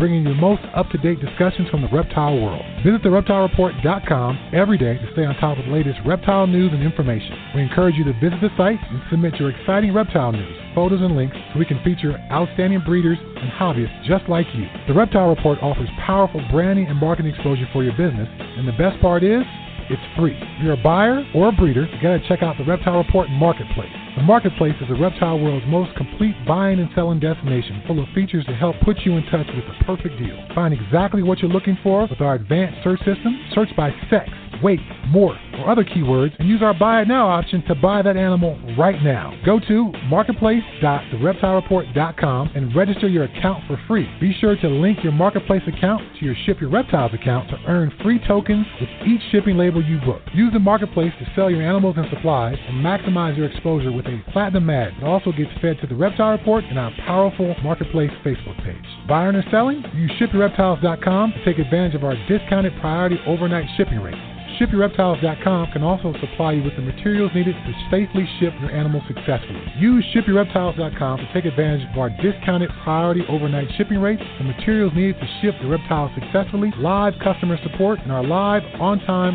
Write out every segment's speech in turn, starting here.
bringing you the most up-to-date discussions from the reptile world. Visit thereptilereport.com every day to stay on top of the latest reptile news and information. We encourage you to visit the site and submit your exciting reptile news, photos, and links so we can feature outstanding breeders and hobbyists just like you. The Reptile Report offers powerful branding and marketing exposure for your business, and the best part is, it's free. If you're a buyer or a breeder, you gotta check out the Reptile Report Marketplace. The Marketplace is the reptile world's most complete buying and selling destination, full of features to help put you in touch with the perfect deal. Find exactly what you're looking for with our advanced search system. Search by sex, weight, morph, or other keywords, and use our Buy It Now option to buy that animal right now. Go to marketplace.thereptilereport.com and register your account for free. Be sure to link your Marketplace account to your Ship Your Reptiles account to earn free tokens with each shipping label you book. Use the Marketplace to sell your animals and supplies and maximize your exposure with a platinum ad. It also gets fed to the Reptile Report and our powerful Marketplace Facebook page. Buying or selling? Use shipyourreptiles.com to take advantage of our discounted priority overnight shipping rate. ShipYourReptiles.com can also supply you with the materials needed to safely ship your animal successfully. Use ShipYourReptiles.com to take advantage of our discounted priority overnight shipping rates, the materials needed to ship your reptiles successfully, live customer support, and our live, on-time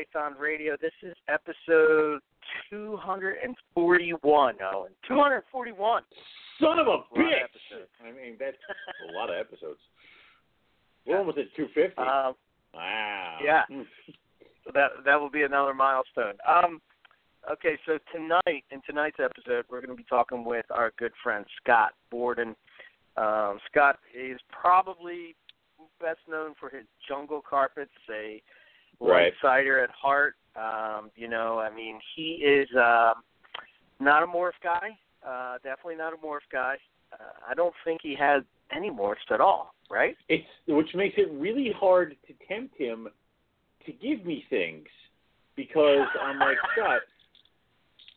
Python Radio. This is episode 241, Owen. 241. Son of a of bitch! I mean, that's a lot of episodes. We're almost at 250. Um, wow. yeah. Mm. so that that will be another milestone. Um, okay, so tonight in tonight's episode, we're going to be talking with our good friend Scott Borden. Um, Scott is probably best known for his jungle carpets, a Right. cider at heart. Um, you know, I mean, he is um, not a morph guy. Uh, definitely not a morph guy. Uh, I don't think he has any morphs at all. Right? It's which makes it really hard to tempt him to give me things because I'm like Scott.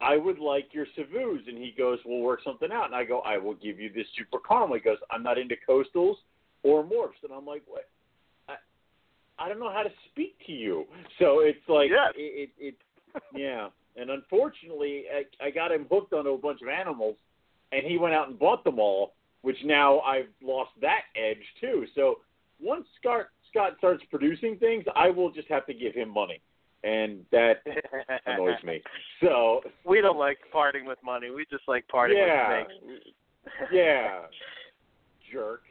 I would like your Savus, and he goes, "We'll work something out." And I go, "I will give you this super caramel." He goes, "I'm not into coastals or morphs," and I'm like, "What?" I, don't know how to speak to you. So it's like Yes. it, it, it yeah. And unfortunately, I, I got him hooked on a bunch of animals, and he went out and bought them all, which now I've lost that edge too. So once Scott Scott starts producing things, I will just have to give him money, and that annoys me. So we don't like parting with money. We just like parting yeah, with snakes. yeah, jerk.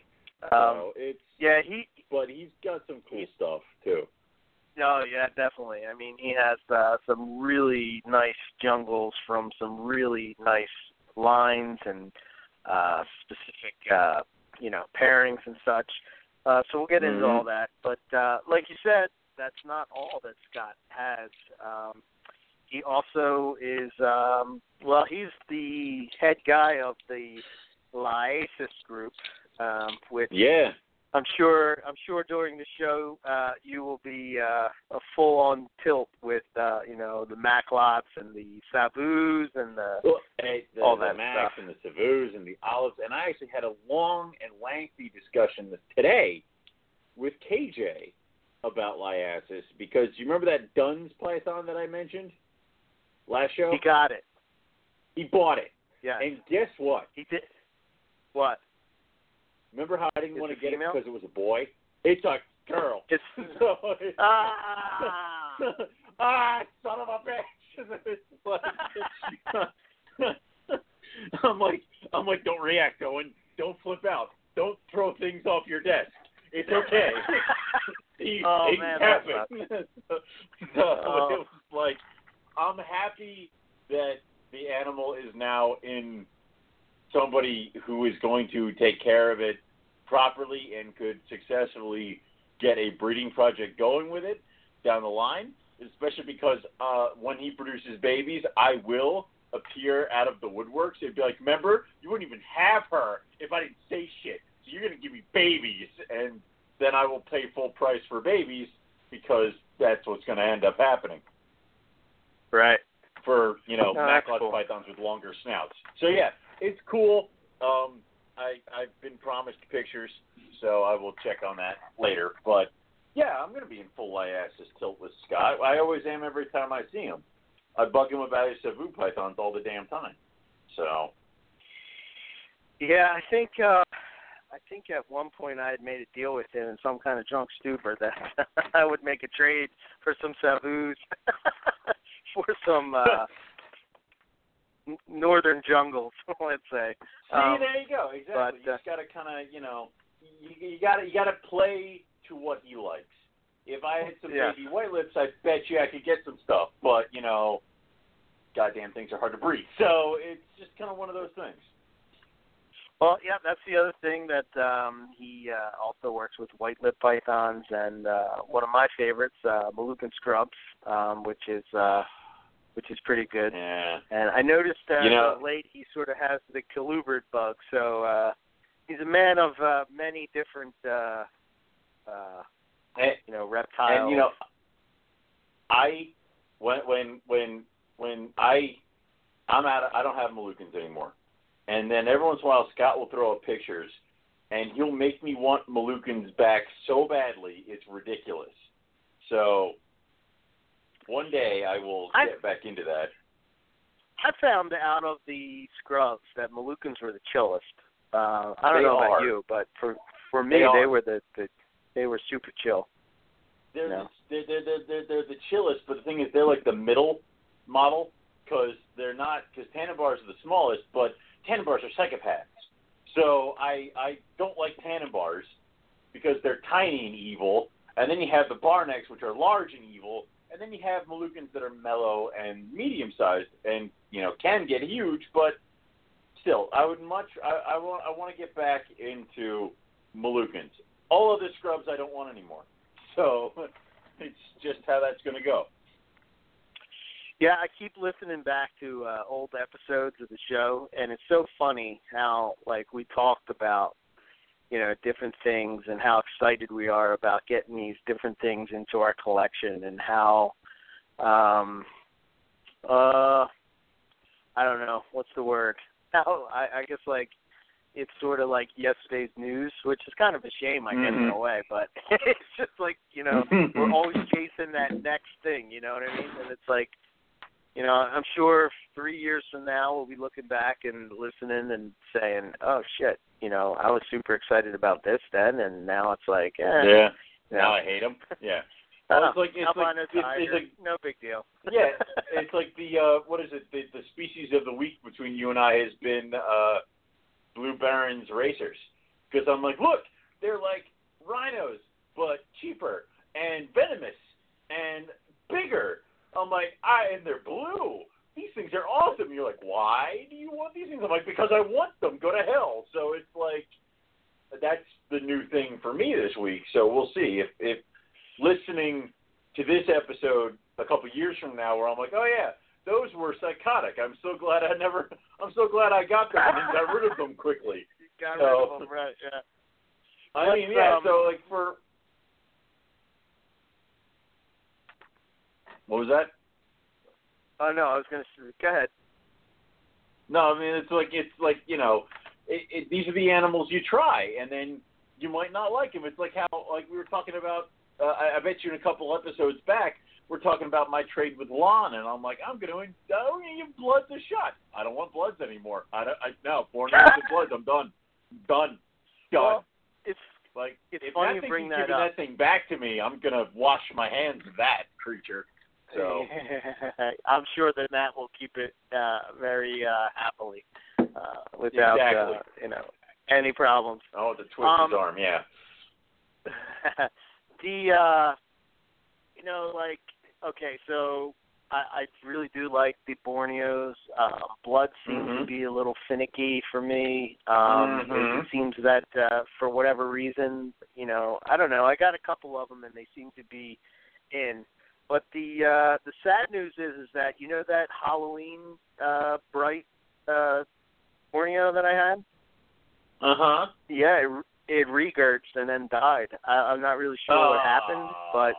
Um, so it's yeah, he. But he's got some cool stuff too. Oh yeah, definitely. I mean, he has uh, some really nice jungles from some really nice lines and uh, specific, uh, you know, pairings and such. Uh, so we'll get into Mhm. all that. But uh, like you said, that's not all that Scott has. Um, he also is, um, well, he's the head guy of the Liasis group, um, which Yeah, I'm sure I'm sure during the show uh, you will be uh, a full on tilt with uh, you know the Macklots and the Savus and the well, hey, the, All the that Max stuff. and the Savus and the Olives, and I actually had a long and lengthy discussion today with KJ about Liasis because you remember that Dunn's python that I mentioned last show? he got it. He bought it, Yeah, and guess what? he did. What? Remember how I didn't want to get female? it because it was a boy? It's a girl. It's so, ah. ah, son of a bitch! Like- I'm like, I'm like, don't react, Owen. Don't flip out. Don't throw things off your desk. It's okay. These Oh, things man, that happen. so Oh. it was like, I'm happy that the animal is now in somebody who is going to take care of it properly and could successfully get a breeding project going with it down the line. Especially because uh, when he produces babies, I will appear out of the woodworks. It'd be like, remember, you wouldn't even have her if I didn't say shit. So you're going to give me babies, and then I will pay full price for babies because that's what's going to end up happening right. for you know Oh, that's cool. pythons with longer snouts. So yeah, it's cool. Um, I I've been promised pictures, so I will check on that later. But yeah, I'm gonna be in full Liasis tilt with Scott. I always am every time I see him. I bug him about his Savu pythons all the damn time. So Yeah, I think uh I think at one point I had made a deal with him in some kind of drunk stupor that I would make a trade for some Savus for some uh northern jungles, let's say. see, Um, there you go. Exactly. but, you uh, just gotta kind of you know you, you gotta you gotta play to what he likes. If I had some Yeah. baby white lips, I bet you I could get some stuff. But you know, goddamn things are hard to breed. So it's just kind of one of those things. Well, yeah, that's the other thing that um he uh, also works with white lip pythons and uh one of my favorites, uh Moluccan scrubs, um, which is uh which is pretty good. Yeah. And I noticed uh, You know- late he sort of has the colubrid bug, so uh he's a man of uh many different uh uh And, you know, reptiles. and you know, I when when when when I I'm out. Of, I don't have Moluccans anymore. And then every once in a while, Scott will throw up pictures, and he'll make me want Moluccans back so badly it's ridiculous. So one day I will I- get back into that. I found out of the scrubs that Moluccans were the chillest. Uh I don't They know about are. you, but for for me They they, were the, the they were super chill. They're, No. they're, they're, they're, they're, they're the chillest, but the thing is, they're like the middle model because they're not, because Tanimbars are the smallest, but Tanimbars are psychopaths. So I, I don't like Tanimbars because they're tiny and evil. And then you have the Barnecks, which are large and evil. And then you have Moluccans that are mellow and medium sized and, you know, can get huge, but still, I would much, I, I want, I want to get back into Moluccans. All of the scrubs I don't want anymore. So it's just how that's going to go. Yeah, I keep listening back to uh, old episodes of the show, and it's so funny how like we talked about, you know, different things and how excited we are about getting these different things into our collection, and how, um, uh, I don't know what's the word. How I, I guess like it's sort of like yesterday's news, which is kind of a shame, I guess, in a Mhm. way. But it's just like you know we're always chasing that next thing. You know what I mean? And it's like, you know, I'm sure three years from now we'll be looking back and listening and saying, "Oh shit," you know, I was super excited about this then, and now it's like, eh, Yeah. Now I hate him. Yeah. Well, it's like it's like it's, it's like no big deal. yeah, it's like the uh what is it? The the species of the week between you and I has been uh blue barons racers because I'm like, look, they're like rhinos but cheaper and venomous and bigger. I'm like, I and they're blue. These things are awesome. And You're like, why do you want these things? I'm like, because I want them. Go to hell. So it's like that's the new thing for me this week. So we'll see if if listening to this episode a couple years from now where I'm like, oh yeah, those were psychotic. I'm so glad I never. I'm so glad I got them and got rid of them quickly. You got So- rid of them, right? Yeah. I mean, yeah. um, so like for what was that? Oh no, I was gonna. Go ahead. No, I mean it's like it's like you know, it, it, these are the animals you try, and then you might not like them. It's like how like we were talking about. Uh, I, I bet you in a couple episodes back, we're talking about my trade with Lon, and I'm like, I'm going to I'm gonna give Bloods a shot. I don't want Bloods anymore. I don't. I, no, born with Bloods. I'm done. Done. Done. Well, it's like it's if funny that you bring that up. that thing back to me, I'm gonna wash my hands of that creature. So I'm sure that Matt will keep it uh, very uh, happily uh, without Exactly. uh, you know any problems. oh, to twist Um, his arm, yeah. the uh, you know like okay, so I, I really do like the Borneos. Uh, blood seems to Mhm. be a little finicky for me. Um, it, Mhm. it seems that uh, for whatever reason, you know, I don't know. I got a couple of them, and they seem to be in. But the uh, the sad news is is that you know that Halloween uh, bright uh, Borneo that I had. Uh huh. Yeah, it, it regurged and then died. I, I'm not really sure Oh. what happened, but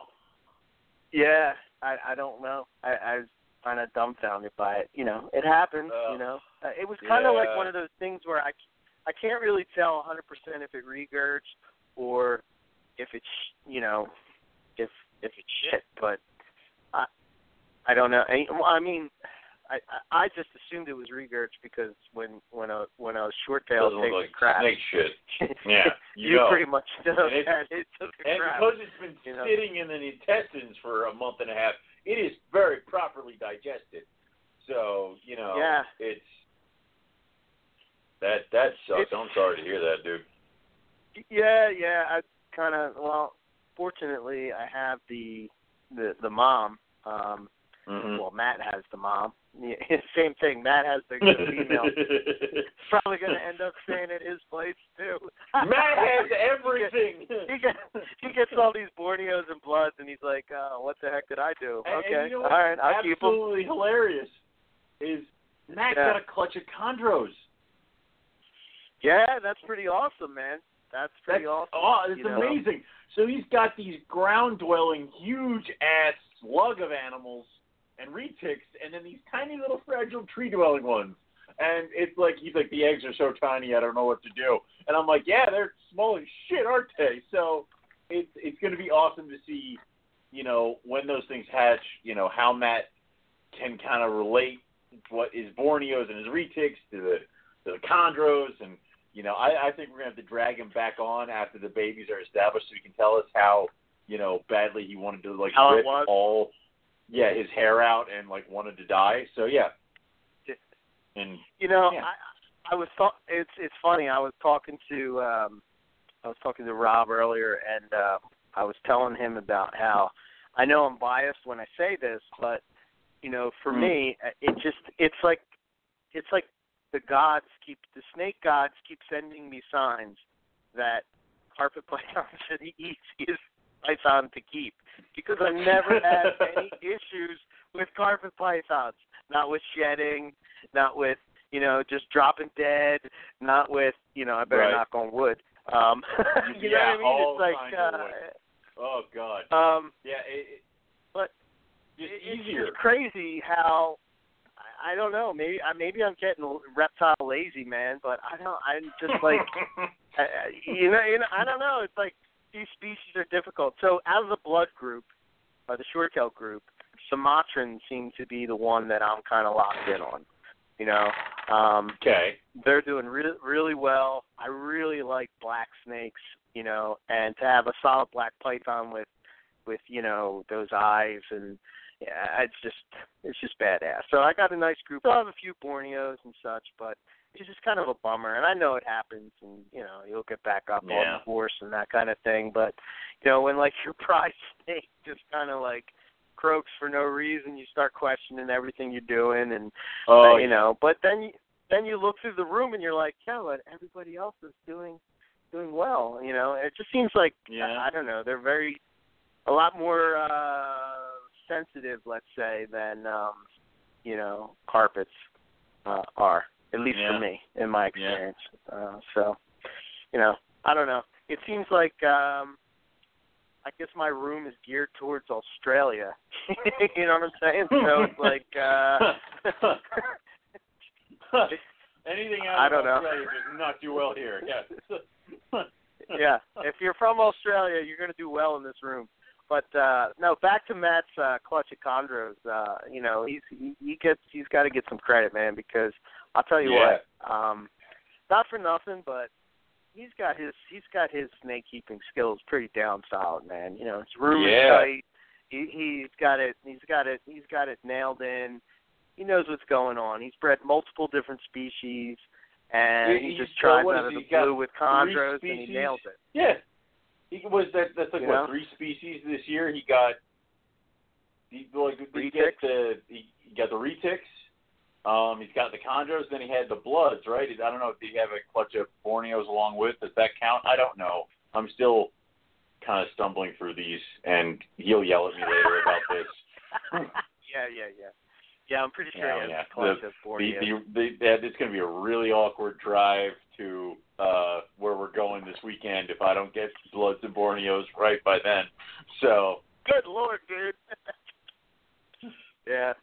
yeah, I I don't know. I, I was kind of dumbfounded by it. You know, it happened. Oh. You know, uh, it was kind of like one of those things where I I can't really tell 100% if it regurged or if it's you know if if it's shit, but I don't know. I, well, I mean. I I just assumed it was regurged because when when a when a short tail Doesn't takes like a crap, snake shit. Yeah, you you know. pretty much know And that it took a And crap. because it's been you know. sitting in the intestines for a month and a half, it is very properly digested. So you know, Yeah. it's that that sucks. It's- I'm sorry to hear that, dude. Yeah, yeah. I kind of well, fortunately, I have the the the mom. Um, Mhm. well, Matt has the mom. Yeah, Same thing. Matt has the, female. Probably going to end up staying at his place too. Matt has everything. He gets he gets all these Borneos and Bloods, and he's like, uh, "What the heck did I do?" And- okay, and you know all right, I'll keep 'em. absolutely hilarious is Matt Yeah. got a clutch of chondros. Yeah, that's pretty awesome, man. That's pretty That's, awesome. Oh, it's you know? amazing. So he's got these ground dwelling, huge ass slug of animals and retics, and then these tiny little fragile tree dwelling ones. And it's like he's like the eggs are so tiny, I don't know what to do. And I'm like, yeah, they're small as shit, aren't they? So it's it's going to be awesome to see, you know, when those things hatch, you know, how Matt can kind of relate what is Borneos and his retics to the to the chondros and you know, I, I think we're gonna have to drag him back on after the babies are established, so he can tell us how, you know, badly he wanted to like How rip was? all, yeah, his hair out and like wanted to die. So yeah, and You know, Yeah. I I was thought it's it's funny. I was talking to um I was talking to Rob earlier and uh I was telling him about how I know I'm biased when I say this, but you know, for Mm. me, uh, it just it's like it's like the gods keep the snake gods keep sending me signs that carpet python should be easiest python to keep because I never had any issues with carpet pythons, not with shedding, not with you know just dropping dead, not with you know I better Right. knock on wood. Um, you know what I mean? It's like wood. oh god, uh, um, yeah, it, it, but just it's easier. just crazy how I, don't know. Maybe I maybe I'm getting reptile lazy, man. But I don't. I'm just like I, I- you know, you know. I don't know. It's like these species are difficult. So out of the blood group, or the short tail group, Sumatran seems to be the one that I'm kind of locked in on. You know, Um, Okay. they're doing really really well. I really like black snakes, you know, and to have a solid black python with with you know those eyes and yeah, it's just it's just badass. So I got a nice group. Still have a few Borneos and such, but it's just kind of a bummer. And I know it happens, and you know you'll get back up on the horse and that kind of thing. But you know when like your prize snake just kind of like croaks for no reason, you start questioning everything you're doing and Oh, you know. But then you then you look through the room and you're like, yeah, but everybody else is doing doing well. You know, it just seems like Yeah. I, I don't know. They're very a lot more uh sensitive, let's say, than um, you know carpets uh, are. At least Yeah. for me, in my experience. Uh, so, you know, I don't know. It seems like um I guess my room is geared towards Australia. you know what I'm saying? So it's like uh Anything out I don't know. Australia does not do well here. Yes. yeah, if you're from Australia, you're going to do well in this room. But uh no, back to Matt's uh, clutch at chondros. Uh, you know, he's he, he gets he's got to get some credit, man, because I'll tell you Yeah. what, um, not for nothing, but he's got his he's got his snake keeping skills pretty down solid, man. You know, his room Yeah. is tight. He he's got it he's got it he's got it nailed in. He knows what's going on. He's bred multiple different species and Yeah, he just got- tries out of the blue with chondros and he nails it. Yeah. He was that that's like You what, know? three species this year? He got he like he get the he, he got the retics. Um, he's got the chondros, then he had the bloods, right? I don't know if he have a clutch of Borneos along with. Does that count? I don't know. I'm still kind of stumbling through these, and he'll yell at me later about this. yeah, yeah, yeah. Yeah, I'm pretty sure Yeah, he has yeah. a clutch The- of the, Borneo. the, the, that, it's going to be a really awkward drive to uh where we're going this weekend if I don't get Bloods and Borneos right by then. So Good lord, dude. yeah.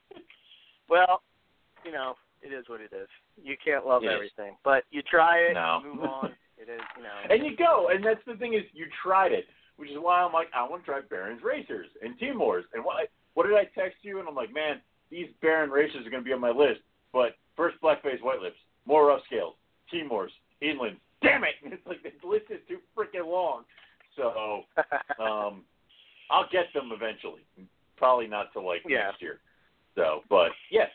Well, you know, it is what it is. You can't love It is. everything, but you try it, No. you move on. It is, you know. and you go, and that's the thing is you tried it, which is why I'm like I want to try Baron's Racers and Timors. And what what did I text you? And I'm like, man, these Baron Racers are going to be on my list. But first, Blackface White Lips, more rough scales, Timors, Inland. Damn it! It's like the list is too freaking long. So um, I'll get them eventually. Probably not till like Yeah. next year. So, but yeah,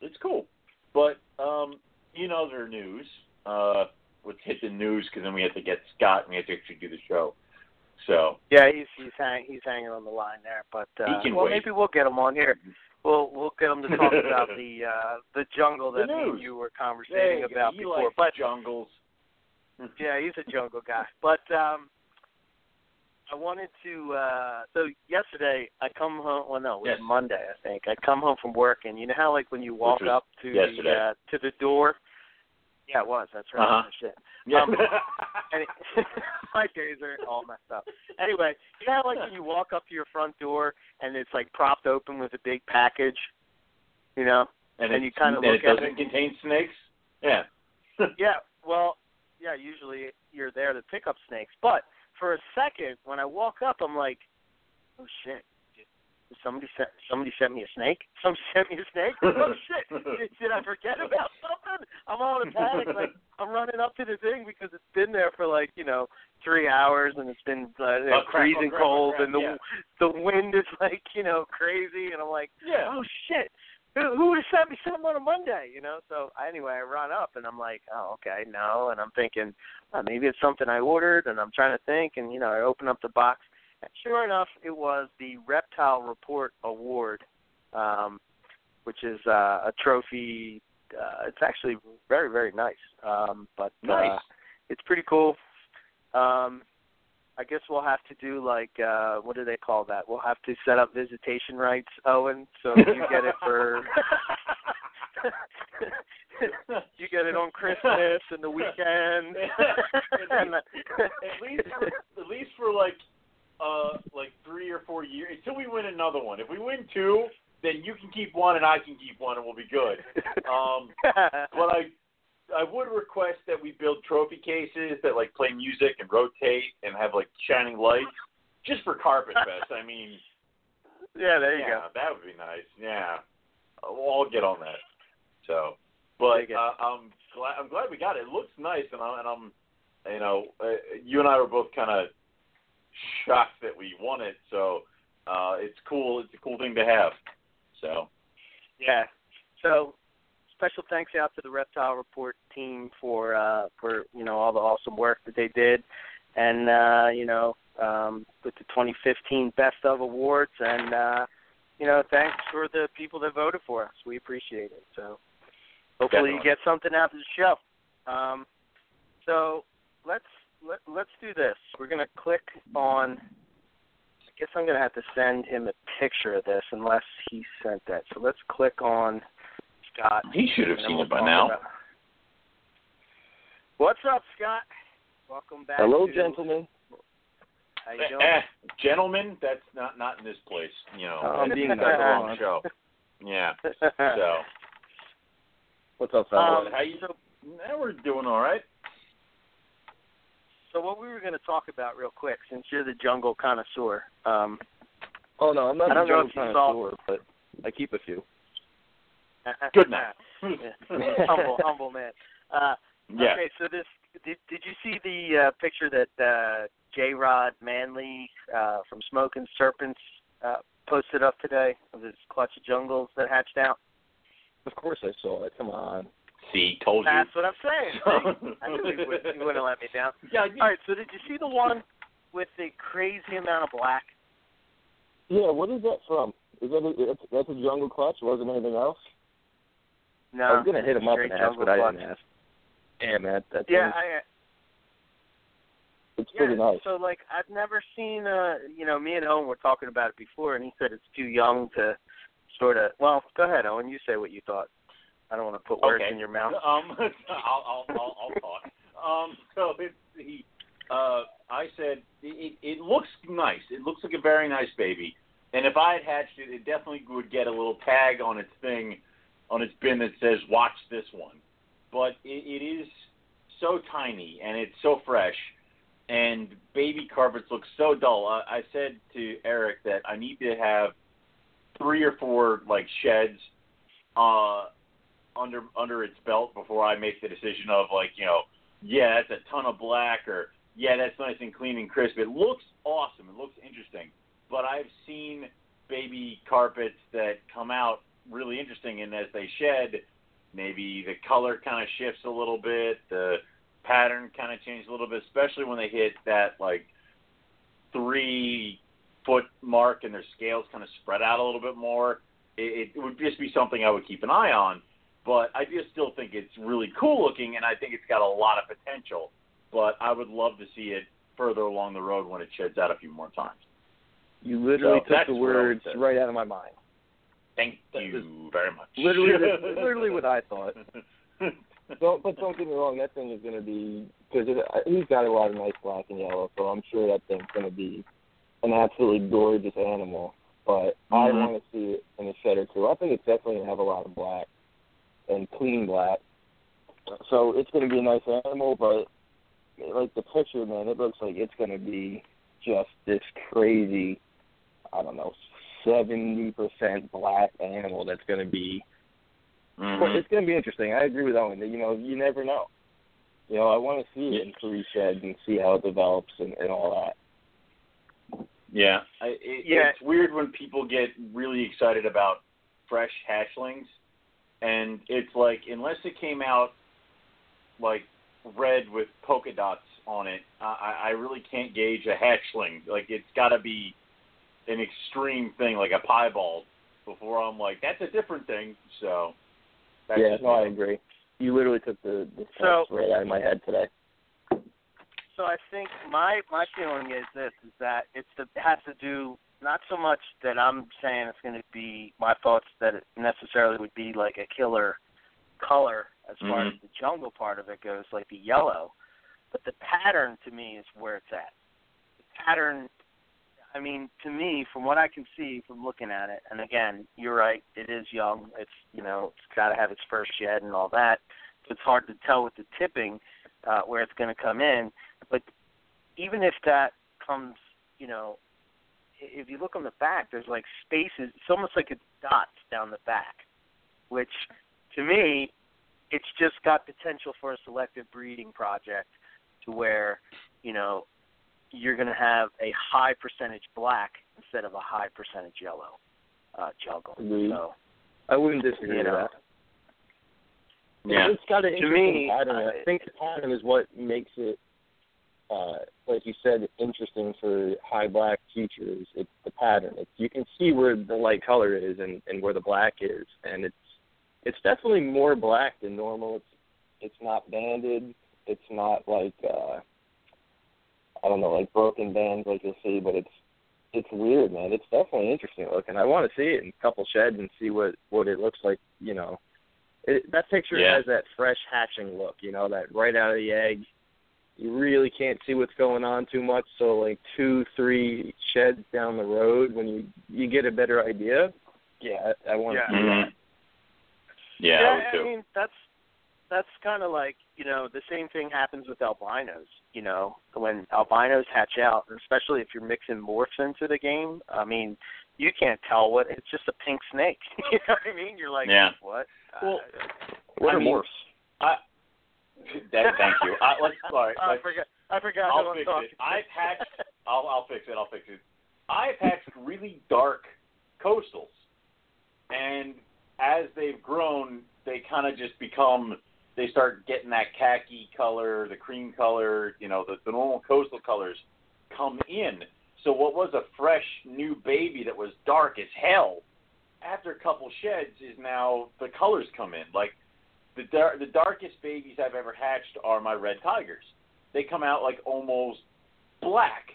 it's cool. But um, in other news, uh, let's hit the news because then we have to get Scott and we have to actually do the show. So yeah, he's he's hang, he's hanging on the line there, but uh, well, wait. maybe we'll get him on here. We'll we'll get him to talk about the uh the jungle The that and you were conversating about before. But jungles. Yeah, he's a jungle guy. But um I wanted to uh so yesterday I come home well no, it was Yes. Monday I think. I come home from work and you know how like when you walk up to yesterday. the uh to the door Yeah, it was, that's right. Uh-huh. Shit. Yeah. Um, my days are all messed up. Anyway, you know how like when you walk up to your front door and it's like propped open with a big package? You know? and, and you kinda and look it at doesn't it. contain snakes. Yeah. Yeah, well, yeah, usually you're there to pick up snakes. But for a second, when I walk up, I'm like, oh shit, somebody sent somebody sent me a snake? Somebody sent me a snake? Oh shit, did, did I forget about something? I'm all in a panic, like I'm running up to the thing because it's been there for like you know three hours and it's been uh, Oh, crap, freezing oh, crap, oh, cold crap, and the yeah. the wind is like you know crazy and I'm like yeah. oh shit who who would have sent me something on a monday you know so anyway i run up and i'm like oh okay no and i'm thinking oh, maybe it's something i ordered and i'm trying to think and you know i open up the box and sure enough it was the reptile report award um which is uh a trophy uh it's actually very very nice um but Nice. uh it's pretty cool um I guess we'll have to do like uh what do they call that? We'll have to set up visitation rights, Owen, so you get it for you get it on Christmas and the weekend. At least for, at least for like uh like three or four years until we win another one. If we win two, then you can keep one and I can keep one and we'll be good. Um but I I would request that we build trophy cases that like play music and rotate and have like shining lights just for Carpet Fest. I mean, yeah, there you go. yeah, that would be nice. Yeah, we'll all get on that. So, But uh, I'm glad I'm glad we got it. It looks nice, and I'm, and I'm you know, uh, you and I were both kind of shocked that we won it. So uh, it's cool. It's a cool thing to have. So Yeah. So special thanks out to the Reptile Report team for uh for, you know, all the awesome work that they did. And uh, you know, um with the twenty fifteen Best of Awards and uh you know, thanks for the people that voted for us. We appreciate it. So hopefully you get something out of the show. Um so let's let, let's do this. We're gonna click on I guess I'm gonna have to send him a picture of this unless he sent that. So let's click on Scott. he should have seen we'll it by now. about- What's up, Scott? Welcome back. Hello, to- gentlemen. How you Eh, doing? eh, gentlemen, that's not not in this place. You know, Oh, I'm being that's the nice. wrong show. Yeah. So What's up, fellas? Um, how you? so, eh, we're doing all right. so what we were going to talk about real quick, since you're the jungle connoisseur, um, oh no, I'm not I don't a know jungle if you saw- connoisseur, but I keep a few. Good night. Humble, humble man. Uh, Yeah. Okay, so this did did you see the uh, picture that uh, J. Rod Manley uh, from Smoking Serpents uh, posted up today of his clutch of jungles that hatched out? Of course I saw it. Come on. See, told you. That's what I'm saying. I knew you wouldn't, you wouldn't let me down. yeah, All right, so did you see the one with the crazy amount of black? Yeah, what is that from? Is that a, that's, that's a jungle clutch? Wasn't anything else? No, I was gonna hit him up and ask, but I didn't ask. Yeah, man, that Yeah, thing, I, it's yeah. pretty nice. So like, I've never seen. uh You know, me and Owen were talking about it before, and he said it's too young to sort of. Well, go ahead, Owen. You say what you thought. I don't want to put words okay. in your mouth. Um, I'll, I'll, I'll, I'll talk. Um, so it's the. Uh, I said it, it looks nice. It looks like a very nice baby. And if I had hatched it, it definitely would get a little tag on its thing, on its bin that says "Watch this one." But it, it is so tiny and it's so fresh, and baby carpets look so dull. I, I said to Eric that I need to have three or four like sheds. Uh, under under its belt before I make the decision of like you know yeah that's a ton of black or yeah that's nice and clean and crisp. It looks awesome. It looks interesting. But I've seen baby carpets that come out really interesting and as they shed, maybe the color kind of shifts a little bit, the pattern kind of changes a little bit, especially when they hit that like three foot mark and their scales kind of spread out a little bit more. It, it would just be something I would keep an eye on but I just still think it's really cool looking, and I think it's got a lot of potential. But I would love to see it further along the road when it sheds out a few more times. You literally So took the what I would words right out of my mind. Thank you very much. Literally, literally what I thought. Don't, but don't get me wrong. That thing is going to be because he's got a lot of nice black and yellow, so I'm sure that thing's going to be an absolutely gorgeous animal. But I Mhm. want to see it in a shed or two. I think it's definitely going to have a lot of black and clean black. So it's going to be a nice animal, but like the picture, man, it looks like it's going to be just this crazy. I don't know, seventy percent black animal that's going to be Mhm. it's going to be interesting. I agree with Owen. You know, you never know. You know, I want to see it in three sheds and see how it develops and, and all that. Yeah, I, it, Yeah. it's weird when people get really excited about fresh hatchlings, and it's like unless it came out like red with polka dots on it, I, I really can't gauge a hatchling. Like it's got to be an extreme thing, like a piebald, before I'm like that's a different thing. So that's yeah, just no, I agree. You literally took the, the So- steps right out of my head today. So I think my my feeling is this: is that it's the it has to do not so much that I'm saying it's going to be my thoughts that it necessarily would be like a killer color as far Mhm. as the jungle part of it goes, like the yellow, but the pattern to me is where it's at. The pattern, I mean, to me, from what I can see from looking at it, and again, you're right, it is young. It's you know, it's got to have its first shed and all that. So it's hard to tell with the tipping uh, where it's going to come in. But even if that comes, you know, if you look on the back, there's like spaces. It's almost like it's dots down the back, which to me it's just got potential for a selective breeding project to where you know you're going to have a high percentage black instead of a high percentage yellow uh, juggle. Agreed. So I wouldn't disagree you with that. Yeah. It's got an To interesting me, pattern. I- I think the pattern is what makes it, uh, like you said, interesting for high black features. It's the pattern. It's you can see where the light color is and and where the black is, and it's it's definitely more black than normal. It's it's not banded. It's not like uh, I don't know, like broken bands like you'll see, but it's it's weird, man. It's definitely interesting looking. I want to see it in a couple sheds and see what what it looks like. You know, it, that picture Yeah. has that fresh hatching look. You know, that right out of the egg. You really can't see what's going on too much. So like two, three sheds down the road, when you you get a better idea. Yeah, I, I want Yeah. to see Mhm. that. Yeah, I I mean that's that's kind of like you know the same thing happens with albinos. You know when albinos hatch out, especially if you're mixing morphs into the game. I mean, you can't tell what it's just a pink snake. you know what I mean? You're like, Yeah. what? Well, Uh, What I are mean, morphs? I, that, thank you. I, let's, all right, I let's- forgot. I forgot I'll who I'm fix talking it. I've hatched. I'll, I'll fix it. I'll fix it. I've hatched really dark coastals, and as they've grown, they kind of just become. They start getting that khaki color, the cream color. You know, the, the normal coastal colors come in. So what was a fresh new baby that was dark as hell, after a couple sheds, is now the colors come in. Like the dar- the darkest babies I've ever hatched are my red tigers they come out like almost black.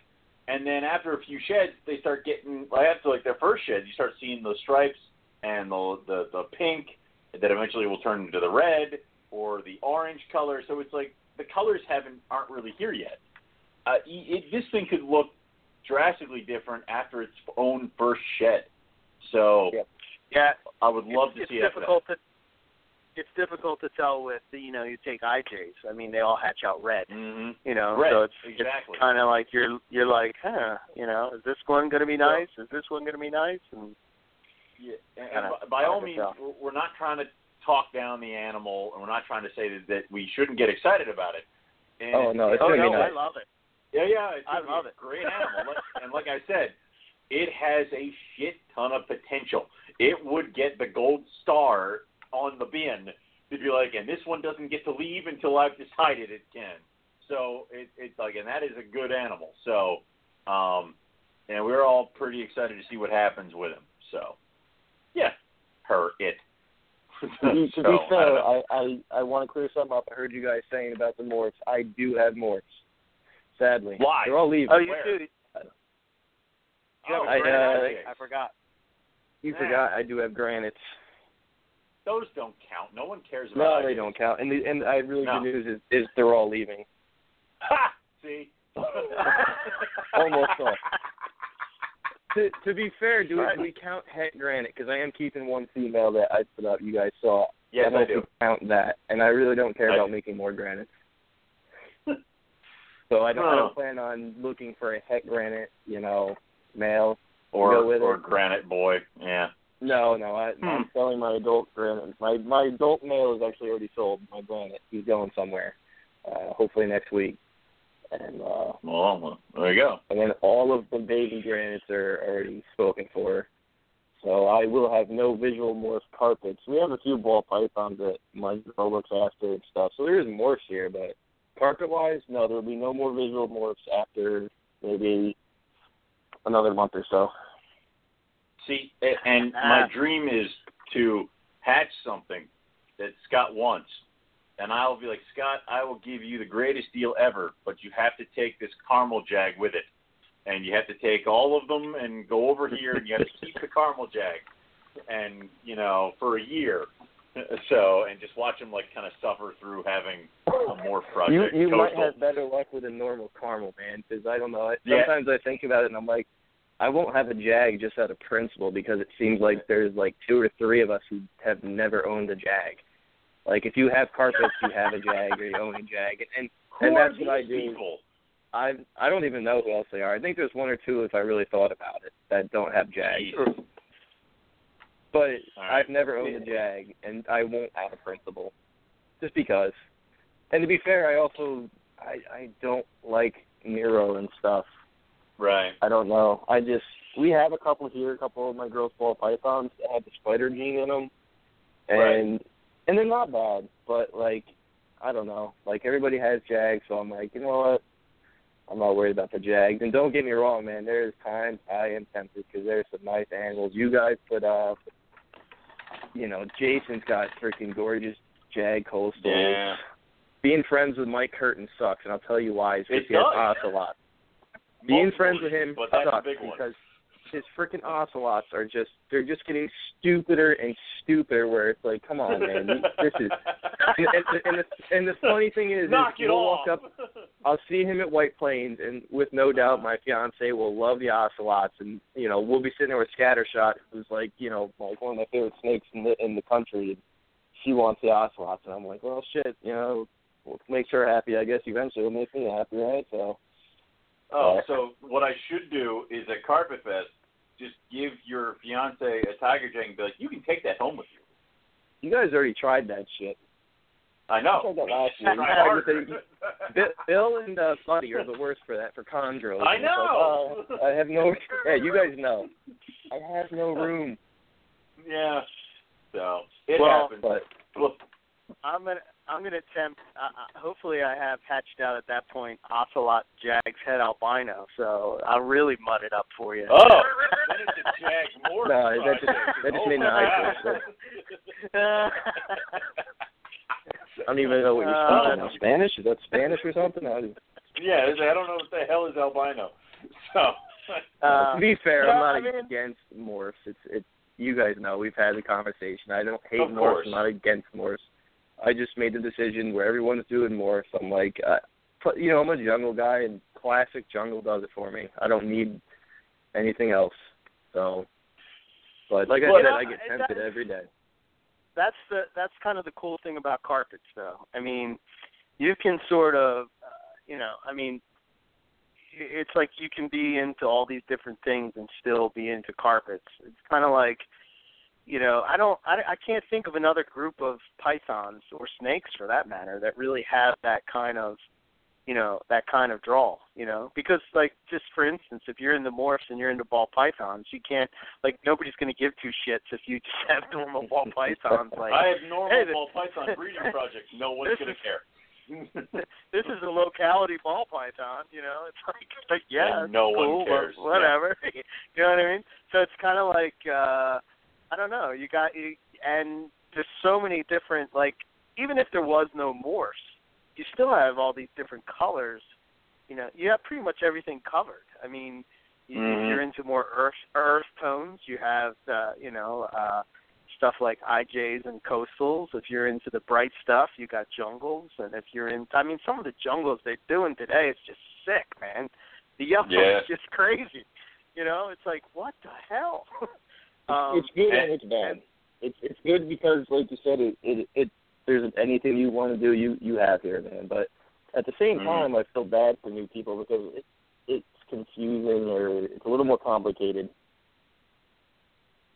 And then after a few sheds, they start getting like after like their first shed, you start seeing the stripes and the the the pink that eventually will turn into the red or the orange color. So it's like the colors haven't aren't really here yet. Uh, it, this thing could look drastically different after its own first shed. So Yep. Yeah, I would love it's, to it's see after that. difficult to it's difficult to tell with the, you know you take IJs. I mean they all hatch out red. hmm You know, Red, so it's exactly. it's kind of like you're you're like, huh, you know, is this one going to be nice? Is this one going to be nice? And Yeah, and, Kinda by, by all means, tell. we're- we're not trying to talk down the animal, and we're not trying to say that, that we shouldn't get excited about it. And Oh, no, it's oh gonna be no, nice. I love it. yeah, yeah, it's I love a it. Great animal, and like I said, it has a shit ton of potential. It would get the gold star on the bin to be like, and this one doesn't get to leave until I've decided it can. So it, it's like, and that is a good animal. So, um, and we're all pretty excited to see what happens with him. So, yeah, her, it. To be, to So, be I fair, know. I, I I want to clear something up. I heard you guys saying about the morphs. I do have morphs. Sadly, Why? They're all leaving. Oh, you Where? do. You have Oh, a I, great uh. I forgot. You Yeah. forgot. I do have granites. Those don't count. No one cares about. No, it. they don't count. And the, and I really No. good news is is they're all leaving. Ha! See. Almost all. To to be fair, do, Right. we, we count het granite? Because I am keeping one female that I put up. You guys saw. Yes, I don't I do. count that, and I really don't care I about do. making more granites. so I don't, I Oh. don't plan on looking for a het granite, you know, male. Or or it. granite boy. Yeah. No, no, I, Hmm. I'm selling my adult granite. My my adult male is actually already sold. My granite, he's going somewhere. Uh, hopefully next week. And uh, Well, well, there you go. and then all of the baby granites are already spoken for. So I will have no visual morph carpets. We have a few ball pythons that my girl looks after and stuff. So there is morphs here, but carpet wise, no, there will be no more visual morphs after maybe another month or so. See, and my Ah. dream is to hatch something that Scott wants, and I'll be like, Scott, I will give you the greatest deal ever, but you have to take this caramel jag with it, and you have to take all of them and go over here, and you have to keep the caramel jag, and you know, for a year. So, and just watch him like kind of suffer through having a You project. you might coastal. have better luck with a normal caramel, man, because I don't know. I- Yeah. Sometimes I think about it and I'm like, I won't have a jag just out of principle because it seems like there's like two or three of us who have never owned a jag. Like if you have carpets, you have a jag or you own a jag, and and are that's what I do. people? I I don't even know who else they are. I think there's one or two if I really thought about it that don't have jags. But right. I've never owned a jag, and I won't out of principle. just because. And to be fair, I also I I don't like Miro and stuff. Right. I don't know. I just we have a couple here, a couple of my girls' ball pythons that have the spider gene in them, and Right. And they're not bad, but like I don't know. Like everybody has Jags, so I'm like, you know what? I'm not worried about the Jags. And don't get me wrong, man. There's times I am tempted because there's some nice angles you guys put up. You know, Jason's got freaking gorgeous Jag coastals. Yeah. Being friends with Mike Curtin sucks, and I'll tell you why. It's because It he has does. ocelots. Being Multiple friends with him but that's a sucks big one. because his freaking ocelots are just they're just getting stupider and stupider. Where it's like, come on, man, this is. And, and, and, the, and the funny thing is, Knock is it we'll off. walk up. I'll see him at White Plains, and with no doubt, my fiance will love the ocelots, and you know we'll be sitting there with Scattershot, who's like you know like one of my favorite snakes in the in the country. And she wants the ocelots, and I'm like, well, shit, you know, well, makes her happy. I guess eventually it'll make me happy, right? So Oh, so what I should do is at Carpet Fest, just give your fiance a tiger jag and be like, you can take that home with you. you guys already tried that shit. I know. I tried that last year. You tried with harder. Bill and uh, Buddy are the worst for that for chondros. I And it's like, know. oh, I have no. Yeah, you guys know. I have no room. yeah. So it Well, happens. But Well, I'm gonna I'm gonna attempt. Uh, uh, hopefully, I have hatched out at that point ocelot Jags het albino, so I'll really mud it up for you. oh, then it's a jag more. No, that just- that just oh, made my eyes God. I don't even know what you're Uh, speaking now. Spanish? Is that Spanish or something? I, yeah, I don't know what the hell is albino. So. Uh, to be fair, no, I'm not I mean- against morphs. It's it's you guys know we've had the conversation. I don't hate Of morphs. I'm not against morphs. I just made the decision where everyone's doing more. So I'm like, uh, you know, I'm a jungle guy, and classic jungle does it for me. I don't need anything else. So, but like I said, I get tempted every day. that's the that's kind of the cool thing about carpets though i mean you can sort of uh, you know i mean it's like you can be into all these different things and still be into carpets it's kind of like you know i don't I, I can't think of another group of pythons or snakes for that matter that really have that kind of you know that kind of draw you know because like just for instance if you're into morphs and you're into ball pythons you can't like nobody's going to give two shits if you just have normal ball pythons like I have normal Hey, the- ball python breeding projects. No one's gonna care. this is a locality ball python, you know. It's like, it's like yeah, no it's one cares, wha- whatever. you know what I mean? So it's kind of like uh I don't know. You got you, and there's so many different like even if there was no morphs, you still have all these different colors. You know, you have pretty much everything covered. I mean, you, Mhm. if you're into more earth earth tones, you have uh, you know uh stuff like IJs and coastals. If you're into the bright stuff, you got jungles, and if you're in, I mean, some of the jungles they're doing today is just sick, man. The yellow Yeah. is just crazy. You know, it's like what the hell. um, it's good and- and it's bad. and- It's it's good because, like you said, it it, it there's anything you want to do, you you have here, man. But at the same Mhm. time, I feel bad for new people because it it's confusing or it's a little more complicated,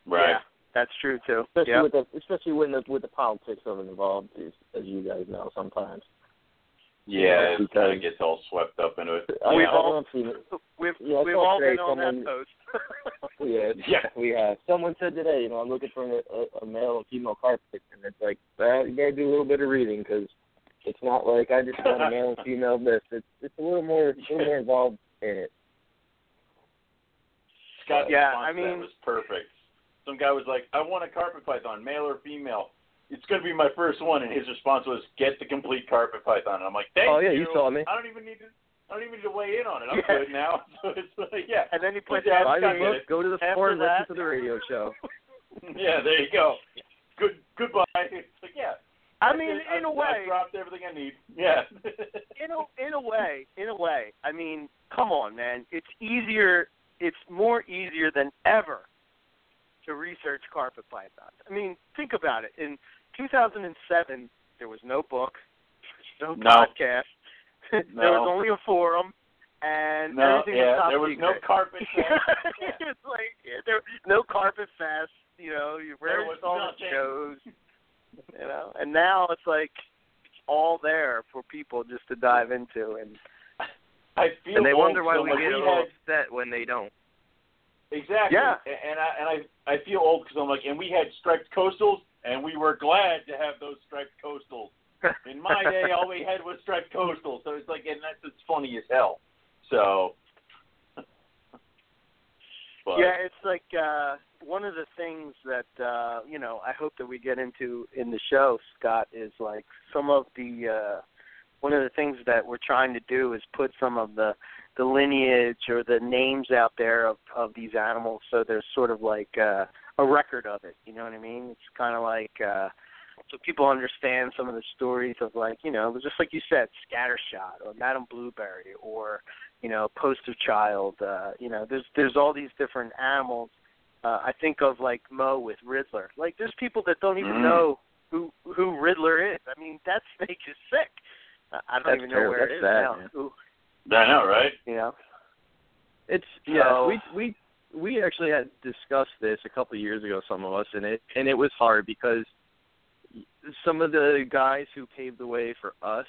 right. Yeah, that's true too. especially Yeah. with the especially when the with the politics of it involved, as, as you guys know sometimes. Yeah, it because- kind of gets all swept up into it. I, We've I all- don't it. We've Yeah, we've all today been on someone- that post. Yeah, Yeah. we have. Someone said today, you know, I'm looking for a, a, a male and female carpet, and it's like, well, you gotta do a little bit of reading because it's not like I just want a male and female this. It's it's a little more, a little more involved in it. Scott's Yeah, response I to that mean- was perfect. Some guy was like, "I want a carpet python, male or female. It's going to be my first one." And his response was, "Get the complete carpet python." And I'm like, "Thank you. Oh, yeah, you. you saw me. I don't even need to. I don't even need to weigh in on it. I'm Yeah. good now." So it's like, yeah, and then he put Yeah, that. I mean, the look, book, go to the after store, and listen to the radio show. yeah. There you go. Good. Goodbye. It's like, yeah. I that's mean, it. in a I've- way, I've dropped everything I need. Yeah. in a in a way, in a way. I mean, come on, man. It's easier. It's more easier than ever to research carpet pythons. I mean, think about it. In 2007, there was no book, no, No. podcast. there was only a forum, and no. everything Yeah. was There was no secret. carpet. it's like yeah, there no carpet fest. You know, you There rarely was saw the shows. You know, and now it's like it's all there for people just to dive into, and I feel and they wonder why so we get a little upset when they don't. Exactly. Yeah. And and I and I I feel old because I'm like, and we had striped coastals, and we were glad to have those striped coastals. In my day, all we had was striped coastals, so it's like, and that's it's funny as hell. So. but, yeah, it's like uh one of the things that uh you know I hope that we get into in the show, Scott, is like some of the uh one of the things that we're trying to do is put some of the the lineage or the names out there of of these animals so there's sort of like uh a record of it, you know what I mean? It's kind of like uh so people understand some of the stories of like, you know, just like you said, Scattershot or Madame Blueberry or you know, poster child. Uh, you know, there's there's all these different animals. Uh, I think of like Mo with Riddler. Like there's people that don't even Mm. know who who Riddler is. I mean, that makes you sick. I I don't That's even know terrible. where That's it is sad, now. man. Who, I know, right? you know. It's yeah. So- we we we actually had discussed this a couple of years ago, some of us, and it and it was hard because some of the guys who paved the way for us,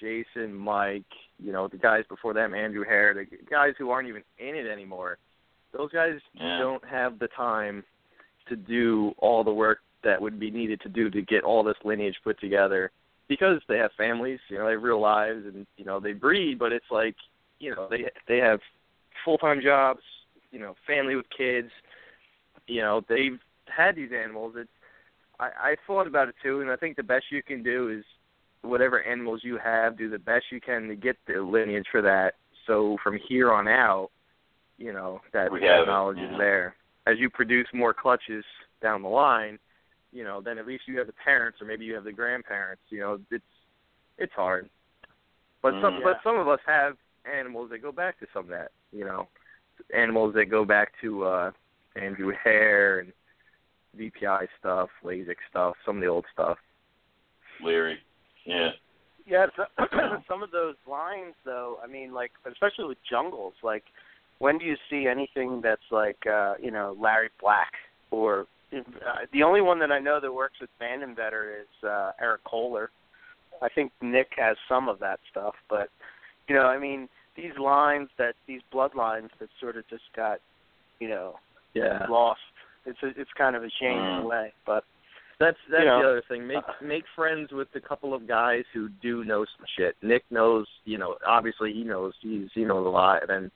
Jason, Mike, you know, the guys before them, Andrew Hare, the guys who aren't even in it anymore. Those guys Yeah. don't have the time to do all the work that would be needed to do to get all this lineage put together because they have families, you know, they have real lives and you know, they breed, but it's like, you know, they they have full-time jobs, you know, family with kids. You know, they've had these animals. It's I I thought about it too and I think the best you can do is whatever animals you have, do the best you can to get the lineage for that. So from here on out, you know, that, that have knowledge yeah. is there. As you produce more clutches down the line, you know, then at least you have the parents or maybe you have the grandparents, you know, it's it's hard. But some Mm. but some of us have animals that go back to some of that, you know. Animals that go back to uh Andrew Hare and VPI stuff, LASIK stuff, some of the old stuff. Leary. Yeah. Yeah, so, some of those lines though. I mean, like especially with jungles. Like, when do you see anything that's like, uh, you know, Larry Black or uh, the only one that I know that works with Bandon Better is uh, Eric Kohler. I think Nick has some of that stuff, but you know, I mean, these lines that these bloodlines that sort of just got, you know, Yeah. lost. It's a, it's kind of a shame in Mm. a way, but That's that's You know, the other thing. Make make friends with a couple of guys who do know some shit. Nick knows, you know, obviously he knows he's he knows a lot. And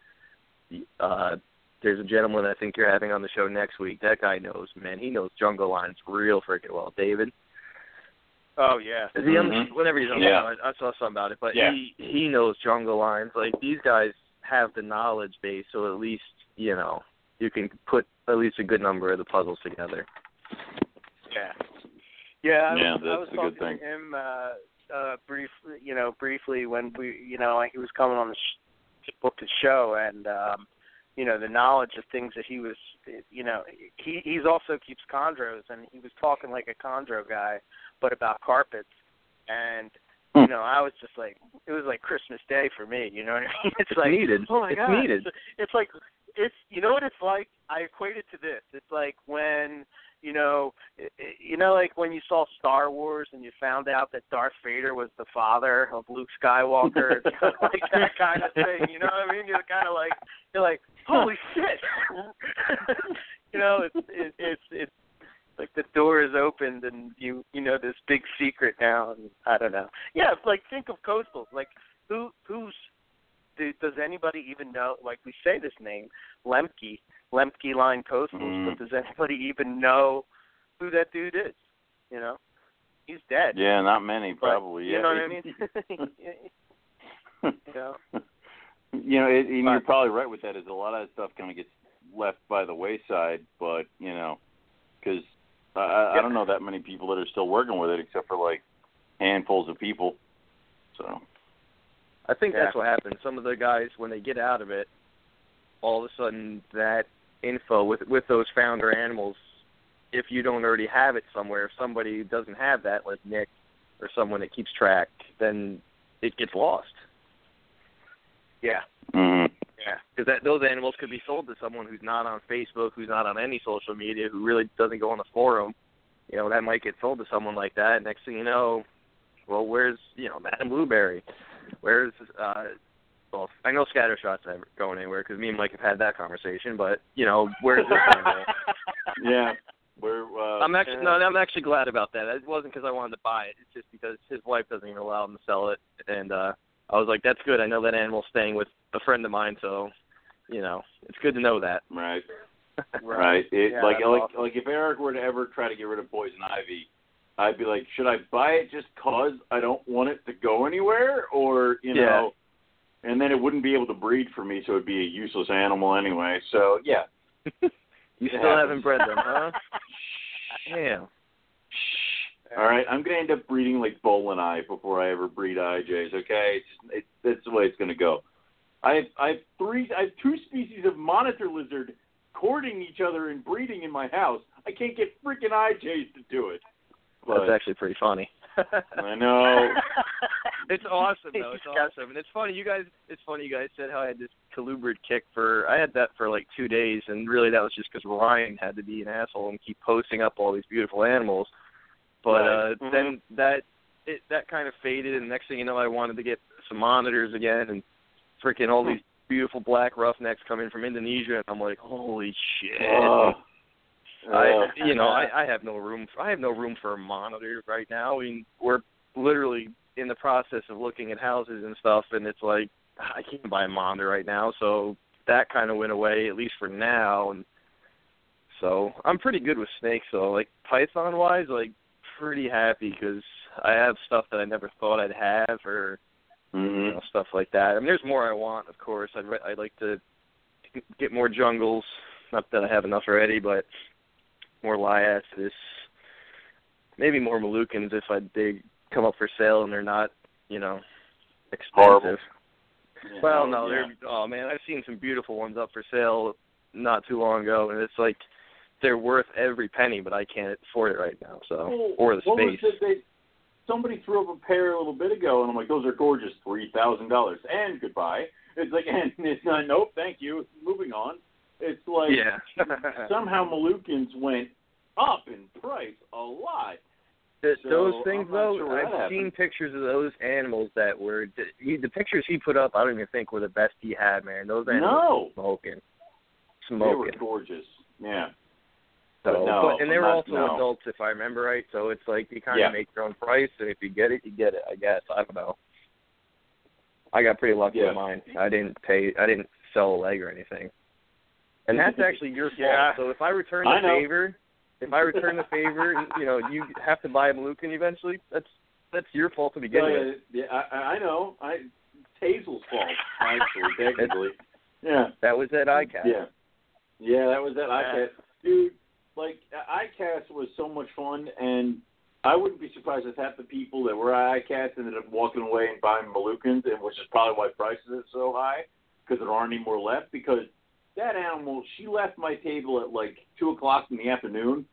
then uh there's a gentleman I think you're having on the show next week. That guy knows, man. He knows jungle lines real freaking well. David. Oh yeah, Is he on the, Mhm. whenever he's on Yeah. the show, I, I saw something about it. But Yeah. he he knows jungle lines. Like these guys have the knowledge base, so at least you know you can put at least a good number of the puzzles together. Yeah. Yeah, I Yeah, was, I that's was a talking good thing. to him uh uh briefly, you know, briefly when we, you know, he was coming on the sh- to book the show and um you know, the knowledge of things that he was you know, he he's also keeps chondros and he was talking like a chondro guy but about carpets and you hmm. know, I was just like it was like Christmas Day for me, you know what I mean? It's, It's like needed. Oh my It's god. needed. It's, it's like it's you know what it's like? I equate it to this. It's like when you know, i- i- you know, like when you saw Star Wars and you found out that Darth Vader was the father of Luke Skywalker, it's like that kind of thing. You know what I mean? You're kind of like, you're like, holy shit! you know, it's it, it's it's like the door is opened and you you know this big secret now. And I don't know. Yeah, it's like think of coastals. Like who who's do, does anybody even know? Like we say this name, Lemke, Lemke Line Coastals, Mm. but does anybody even know who that dude is? You know, he's dead. Yeah, not many, but, probably. You yeah. know what I mean? you know. You know, it, and you're probably right with that. Is a lot of that stuff kind of gets left by the wayside, but you know, because I, I don't know that many people that are still working with it, except for like handfuls of people. So I think Yeah. that's what happens. Some of the guys, when they get out of it, all of a sudden that info with with those founder animals, if you don't already have it somewhere, if somebody doesn't have that, like Nick or someone that keeps track, then it gets lost. Yeah. mm Yeah. Because that those animals could be sold to someone who's not on Facebook, who's not on any social media, who really doesn't go on the forum. You know, that might get sold to someone like that. Next thing you know, well, where's you know Madame Blueberry? Where's uh, well, I know Scattershot's never going anywhere because me and Mike have had that conversation. But you know, where's this animal? yeah. We're, uh, I'm actually no, I'm actually glad about that. It wasn't because I wanted to buy it. It's just because his wife doesn't even allow him to sell it, and uh I was like, that's good. I know that animal's staying with a friend of mine, so you know, it's good to know that. Right. Right. It, Yeah, like like awesome. like if Eric were to ever try to get rid of poison ivy, I'd be like, should I buy it just cause I don't want it to go anywhere, or you Yeah. know, and then it wouldn't be able to breed for me, so it'd be a useless animal anyway. So yeah. You It still happens. haven't bred them, huh? Damn. All right, I'm gonna end up breeding like Bull and I before I ever breed IJs. Okay, it's just, it, that's the way it's gonna go. I have I have three I have two species of monitor lizard courting each other and breeding in my house. I can't get freaking IJs to do it. But That's actually pretty funny. I know. it's awesome though. It's awesome, and it's funny. You guys, it's funny. You guys said how I had this colubrid kick for. I had that for like two days, and really that was just because Ryan had to be an asshole and keep posting up all these beautiful animals. But Right. uh Mhm. then that it that kind of faded, and next thing you know, I wanted to get some monitors again, and freaking all these beautiful black roughnecks coming from Indonesia, and I'm like, holy shit. Oh. I, you know, I, I have no room. For, I have no room for a monitor right now. I mean, we're literally in the process of looking at houses and stuff, and it's like I can't buy a monitor right now. So that kind of went away, at least for now. And so I'm pretty good with snakes. So like Python wise, like pretty happy because I have stuff that I never thought I'd have, or you Mhm. know, stuff like that. I mean, there's more I want, of course. I'd re- I'd like to get more jungles. Not that I have enough already, but more Liasis, maybe more Moluccans if I they come up for sale and they're not, you know, expensive. Horrible. Well, no, yeah. they're oh man, I've seen some beautiful ones up for sale not too long ago, and it's like they're worth every penny, but I can't afford it right now. So Well, or the what space. Was it they, somebody threw up a pair a little bit ago, and I'm like, those are gorgeous, three thousand dollars, and goodbye. It's like, and it's not. Nope, thank you. Moving on. It's like yeah. somehow Moluccans went up in price a lot. Th So, those things I'm though, sure I've happened. seen pictures of those animals that were he, the pictures he put up. I don't even think were the best he had, man. Those animals No, were smoking, they were gorgeous. Yeah. So, but no, and they were also no. adults, if I remember right. So it's like you kind of Yeah. make your own price, and if you get it, you get it. I guess I don't know. I got pretty lucky Yeah. with mine. I didn't pay. I didn't sell a leg or anything. And that's actually your fault. Yeah. So if I return the I favor, if I return the favor, you know, you have to buy a Moluccan eventually. That's that's your fault to begin with. yeah, I, I know. I Hazel's fault, actually, technically. Yeah. That was at ICAST. Yeah. Yeah, that was that Yeah. ICAST. Dude, like, ICAST was so much fun, and I wouldn't be surprised if half the people that were at ICAST ended up walking away and buying Moluccans, and which is probably why prices are so high, because there aren't any more left. Because that animal, she left my table at like 2 o'clock in the afternoon,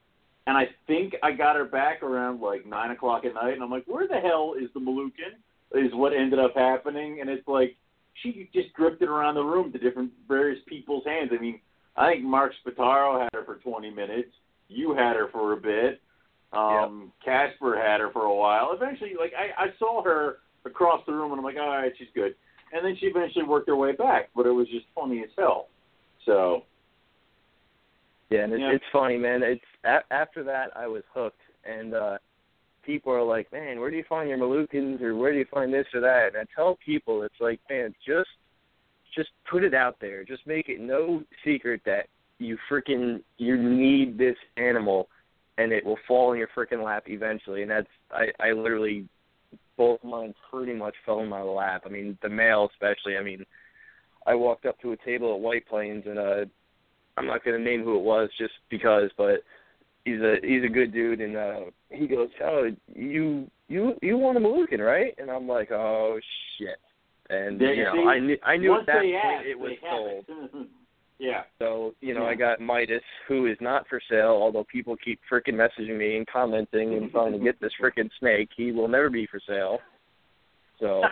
and I think I got her back around like 9 o'clock at night, and I'm like, where the hell is the Moluccan? Is what ended up happening, and it's like, she just drifted around the room to different various people's hands. I mean, I think Mark Spataro had her for 20 minutes. You had her for a bit. Um, Casper had her for a while. Eventually, like I, I saw her across the room, and I'm like, all right, she's good. And then she eventually worked her way back, but it was just funny as hell. So Yeah, and it's, Yeah. it's funny, man. It's a- after that I was hooked, and uh people are like, "Man, where do you find your Moluccans, or where do you find this or that?" And I tell people, it's like, man, just just put it out there. Just make it no secret that you freaking you need this animal, and it will fall in your freaking lap eventually. And that's I I literally both mine pretty much fell in my lap. I mean, the male especially. I mean, I walked up to a table at White Plains and uh I'm not gonna name who it was just because, but he's a he's a good dude, and uh he goes, "Oh, you you you want a Moluccan, right?" And I'm like, "Oh shit!" And There you know, see, I knew I knew at that point ask, it was sold. yeah. So you know, Yeah. I got Midas, who is not for sale. Although people keep freaking messaging me and commenting and trying to get this freaking snake, he will never be for sale. So,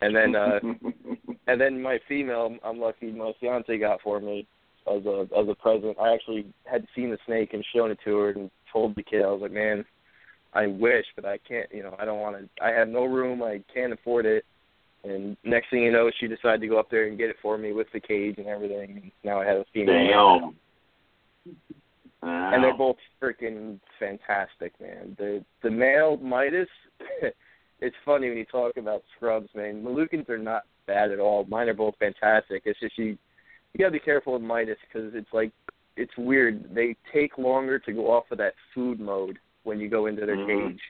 and then uh and then my female, I'm lucky, my fiance got for me as a as a present. I actually had seen the snake and shown it to her and told the kid, I was like, man, I wish, but I can't. You know, I don't want to. I have no room. I can't afford it. And next thing you know, she decided to go up there and get it for me with the cage and everything. And now I have a female. Damn. And they're both freaking fantastic, man. The the male Midas, it's funny when you talk about scrubs, man. Moluccans are not bad at all. Mine are both fantastic. It's just you you gotta be careful with Midas because it's like it's weird. They take longer to go off of that food mode when you go into their Mhm. cage.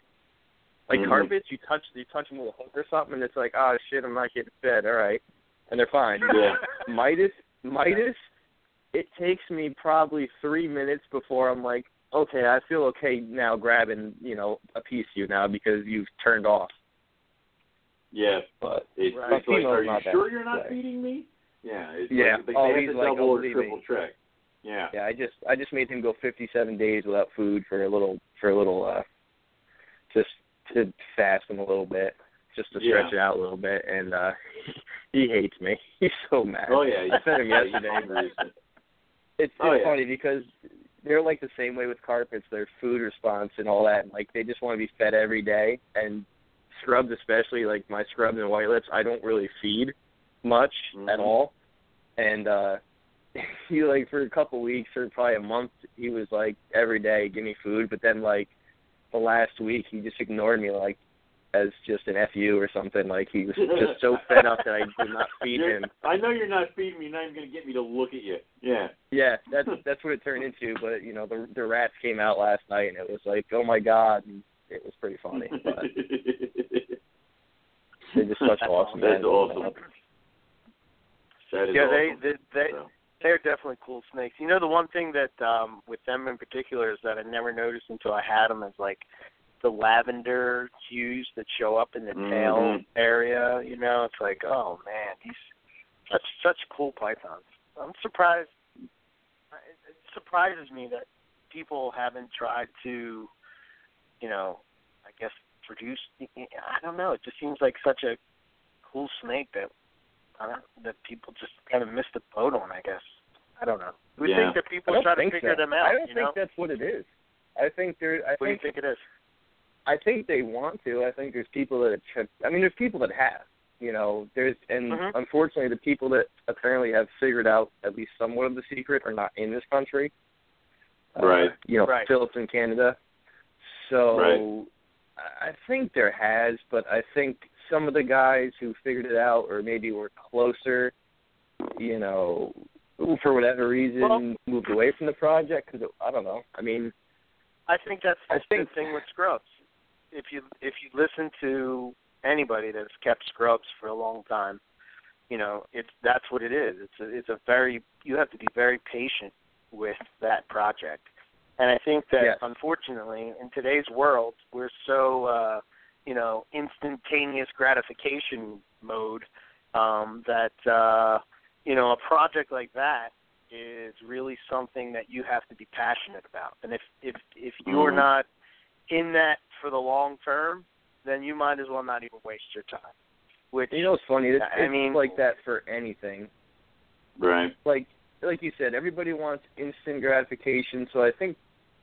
Like Mhm. carpets, you touch you touch them with a hook or something, and it's like, oh shit, I'm not getting fed. All right, and they're fine. Yeah. Midas, Midas, it takes me probably three minutes before I'm like, okay, I feel okay now grabbing, you know, a piece of you now because you've turned off. Yeah. But It's, Right. it's like, are you not that sure you're not way. feeding me? Yeah. It's Yeah. Like, they Oh, have he's to like, double or triple me. check. Yeah. yeah, I just I just made him go 57 days without food for a little for a little uh just to fast him a little bit, just to Yeah. stretch it out a little bit, and uh he hates me. He's so mad. Oh yeah. I fed him yesterday. It's, it's Oh, yeah. funny because they're like the same way with carpets. Their food response and all that. Like they just want to be fed every day. And scrubs, especially like my scrubs and white lips, I don't really feed much at Mhm. all. And uh he like for a couple weeks or probably a month, he was like every day give me food. But then like the last week, he just ignored me like as just an fu or something. Like he was just so fed up that I did not feed You're- him. I know you're not feeding me. You're not even going to get me to look at you. Yeah. Yeah, that's that's what it turned into. But you know, the the rats came out last night, and it was like, oh my god, and it was pretty funny. But they're just such awesome. That's animals, awesome. man. That is yeah, they they they So, they're definitely cool snakes. You know, the one thing that um with them in particular is that I never noticed until I had them is like the lavender hues that show up in the tail Mhm. area. You know, it's like, oh man, these such such cool pythons. I'm surprised. It, it surprises me that people haven't tried to, you know, I guess produce. I don't know. It just seems like such a cool snake that I don't, that people just kind of missed the boat on. I guess I don't know. We Yeah. think that people try to figure so. them out. I don't you think know? that's what it is. I think there. I What do you think think it is? I think they want to. I think there's people that have. I mean, there's people that have. You know, there's and Mhm. unfortunately, the people that apparently have figured out at least somewhat of the secret are not in this country. Uh, Right. you know, Right. Phillips in Canada. So Right. I think there has, but I think some of the guys who figured it out, or maybe were closer, you know, who for whatever reason Well- moved away from the project because I don't know. I mean, I think that's I the think- thing with scrubs. If you if you listen to anybody that's kept scrubs for a long time, you know it's that's what it is. It's a, it's a very you have to be very patient with that project, and I think that Yes. unfortunately in today's world we're so uh, you know instantaneous gratification mode um, that uh, you know a project like that is really something that you have to be passionate about. And if if if you're Mhm. not in that for the long term, then you might as well not even waste your time. Which you know, it's funny. It's, I it's mean- like that for anything. right. like like you said, everybody wants instant gratification. So I think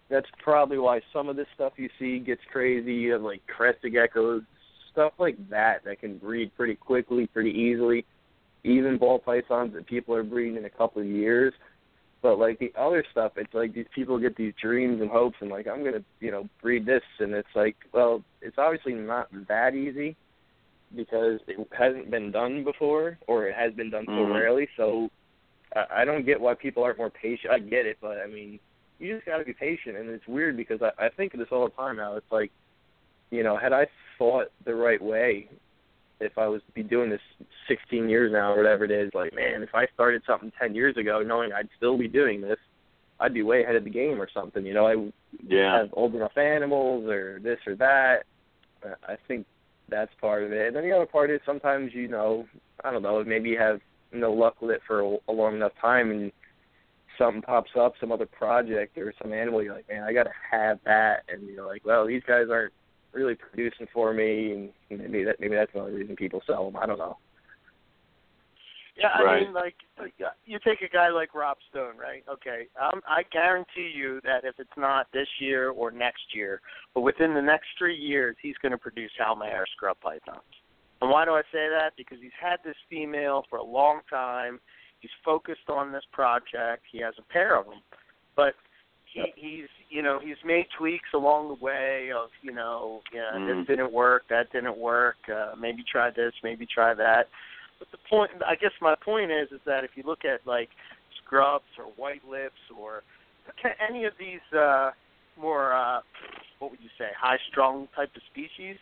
that's probably why some of this stuff you see gets crazy. You have like crested geckos, stuff like that that can breed pretty quickly, pretty easily. Even ball pythons that people are breeding in a couple of years. But like the other stuff, it's like these people get these dreams and hopes, and like I'm gonna, you know, breed this, and it's like, well, it's obviously not that easy because it hasn't been done before, or it has been done so Mhm. rarely. So I, I don't get why people aren't more patient. I get it, but I mean, you just got to be patient, and it's weird because I, I think of this all the time now. It's like, you know, had I thought the right way, if I was to be doing this 16 years now or whatever it is, like, man, if I started something 10 years ago, knowing I'd still be doing this, I'd be way ahead of the game or something. You know, I Yeah. have old enough animals or this or that. I think that's part of it. And then the other part is sometimes you know, I don't know, maybe you have no luck with it for a, a long enough time, and something pops up, some other project or some animal, you're like, man, I got to have that, and you're like, well, these guys aren't really producing for me, and maybe that maybe that's the only reason people sell them. I don't know. Yeah, I Right. mean, like like, uh, you take a guy like Rob Stone, right? Okay, um, I guarantee you that if it's not this year or next year, but within the next three years, he's going to produce Halmahera scrub pythons. And why do I say that? Because he's had this female for a long time. He's focused on this project. He has a pair of them, but he, he's you know he's made tweaks along the way of you know yeah Mhm. this didn't work, that didn't work. Uh, maybe try this, maybe try that. But the point, I guess my point is, is that if you look at like scrubs or white lips or any of these uh, more, uh, what would you say, high-strung type of species,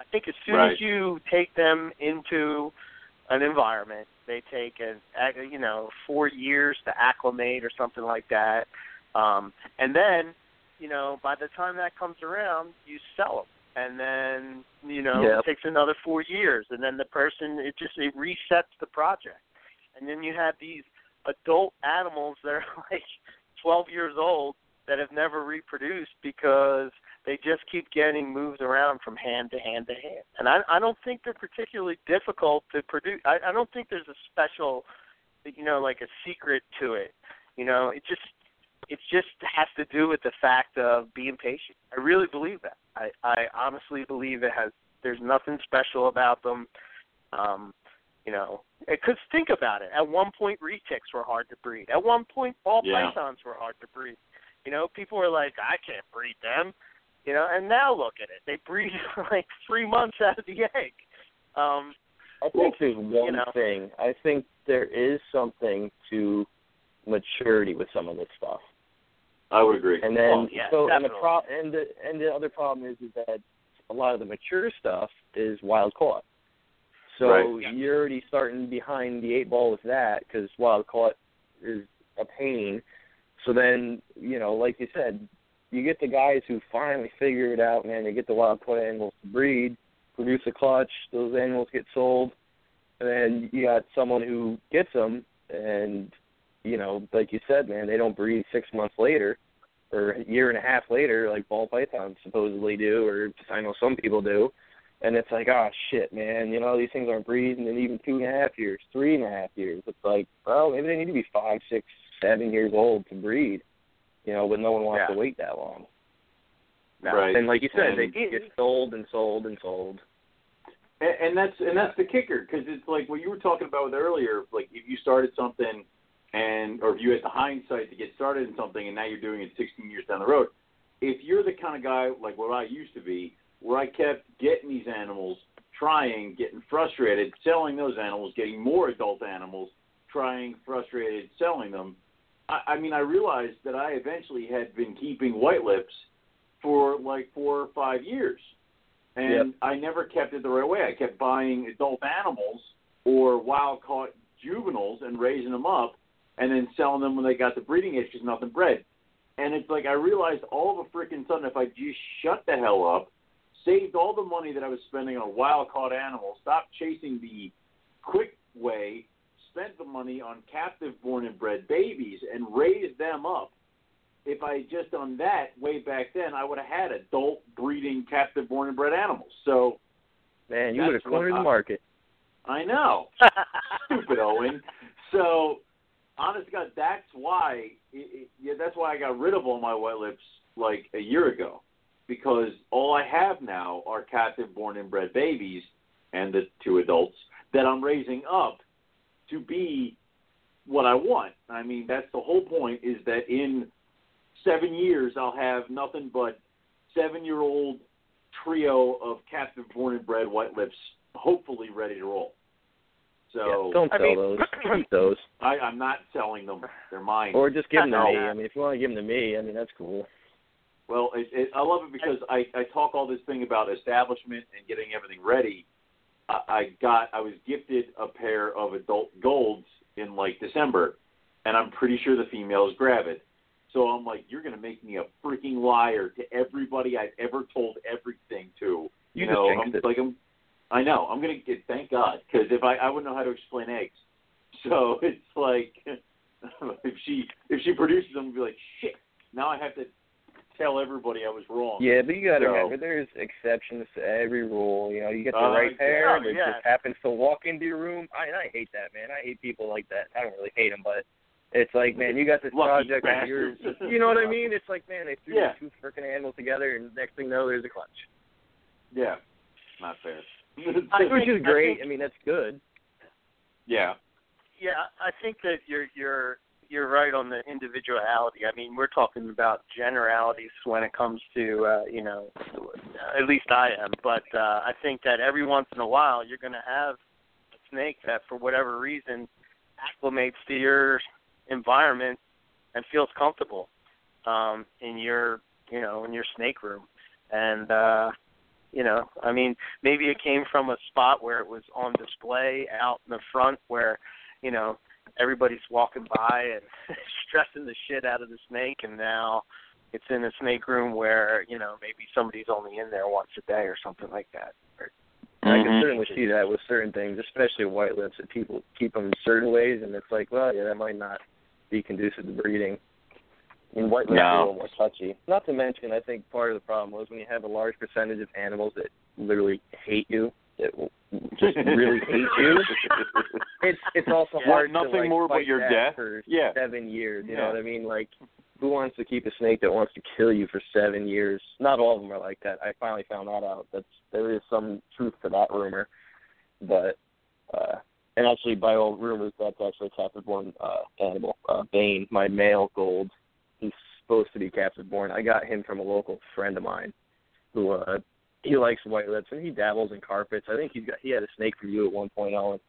I think as soon Right. as you take them into an environment, they take ac- you know, four years to acclimate or something like that, um, and then, you know, by the time that comes around, you sell them and then you know Yep. it takes another four years. And then the person it just it resets the project. And then you have these adult animals that are like 12 years old that have never reproduced because they just keep getting moved around from hand to hand to hand. And i i don't think they're particularly difficult to produce. I i don't think there's a special you know like a secret to it. You know it just it just has to do with the fact of being patient. I really believe that. I, I honestly believe it has. There's nothing special about them. Um, you know, because think about it. At one point, retics were hard to breed. At one point, ball Yeah. pythons were hard to breed. You know, people were like, I can't breed them. You know, and now look at it. They breed like three months out of the egg. Um, I think there's one know. thing. I think there is something to maturity with some of this stuff. I would agree. And then Oh, yeah, so and the pro and the and the other problem is is that a lot of the mature stuff is wild caught. So Right. you're already starting behind the eight ball with that because wild caught is a pain. So then you know, like you said, you get the guys who finally figure it out, man. They get the wild caught animals to breed, produce a clutch. Those animals get sold, and then you got someone who gets them and you know, like you said, man, they don't breed six months later or a year and a half later, like ball pythons supposedly do, or I know some people do. And it's like, oh shit, man, you know, these things aren't breeding in even two and a half years, three and a half years. It's like, well, maybe they need to be five, six, seven years old to breed. You know, but no one wants Yeah. to wait that long. no. Right. And like you said, And- they get sold and sold and sold. and, and that's and that's the kicker because it's like what you were talking about with earlier. Like if you started something, and or if you had the hindsight to get started in something, and now you're doing it 16 years down the road. If you're the kind of guy like what I used to be, where I kept getting these animals, trying, getting frustrated, selling those animals, getting more adult animals, trying, frustrated, selling them. I, I mean, I realized that I eventually had been keeping white lips for like four or five years and Yep. I never kept it the right way. I kept buying adult animals or wild caught juveniles and raising them up, and then selling them when they got the breeding age because nothing bred. And it's like I realized all of a freaking sudden if I just shut the hell up, saved all the money that I was spending on wild caught animals, stopped chasing the quick way, spent the money on captive born and bred babies, and raised them up if I had just done that way back then, I would have had adult breeding captive born and bred animals. So Man, you would have cornered the market. I know, stupid Owen. So honest to God, that's why. It, yeah, that's why I got rid of all my white lips like a year ago, because all I have now are captive born and bred babies and the two adults that I'm raising up to be what I want. I mean, that's the whole point. Is that in seven years I'll have nothing but seven year old trio of captive born and bred white lips hopefully ready to roll. So yeah, don't I sell mean- those. Keep those. I, I'm not selling them. They're mine. Or just give them to me. I mean, if you want to give them to me, I mean, that's cool. Well, it, it, I love it because I, I talk all this thing about establishment and getting everything ready. I, I got I was gifted a pair of adult golds in like December, and I'm pretty sure the females gravid. So I'm like, you're gonna make me a freaking liar to everybody I've ever told everything to. You, know, I'm, it. like I'm. I know I'm gonna get. Thank God, because if I I wouldn't know how to explain eggs. So it's like if she if she produces them, I'd be like shit. Now I have to tell everybody I was wrong. Yeah, but you got to So- remember, there's exceptions to every rule. You know, you get the Uh, right pair yeah, that yeah. just happens to walk into your room. I I hate that, man. I hate people like that. I don't really hate them, but it's like, man, you got this Lucky project. that You're, you know what I mean? It's like, man, they threw Yeah. two freaking animals together, and next thing you know, there's a clutch, Yeah, not fair. I which is great. think- I mean, that's good. yeah, Yeah, I think that you're you're you're right on the individuality. I mean, we're talking about generalities when it comes to uh, you know, at least I am. But uh, I think that every once in a while you're going to have a snake that, for whatever reason, acclimates to your environment and feels comfortable um, in your you know in your snake room. And uh, you know, I mean, maybe it came from a spot where it was on display out in the front where you know, everybody's walking by and stressing the shit out of the snake and now it's in a snake room where, you know, maybe somebody's only in there once a day or something like that. I Mm-hmm. can certainly see that with certain things, especially white lips, that people keep them certain ways, and it's like, well, yeah, that might not be conducive to breeding. Mean, white lips No. a little more touchy. Not to mention, I think part of the problem was when you have a large percentage of animals that literally hate you, that just really hate you. It's it's also Yeah, hard nothing to like more but your death. for Yeah. seven years. You Yeah. know what I mean? Like, who wants to keep a snake that wants to kill you for seven years? Not all of them are like that. I finally found that out. That's there is some truth to that rumor, but uh, and actually, by all rumors, that's actually a captive born uh, animal. Uh, Bane, my male gold, he's supposed to be captive born. I got him from a local friend of mine who uh, he likes white lips and he dabbles in carpets. I think he's got he had a snake for you at one point, Owen.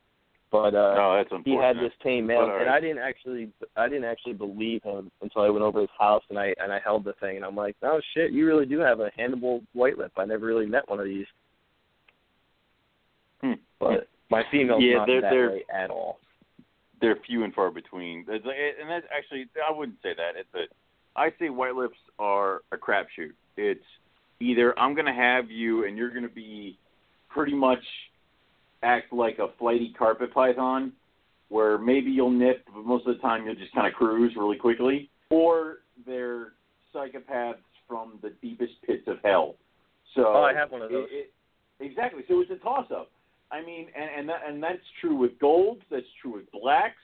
But uh, no, that's he had this tame male, and. I didn't actually, I didn't actually believe him until I went over his house and I and I held the thing, and I'm like, oh shit, you really do have a handleable white lip. I never really met one of these. Hmm. But my female's Yeah, not they're- that they're- way at all. They're few and far between. It's like, and that's actually I wouldn't say that. It's a I say white lips are a crapshoot. It's either I'm going to have you and you're going to be pretty much act like a flighty carpet python, where maybe you'll nip, but most of the time you'll just kind of cruise really quickly, or they're psychopaths from the deepest pits of hell. So Oh, I have one of it- those. it- exactly. So it's a toss up. I mean, and and, that, and that's true with golds. That's true with blacks.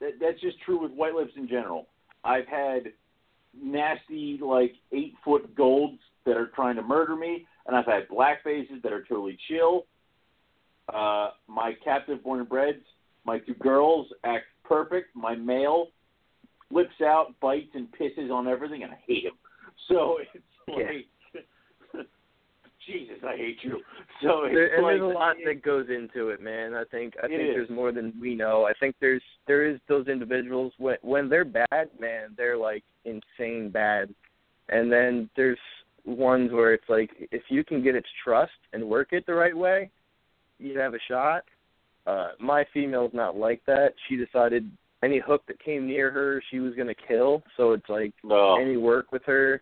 That, that's just true with white lips in general. I've had nasty like eight foot golds that are trying to murder me, and I've had black faces that are totally chill. Uh, my captive born and breds, my two girls act perfect. My male flips out, bites, and pisses on everything, and I hate him. So it's like, Jesus, I hate you. So it's There, and like, there's a lot that goes into it, man. I think I think is. there's more than we know. I think there's there is those individuals when when they're bad, man, they're like insane bad. And then there's ones where it's like if you can get its trust and work it the right way, you have a shot. Uh my female's not like that. She decided any hook that came near her, she was going to kill. So it's like no. any work with her.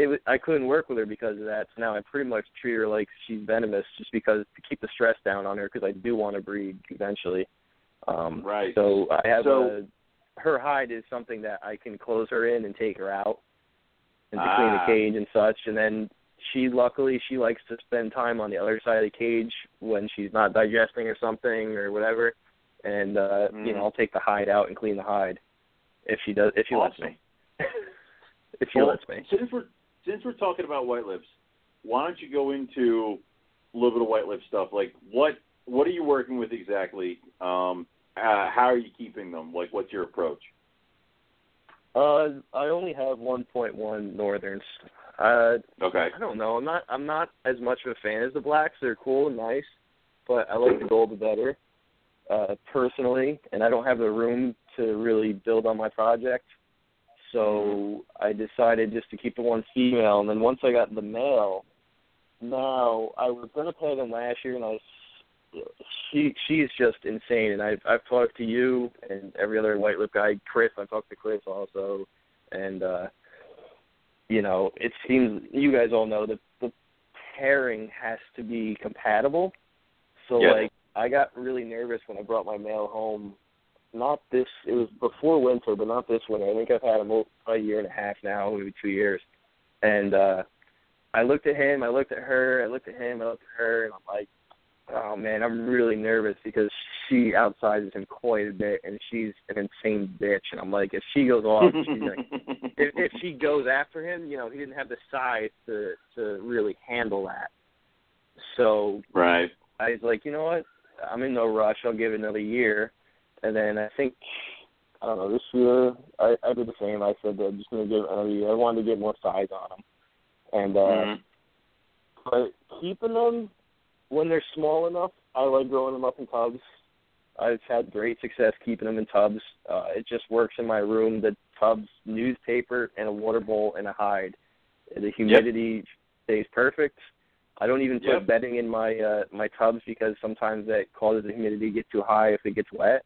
It was, I couldn't work with her because of that. So now I pretty much treat her like she's venomous, just because to keep the stress down on her, because I do want to breed eventually. Um, Right. So I have So- a, her hide is something that I can close her in and take her out and to clean Ah. the cage and such. And then she luckily she likes to spend time on the other side of the cage when she's not digesting or something or whatever. And uh, you Mm. know I'll take the hide out and clean the hide if she does if she lets me. if she Well, lets me. Since we're since we're talking about white lips, why don't you go into a little bit of white lip stuff? Like what what are you working with exactly? Um, uh, how are you keeping them? Like what's your approach? Uh, I only have 1.1 Northerns. Uh, Okay. I don't know. I'm not. I'm not as much of a fan as the blacks. They're cool and nice, but I like the gold better, uh, personally. And I don't have the room to really build on my project, so I decided just to keep the one female. And then once I got the male, now I was gonna pay them last year, and I. She she's just insane, and I've I've talked to you and every other white lip guy, Chris. I talked to Chris also, and uh you know, it seems you guys all know that the pairing has to be compatible. So Yes. like I got really nervous when I brought my male home. Not this it was before winter, but not this winter. I think I've had him a year and a half now, maybe two years. And uh I looked at him, I looked at her, I looked at him, I looked at her, and I'm like, oh man, I'm really nervous because she outsizes him quite a bit, and she's an insane bitch. And I'm like, if she goes off, she's like, if, if she goes after him, you know, he didn't have the size to to really handle that. So right. I was like, you know what, I'm in no rush. I'll give it another year, and then I think. I don't know. This year, I, I did the same. I said that I'm just going to give it another year. I wanted to get more size on him, and uh, Mhm. but keeping them when they're small enough, I like growing them up in tubs. I've had great success keeping them in tubs. Uh, it just works in my room. The tubs, newspaper, and a water bowl and a hide. The humidity stays perfect. I don't even put Yep. bedding in my uh, my tubs because sometimes that causes the humidity to get too high if it gets wet.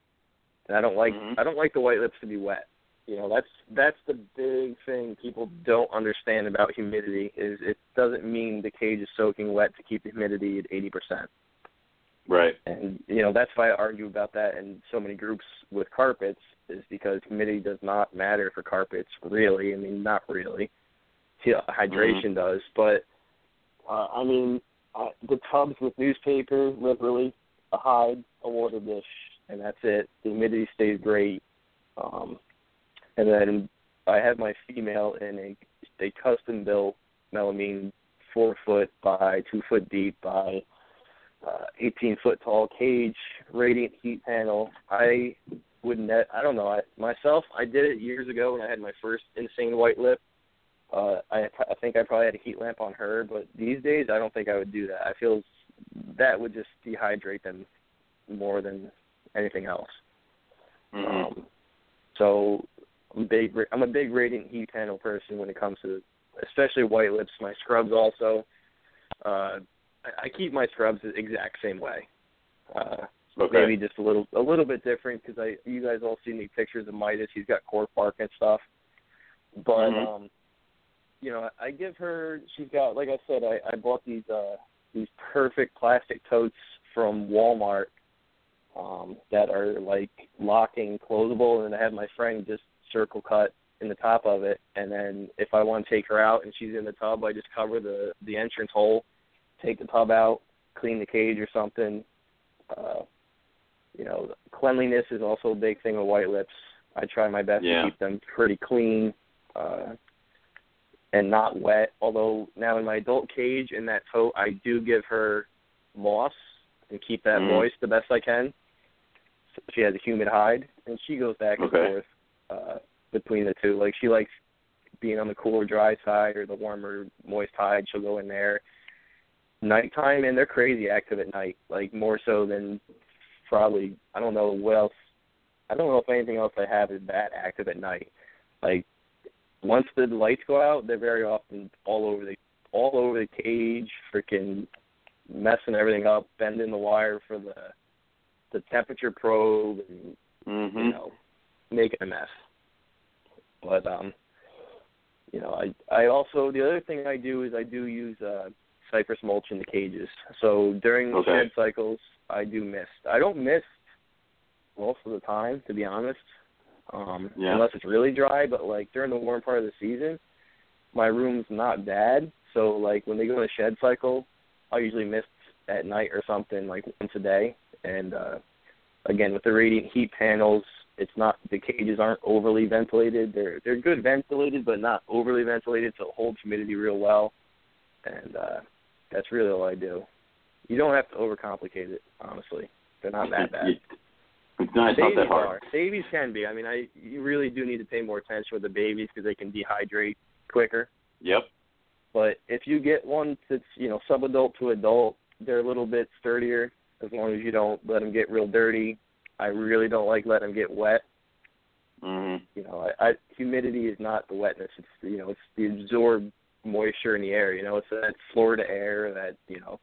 And I don't like Mhm. I don't like the white lips to be wet. You know, that's that's the big thing people don't understand about humidity is it doesn't mean the cage is soaking wet to keep the humidity at eighty percent. Right. And you know, that's why I argue about that in so many groups with carpets is because humidity does not matter for carpets really. I mean not really. Yeah, hydration does, but uh, I mean uh, the tubs with newspaper, literally a hide, a water dish, and that's it. The humidity stays great. Um, and then I have my female in a a custom built melamine four foot by two foot deep by uh, 18 foot tall cage, radiant heat panel. I would net. I don't know. I myself, I did it years ago when I had my first insane white lip. Uh, I I think I probably had a heat lamp on her, but these days I don't think I would do that. I feel that would just dehydrate them more than anything else. Mhm. Um, so I'm a big. I'm a big radiant heat panel person when it comes to, especially white lips. My scrubs also. Uh, I, I keep my scrubs the exact same way. Uh, okay. maybe just a little a little bit different because I you guys all seen the pictures of Midas. He's got cork bark and stuff. But Mhm. um, you know, I give her. She's got like I said, I I bought these uh these perfect plastic totes from Walmart um that are like locking closable, and I have my friend just circle cut in the top of it, and then if I want to take her out and she's in the tub, I just cover the the entrance hole, take the tub out, clean the cage or something. Uh, you know, cleanliness is also a big thing with white lips. I try my best Yeah. to keep them pretty clean uh, and not wet. Although now in my adult cage in that tote, I do give her moss and keep that Mhm. moist the best I can. She has a humid hide, and she goes back and Okay. forth uh, between the two. Like she likes being on the cooler, dry side or the warmer, moist hide. She'll go in there. Nighttime, and they're crazy active at night, like more so than probably I don't know what else. I don't know if anything else I have is that active at night. Like once the lights go out, they're very often all over the all over the cage, freaking messing everything up, bending the wire for the the temperature probe, and Mhm. you know, making a mess. But um, you know, I I also the other thing I do is I do use uh cypress mulch in the cages. So during the Okay. shed cycles, I do mist. I don't mist most of the time, to be honest. Um, Yeah. unless it's really dry, but like during the warm part of the season, my room's not bad. So like when they go in the shed cycle, I usually mist at night or something like once a day. And uh again with the radiant heat panels, it's not the cages aren't overly ventilated. They're they're good ventilated but not overly ventilated so it holds humidity real well. And uh that's really all I do. You don't have to overcomplicate it, honestly. They're not that bad. It's not, it's not that hard. are. Babies can be. I mean, I you really do need to pay more attention with the babies because they can dehydrate quicker. Yep. But if you get one that's you know sub adult to adult, they're a little bit sturdier as long as you don't let them get real dirty. I really don't like letting them get wet. Mhm. You know, I, I humidity is not the wetness. It's you know it's the absorbed moisture in the air. You know, it's that Florida air, that you know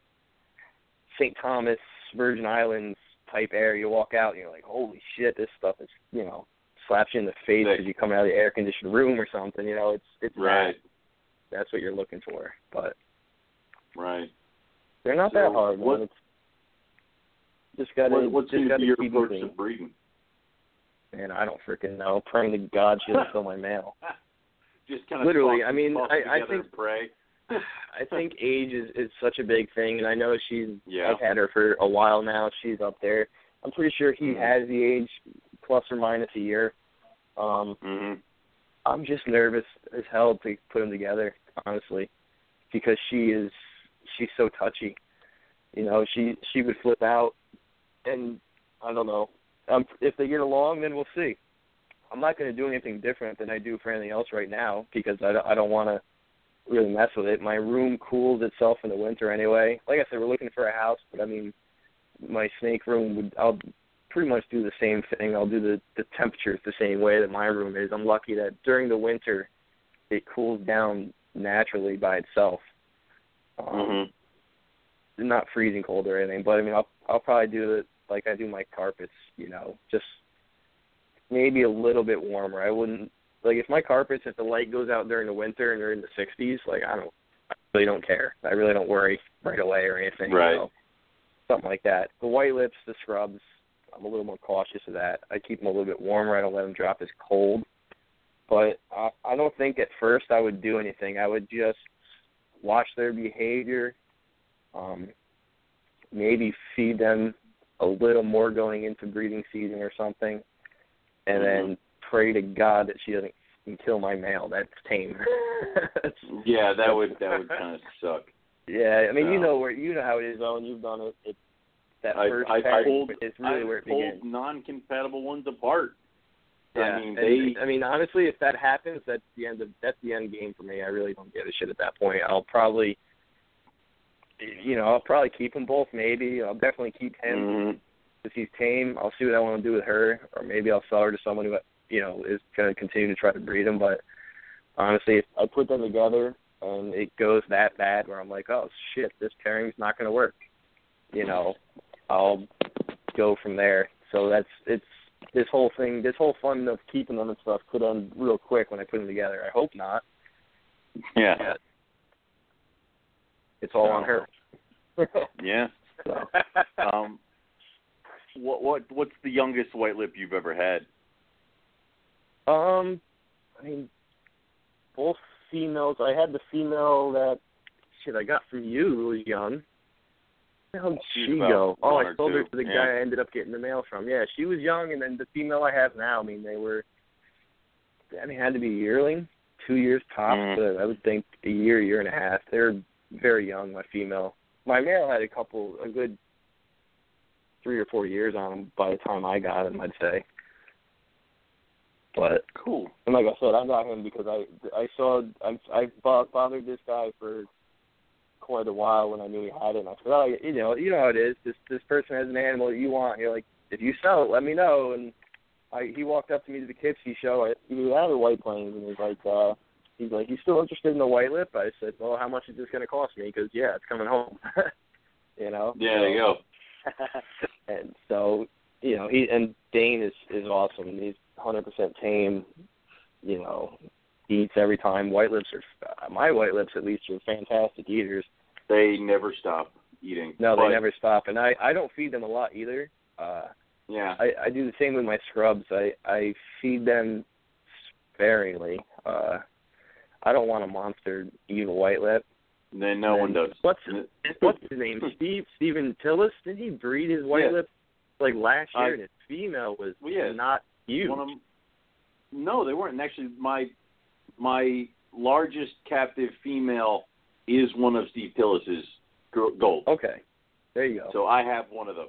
St. Thomas, Virgin Islands type air. You walk out and you're like, holy shit, this stuff is you know slaps you in the face as you come out of the air conditioned room or something. You know, it's it's Right. that. That's what you're looking for. But Right. they're not So that hard. man. what- It's just gotta What, what just seems to be your approach to breeding? Man, I don't freaking know. Praying to God she doesn't steal my male. just kind of Literally, I mean, I- I think- pray. I think age is is such a big thing, and I know she's. Yeah. I've had her for a while now. She's up there. I'm pretty sure he Mhm. has the age, plus or minus a year. Um, hmm I'm just nervous as hell to put them together, honestly, because she is she's so touchy. You know, she she would flip out, and I don't know. Um, if they get along, then we'll see. I'm not going to do anything different than I do for anything else right now because I don't, I don't want to really mess with it. My room cools itself in the winter anyway. Like I said, we're looking for a house, but I mean, my snake room would I'll pretty much do the same thing. I'll do the the temperatures the same way that my room is. I'm lucky that during the winter it cools down naturally by itself. Um, hmm Not freezing cold or anything, but I mean I'll I'll probably do it like I do my carpets. You know, just maybe a little bit warmer. I wouldn't like if my carpets if the light goes out during the winter and they're in the 60s. Like I don't I really don't care. I really don't worry right away or anything. Right. You know? Something like that. The white lips, the scrubs, I'm a little more cautious of that. I keep them a little bit warmer. I don't let them drop as cold. But I, I don't think at first I would do anything. I would just watch their behavior, um, maybe feed them a little more going into breeding season or something, and then pray to God that she doesn't kill my male. That's tame. That's- Yeah, that would that would kind of suck. yeah, I mean you know where you know how it is, Owen. You've done it. It's that I first I pairing pulled is really I where it begins. non-compatible ones apart. Yeah, I mean, and- they. I mean, honestly, if that happens, that's the end of that's the end game for me. I really don't give a shit at that point. I'll probably, you know, I'll probably keep them both. Maybe I'll definitely keep him Mhm. if he's tame. I'll see what I want to do with her, or maybe I'll sell her to someone who, you know, is going to continue to try to breed them. But honestly, if I put them together and it goes that bad, where I'm like, oh shit, this pairing's not going to work, you know, I'll go from there. So that's it's this whole thing, this whole fun of keeping them and stuff could end real quick when I put them together. I hope not. Yeah. It's all on her. Yeah. so. Um, what what what's the youngest white lip you've ever had? Um, I mean, both females. I had the female that shit I got from you who was young. Did she go? Oh, I sold her to the yeah. guy I ended up getting the male from. Yeah, she was young, and then the female I have now. I mean, they were. I mean, had to be yearling, two years tops. Mhm. But I would think a year, year and a half. They're very young. My female, my male had a couple, a good three or four years on them by the time I got him. I'd say. But Cool. and like I said, I got him because I I saw I I bothered this guy for quite a while when I knew he had it. And I said, oh, you know, you know how it is. This this person has an animal that you want. You're like, if you sell it, let me know. And I he walked up to me to the Kipsy show. I, he was out of White Plains, and he's like, uh, he's like, you still interested in the white lip? I said, well, how much is this going to cost me? Because yeah, it's coming home. you know. Yeah, there you go. And so, you know, he and Dane is is awesome. He's 100% tame. You know, eats every time. White lips are uh, my white lips at least are fantastic eaters. They never stop eating. No, But, they never stop, and I I don't feed them a lot either. Uh, Yeah. I I do the same with my scrubs. I I feed them sparingly. Uh, I don't want a monster evil white lip. then no one does. What's what's his name? Steve Steven Tillis. Did he breed his white Yeah. lip like last year? I- and his female was Well, yeah. not huge. Of no, they weren't. And actually, my my largest captive female is one of Steve Tillis's gold. Okay, there you go. So I have one of those.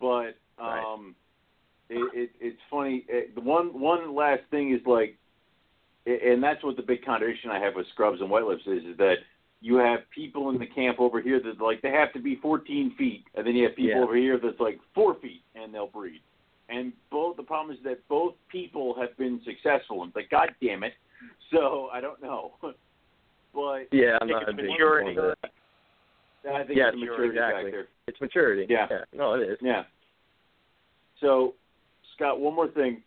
But Right. um, it, it it's funny. It, the one one last thing is like, and that's what the big contradiction I have with scrubs and white lips is, is that you have people in the camp over here that like they have to be 14 feet, and then you have people Yeah. over here that's like four feet, and they'll breed. And both the problem is that both people have been successful, and it's like God damn it. So I don't know, but yeah, I'm not a big maturity. fan of that. I think Yes, it's maturity exactly. factor. It's maturity. Yeah. no, it is. Yeah. So, Scott, one more thing.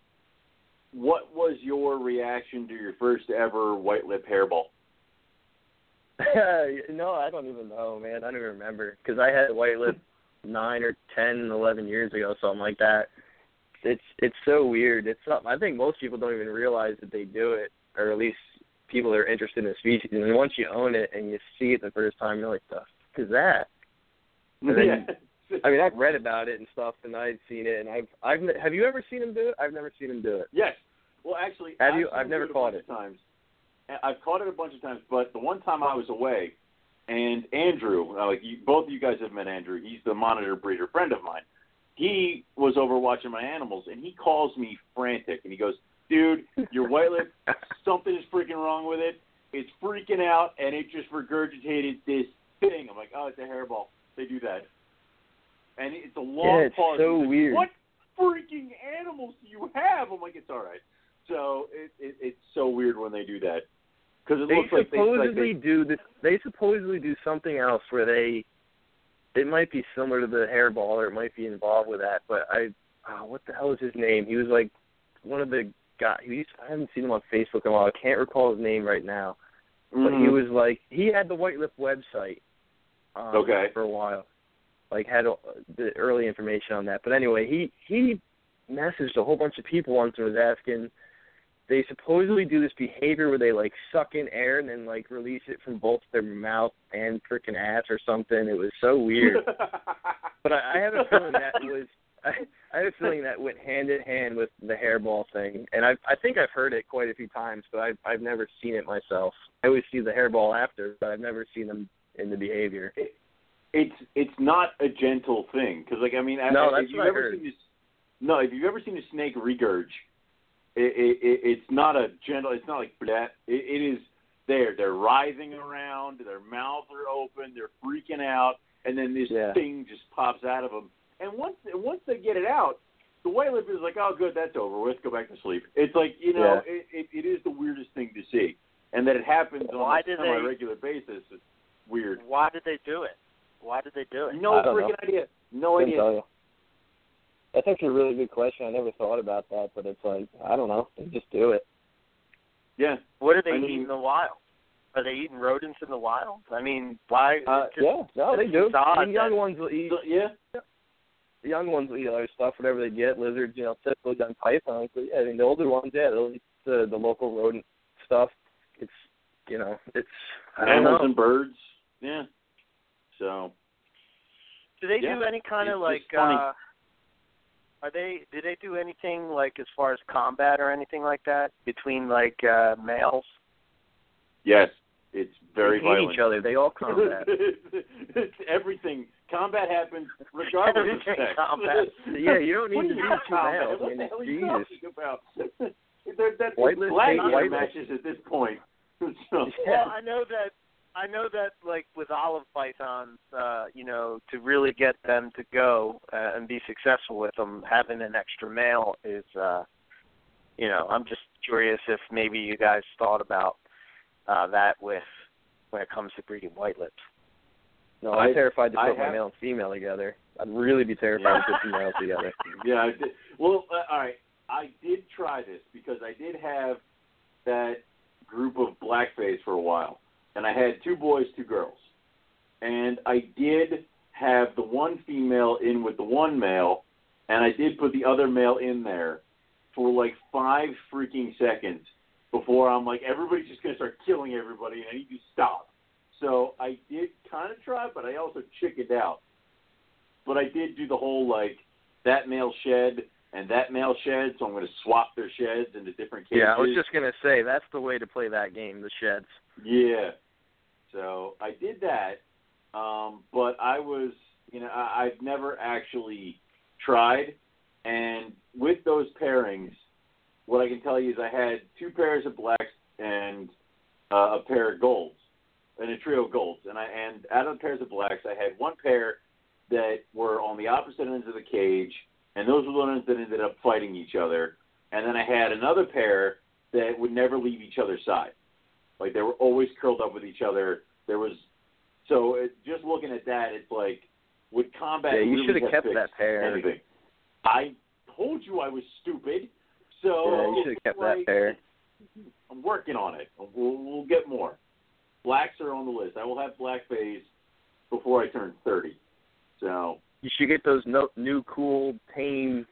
What was your reaction to your first ever white lip hairball? no, I don't even know, man. I don't even remember because I had white lip nine or ten, eleven years ago, something like that. It's it's so weird. It's something I think most people don't even realize that they do it, or at least people that are interested in the species, and once you own it and you see it the first time, you're like, "The fuck is that?" And then, yeah. I mean, I've read about it and stuff, and I've seen it, and I've I've have you ever seen him do it? I've never seen him do it. Yes. Well, actually, Have I've you? I've never it caught it. Times. I've caught it a bunch of times, but the one time I was away, and Andrew, uh, like you, both of you guys have met Andrew. He's the monitor breeder friend of mine. He was over watching my animals, and he calls me frantic, and he goes, "Dude, your white lip, something is freaking wrong with it. It's freaking out, and it just regurgitated this thing." I'm like, "Oh, it's a hairball. They do that." And it's a long Yeah, it's pause. so like, weird. What freaking animals do you have? I'm like, it's all right. So it, it it's so weird when they do that because it They looks like they, like supposedly they do this. They supposedly do something else where they. It might be similar to the hairball, or it might be involved with that. But I, oh, what the hell is his name? He was like one of the guys. He used, I haven't seen him on Facebook in a while. I can't recall his name right now. But he Mhm. was like he had the White Lip website. Um, Okay. For a while, like had uh, the early information on that. But anyway, he he messaged a whole bunch of people once and was asking. They supposedly do this behavior where they like suck in air and then like release it from both their mouth and freaking ass or something. It was so weird. But I, I have a feeling that was I, I have a feeling that went hand in hand with the hairball thing, and I I think I've heard it quite a few times, but I've I've never seen it myself. I always see the hairball after, but I've never seen them in the behavior. It, it's it's not a gentle thing because like I mean No, I, that's if you've what I ever heard. seen this no if you've ever seen a snake regurge it, it, it it's not a gentle it's not like that it, it is there they're writhing around their mouths are open they're freaking out and then this Yeah. thing just pops out of them and once once they get it out the white lip is like oh good that's over with go back to sleep it's like you know Yeah. it, it, it is the weirdest thing to see and that it happens Why on a semi regular basis is weird Why did they do it? Why did they do it? no I freaking know. idea. No Couldn't idea. Tell you. That's actually a really good question. I never thought about that, but it's like I don't know. They just do it. Yeah. What do they I eat mean- in the wild? Are they eating rodents in the wild? I mean, why? Uh, just- yeah, no, they do. seems odd I mean, young that- ones will eat. Yeah. The young ones will eat other stuff, whatever they get. Lizards, you know, typical young pythons. But yeah, I mean, the older ones, yeah, they'll eat the the local rodent stuff. It's you know, it's I don't Animals know. and birds. Yeah. So Do they Yeah, do any kind it's of like? just funny. uh Are they? Do they do anything like as far as combat or anything like that between like uh males? yes, it's very they hate violent. each other. They all combat. it's everything. Combat happens regardless of sex. combat. Yeah, you don't What need do to you be mean two combat? males. What the hell are you Jesus. talking about? They're, they're White lips gladiator hate matches at this point. so, Well, I know that I know that like with olive pythons, uh, you know, to really get them to go uh, and be successful with them, having an extra male is, uh, you know, I'm just curious if maybe you guys thought about uh, that with when it comes to breeding white lips. No, I'm I- terrified to I put my have- male and female together. I'd really be terrified to put two males together. yeah. I did. Well, uh, all right. I did try this because I did have that group of blackface for a while, and I had two boys, two girls, and I did have the one female in with the one male, and I did put the other male in there for like five freaking seconds before I'm like, everybody's just gonna start killing everybody, and I need to stop. So I did kind of try, but I also chickened out. But I did do the whole like that male shed and that male shed, so I'm going to swap their sheds into different cages. Yeah, I was just gonna say that's the way to play that game, the sheds. Yeah. So I did that, um, but I was, you know, I, I've never actually tried. And with those pairings, what I can tell you is I had two pairs of blacks and uh, a pair of golds, and a trio of golds. And I and out of the pairs of blacks, I had one pair that were on the opposite ends of the cage, and those were the ones that ended up fighting each other. And then I had another pair that would never leave each other's side. Like they were always curled up with each other. There was so it, just looking at that, it's like would combat. Yeah, you really should have kept that pair. Anything. I told you I was stupid. So Yeah, you should have kept like, that pair. I'm working on it. We'll, we'll get more. Blacks are on the list. I will have black face before I turn 30. So You should get those no, new cool tame,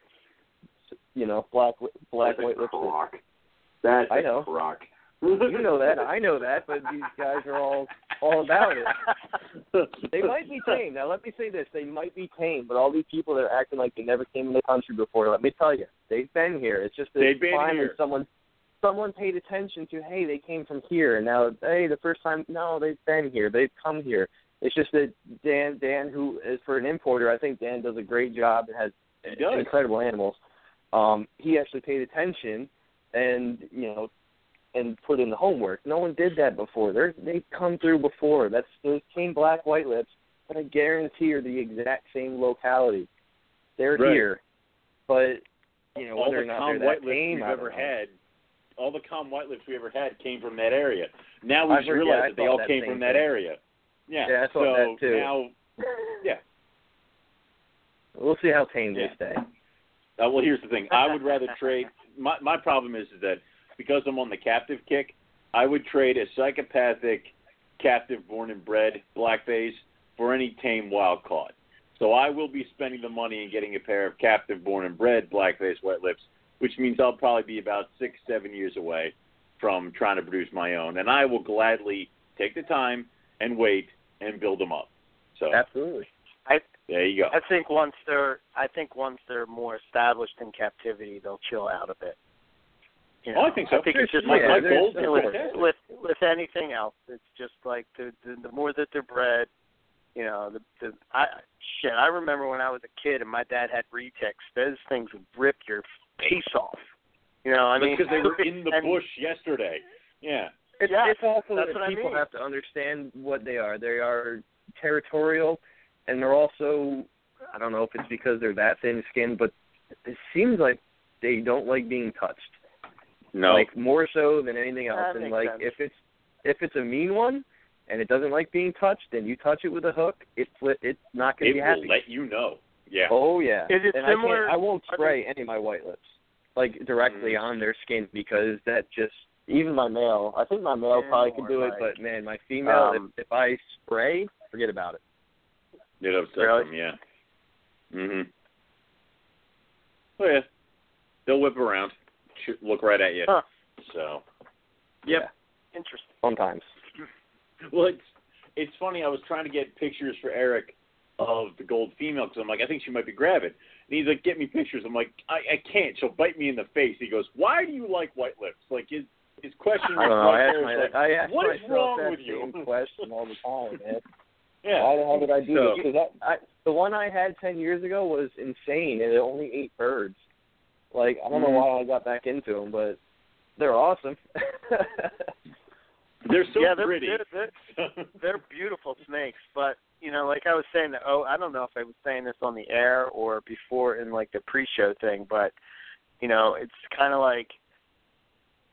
you know, black black that's white lipstick. That's I know. crock. You know that. I know that. But these guys are all all about it. They might be tame. Now, let me say this: they might be tame, but all these people that are acting like they never came in the country before, let me tell you, they've been here. It's just that They've been here. someone someone paid attention to. Hey, they came from here, and now hey, the first time, no, they've been here. They've come here. It's just that Dan, Dan, who is for an importer, I think Dan does a great job and has incredible animals. Um, he actually paid attention, and you know, and put in the homework. No one did that before. They're they've come through before. That's those came black white lips, but I guarantee are the exact same locality. They're Right. here, but you know all whether the or not calm they're that white lips tame, we've ever know. had, all the calm white lips we ever had came from that area. Now we I've just heard- yeah, realize I that they all that came from that thing. area. Yeah. Yeah, I so that too. now, yeah. We'll see how tame Yeah. they stay. Uh, well, here's the thing. I would rather trade. My my problem is, is that because I'm on the captive kick, I would trade a psychopathic, captive born and bred black face for any tame wild caught. So I will be spending the money and getting a pair of captive born and bred black face white lips, which means I'll probably be about six seven years away from trying to produce my own, and I will gladly take the time and wait and build them up. So Absolutely. I there you go. I think once they're I think once they're more established in captivity, they'll chill out a bit. You know, Oh, I think so. I think it's just like my with, goals are with, with with anything else. It's just like the the, the more that they're bred, you know, the the I shit. I remember when I was a kid and my dad had retics. Those things would rip your face off. You know, I mean, because they were in the and- bush yesterday. Yeah. It's, Yeah, it's also that's that what I people mean. have to understand what they are. They are territorial, and they're also I don't know if it's because they're that thin skinned, but it seems like they don't like being touched. No. Like more so than anything else. That and makes like sense. if it's if it's a mean one and it doesn't like being touched, then you touch it with a hook, it's it's not going it to be will let you know. Yeah. Oh yeah. Is it and similar- I, I won't are spray any of my white lips like directly Mm. on their skin because that just even my male. I think my male Yeah, probably could or do it, but man, my female, Um, if, if I spray, forget about it. It upsets Really? them, yeah. Mhm. Oh yeah. They'll whip around, shoot, look right at you. Huh. So. Yeah, interesting. sometimes. Well, it's it's funny. I was trying to get pictures for Eric of the gold female because I'm like, I think she might be gravid. And he's like, get me pictures. I'm like, I, I can't. She'll bite me in the face. He goes, Why do you like white lips? Like his his question I don't know. I right there my, like, I ask what is wrong that with you? same question all the time, man. yeah. Why the hell did I do So- this? Because I, the one I had ten years ago was insane, and it only ate birds. Like I don't know Mhm. why I got back into them, but they're awesome. They're so yeah, they're, pretty. they're, they're they're beautiful snakes, but you know, like I was saying, oh, I don't know if I was saying this on the air or before in like the pre-show thing, but you know, it's kind of like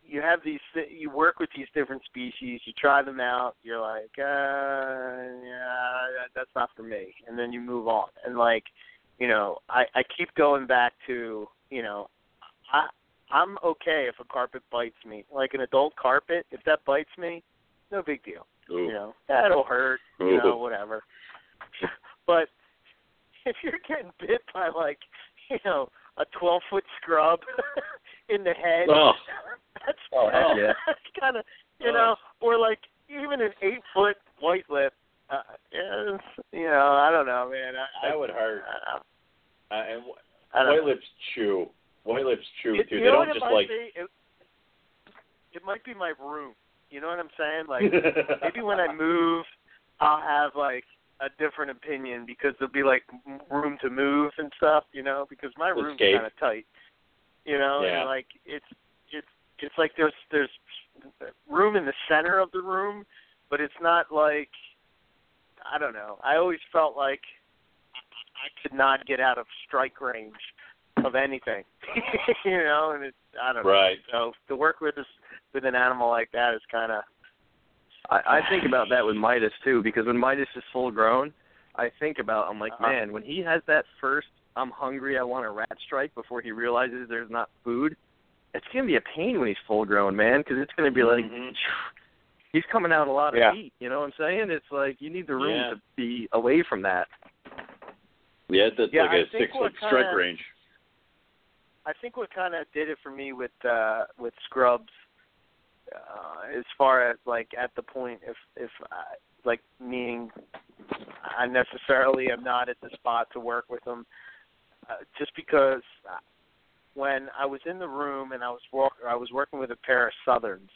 you have these, you work with these different species, you try them out, you're like, uh, yeah, that's not for me, and then you move on, and like, you know, I I keep going back to, you know, I I'm okay if a carpet bites me. Like an adult carpet, if that bites me, no big deal. Ooh. You know, that'll hurt, you know, whatever. but if you're getting bit by like, you know, a twelve foot scrub in the head, Oh. that's Oh, heck yeah. that's kind of you Oh. know, or like even an eight foot white lip. Uh, yeah, you know, I don't know, man. I, That I, would hurt. I, Uh, and I don't white know. lips chew. White lips chew It, too. They don't just like. be? It, it might be my room. You know what I'm saying? Like maybe when I move, I'll have like a different opinion because there'll be like room to move and stuff. You know, because my room's kind of tight. You know, Yeah. and like it's it's it's like there's there's room in the center of the room, but it's not like I don't know. I always felt like I could not get out of strike range of anything. you know, and it's I don't know. Right. So to work with this with an animal like that is kind of I, I think about that with Midas too, because when Midas is full grown, I think about I'm like, Uh-huh. man, when he has that first I'm hungry, I want a rat strike before he realizes there's not food, it's gonna be a pain when he's full grown, man, because it's gonna be like Mhm. he's coming out a lot of Yeah. heat. You know what I'm saying? It's like you need the room Yeah. to be away from that. Yeah, that's Yeah, like I a six foot strike kinda- range. I think what kind of did it for me with uh with Scrubs uh, as far as like at the point if if I, like meaning I necessarily am not at the spot to work with them, uh, just because when I was in the room and I was walk I was working with a pair of southerns,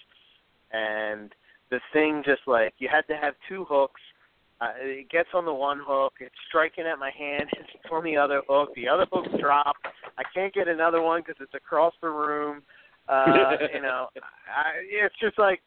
and the thing just like you had to have two hooks. Uh, it gets on the one hook, it's striking at my hand, it's on the other hook, the other hook dropped. I can't get another one because it's across the room. Uh, you know, I, it's just like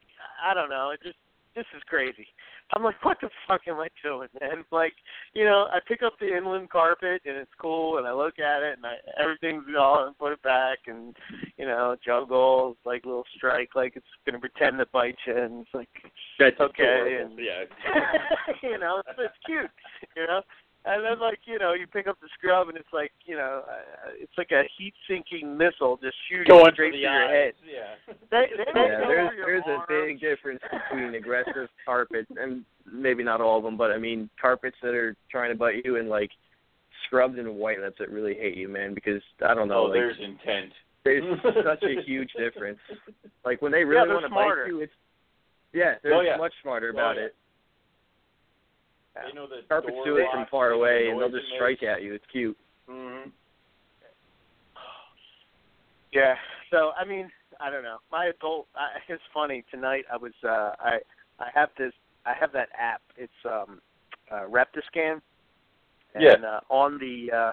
I don't know. It just this is crazy. I'm like, what the fuck am I doing, man? Like, you know, I pick up the inland carpet and it's cool, and I look at it and I everything's gone and put it back, and you know, jungle like little strike, like it's gonna pretend to bite you, and it's like, That's okay, adorable. and yeah. you know, it's, it's cute, you know. And then, like you know, you pick up the scrub, and it's like you know, uh, it's like a heat-sinking missile just shooting Going straight for the through your head. Yeah. They, they Yeah, go there's for your there's a big difference between aggressive carpets and maybe not all of them, but I mean carpets that are trying to bite you and like scrubs and white lips that really hate you, man. Because I don't know, Oh, like there's intent. there's such a huge difference. Like when they really they're want to smarter. bite you, it's yeah, they're Oh, yeah. much smarter Oh, about yeah. it. They know the Carpets door do it from far away, the and they'll just it strike at you. It's cute. Mhm. Yeah. So I mean, I don't know. My adult. I, it's funny. Tonight I was. uh I I have this. I have that app. It's um, uh, Reptiscan. And Yeah. uh, on the uh,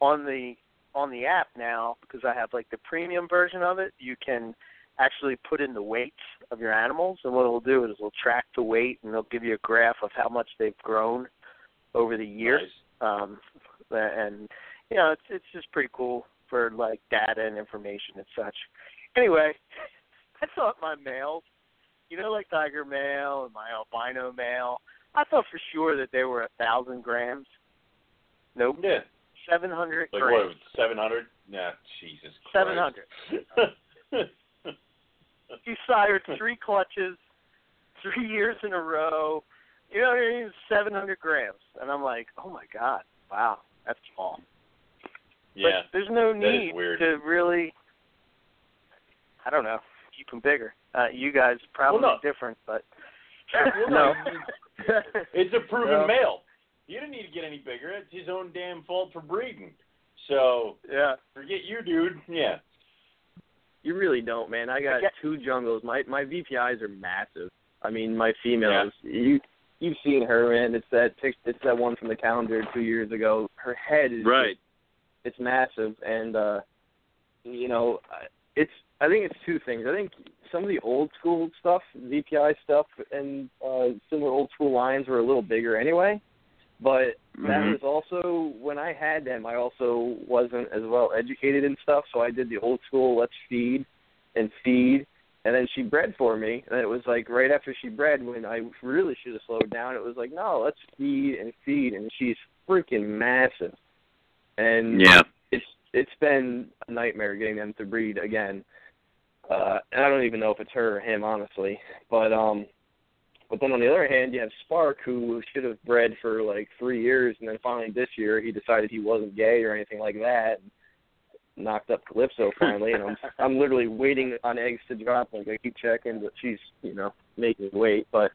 on the on the app now, because I have like the premium version of it, you can actually put in the weights of your animals, and what it'll do is it'll track the weight, and it'll give you a graph of how much they've grown over the year. Nice. um and you know it's it's just pretty cool for like data and information and such anyway i thought my males you know like tiger male and my albino male i thought for sure that they were a thousand grams nope Yeah. seven hundred Like grams what? Seven hundred? Nah, Jesus. Seven hundred he sired three clutches three years in a row you know what I mean? Seven hundred grams, and I'm like, oh my god, wow, that's small. yeah. But there's no need to really, I don't know, keep them bigger. Uh, you guys probably Well, no. different, but Well, No. It's a proven No. male. You didn't need to get any bigger. It's his own damn fault for breeding. So yeah, forget you, dude. Yeah. You really don't, man. I got Yeah. two jungles. My my VPIs are massive. I mean, my females. You you've seen her, man. It's that pic- it's that one from the calendar two years ago. Her head is just- it's massive, and uh you know, I- it's I think it's two things. I think some of the old school stuff, VPI stuff, and uh similar old school lines were a little bigger anyway. But that Mhm. was also when I had them. I also wasn't as well educated in stuff, so I did the old school. Let's feed and feed, and then she bred for me. And it was like right after she bred, when I really should have slowed down. It was like, no, let's feed and feed, and she's freaking massive. And Yeah. it's it's been a nightmare getting them to breed again. Uh and I don't even know if it's her or him honestly. But um but then on the other hand you have Spark who should have bred for like three years and then finally this year he decided he wasn't gay or anything like that and knocked up Calypso finally and I'm I'm literally waiting on eggs to drop, like I keep checking but she's, you know, making weight. But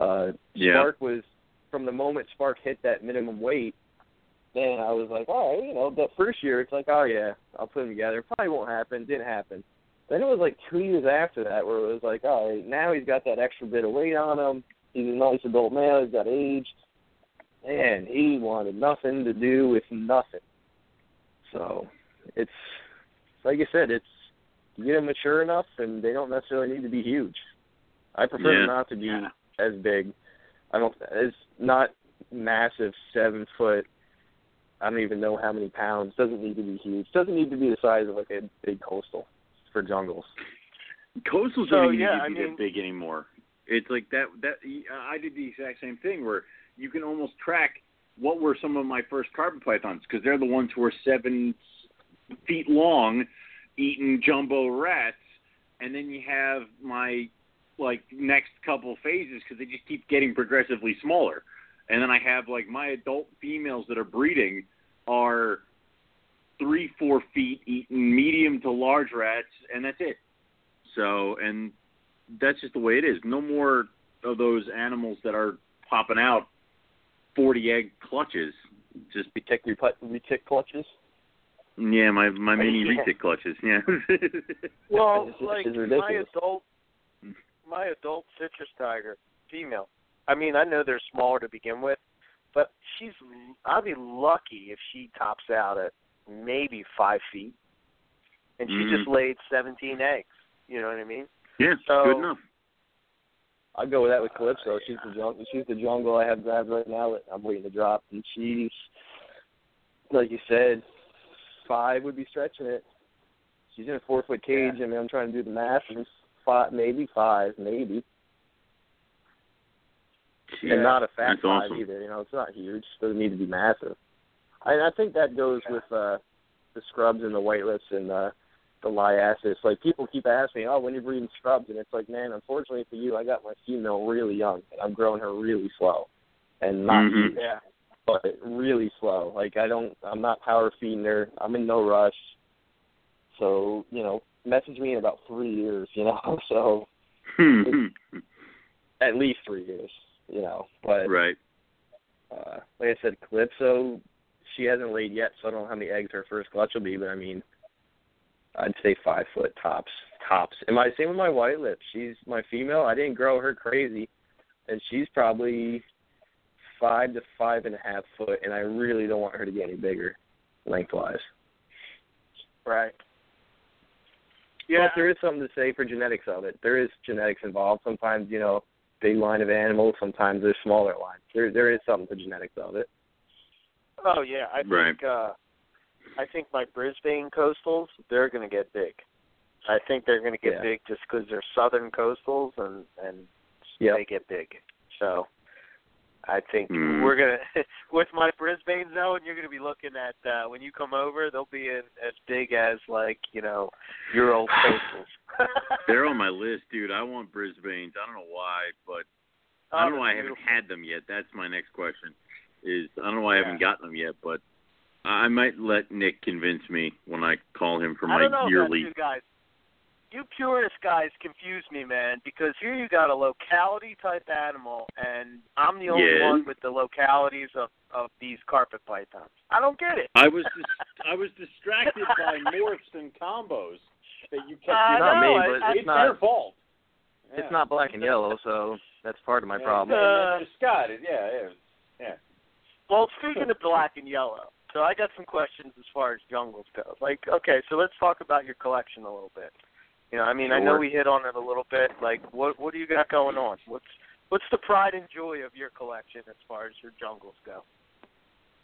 uh Yeah. Spark was from the moment Spark hit that minimum weight then I was like, all right, you know, that first year it's like, oh yeah, I'll put them together. Probably won't happen. Didn't happen. Then it was like two years after that where it was like, all right, now he's got that extra bit of weight on him. He's a nice adult male. He's got age. Man, he wanted nothing to do with nothing. So it's like I said, it's you get them mature enough, and they don't necessarily need to be huge. I prefer Yeah. them not to be Yeah. as big. I don't. It's not massive, seven foot. I don't even know how many pounds. Doesn't need to be huge. Doesn't need to be the size of like a big coastal for jungles. Coastals So, don't even yeah, need to I be mean- that big anymore. It's like that. That I did the exact same thing where you can almost track what were some of my first carpet pythons because they're the ones who are seven feet long, eating jumbo rats, and then you have my like next couple phases because they just keep getting progressively smaller, and then I have like my adult females that are breeding are three four feet eating medium to large rats, and that's it. So and that's just the way it is. No more of those animals that are popping out forty egg clutches. Just Retic, retic, retic clutches. yeah, my my mini Yeah. retic clutches. Yeah. Well, like my adult, my adult citrus tiger, female. I mean, I know they're smaller to begin with, but she's. I'd be lucky if she tops out at maybe five feet, and she Mhm. just laid seventeen eggs. You know what I mean? yeah, So- good enough. I'd go with that with Calypso. She's the jungle. She's the jungle I have gravid right now. That I'm waiting to drop, and she's like you said, five would be stretching it. She's in a four foot cage. I mean, I'm trying to do the math. And five, maybe five, maybe, and not a fat That's five awesome. either. You know, it's not huge. Doesn't need to be massive. I, I think that goes with uh the scrubs and the white lips and uh the liasis. Like people keep asking, "Oh, when you're breeding scrubs?" And it's like, man, unfortunately for you, I got my female really young, and I'm growing her really slow, and not Mhm. huge, but really slow. Like I don't, I'm not power feeding her. I'm in no rush. So you know, message me in about three years. You know, so at least three years. You know, but right. uh, like I said, Calypso, she hasn't laid yet, so I don't know how many eggs her first clutch will be. But I mean, I'd say five foot tops, tops. And my same with my white lip. She's my female. I didn't grow her crazy, and she's probably five to five and a half foot. And I really don't want her to get any bigger, lengthwise. Right. Yeah. But there is something to say for genetics of it. There is genetics involved. Sometimes you know, big line of animals. Sometimes there's smaller lines. There there is something to genetics of it. Oh yeah, I Right. think uh I think my Brisbane coastals they're going to get big. I think they're going to get Yeah. big just because they're southern coastals and and Yep. they get big. So I think Hmm. we're gonna with my Brisbane zone. You're gonna be looking at uh when you come over. They'll be in, as big as like you know your old coastals. They're on my list, dude. I want Brisbane's. I don't know why, but I don't know why I haven't had them yet. That's my next question. Is I don't know why I haven't gotten them yet, but I might let Nick convince me when I call him for I my don't know about yearly. you guys. You purist guys confuse me, man, because here you got a locality type animal, and I'm the only Yes. one with the localities of of these carpet pythons. I don't get it. I was dis- I was distracted by morphs and combos that you kept. I Not me, I- but I- it's it's not. their fault. It's Yeah. not black and yellow, so that's part of my Yeah, problem. then Scott, yeah, yeah, yeah. Well, speaking of black and yellow, so I got some questions as far as jungles go. Like, okay, so let's talk about your collection a little bit. You know, I mean, I know we hit on it a little bit. Like, what what do you got going on? What's what's the pride and joy of your collection as far as your jungles go?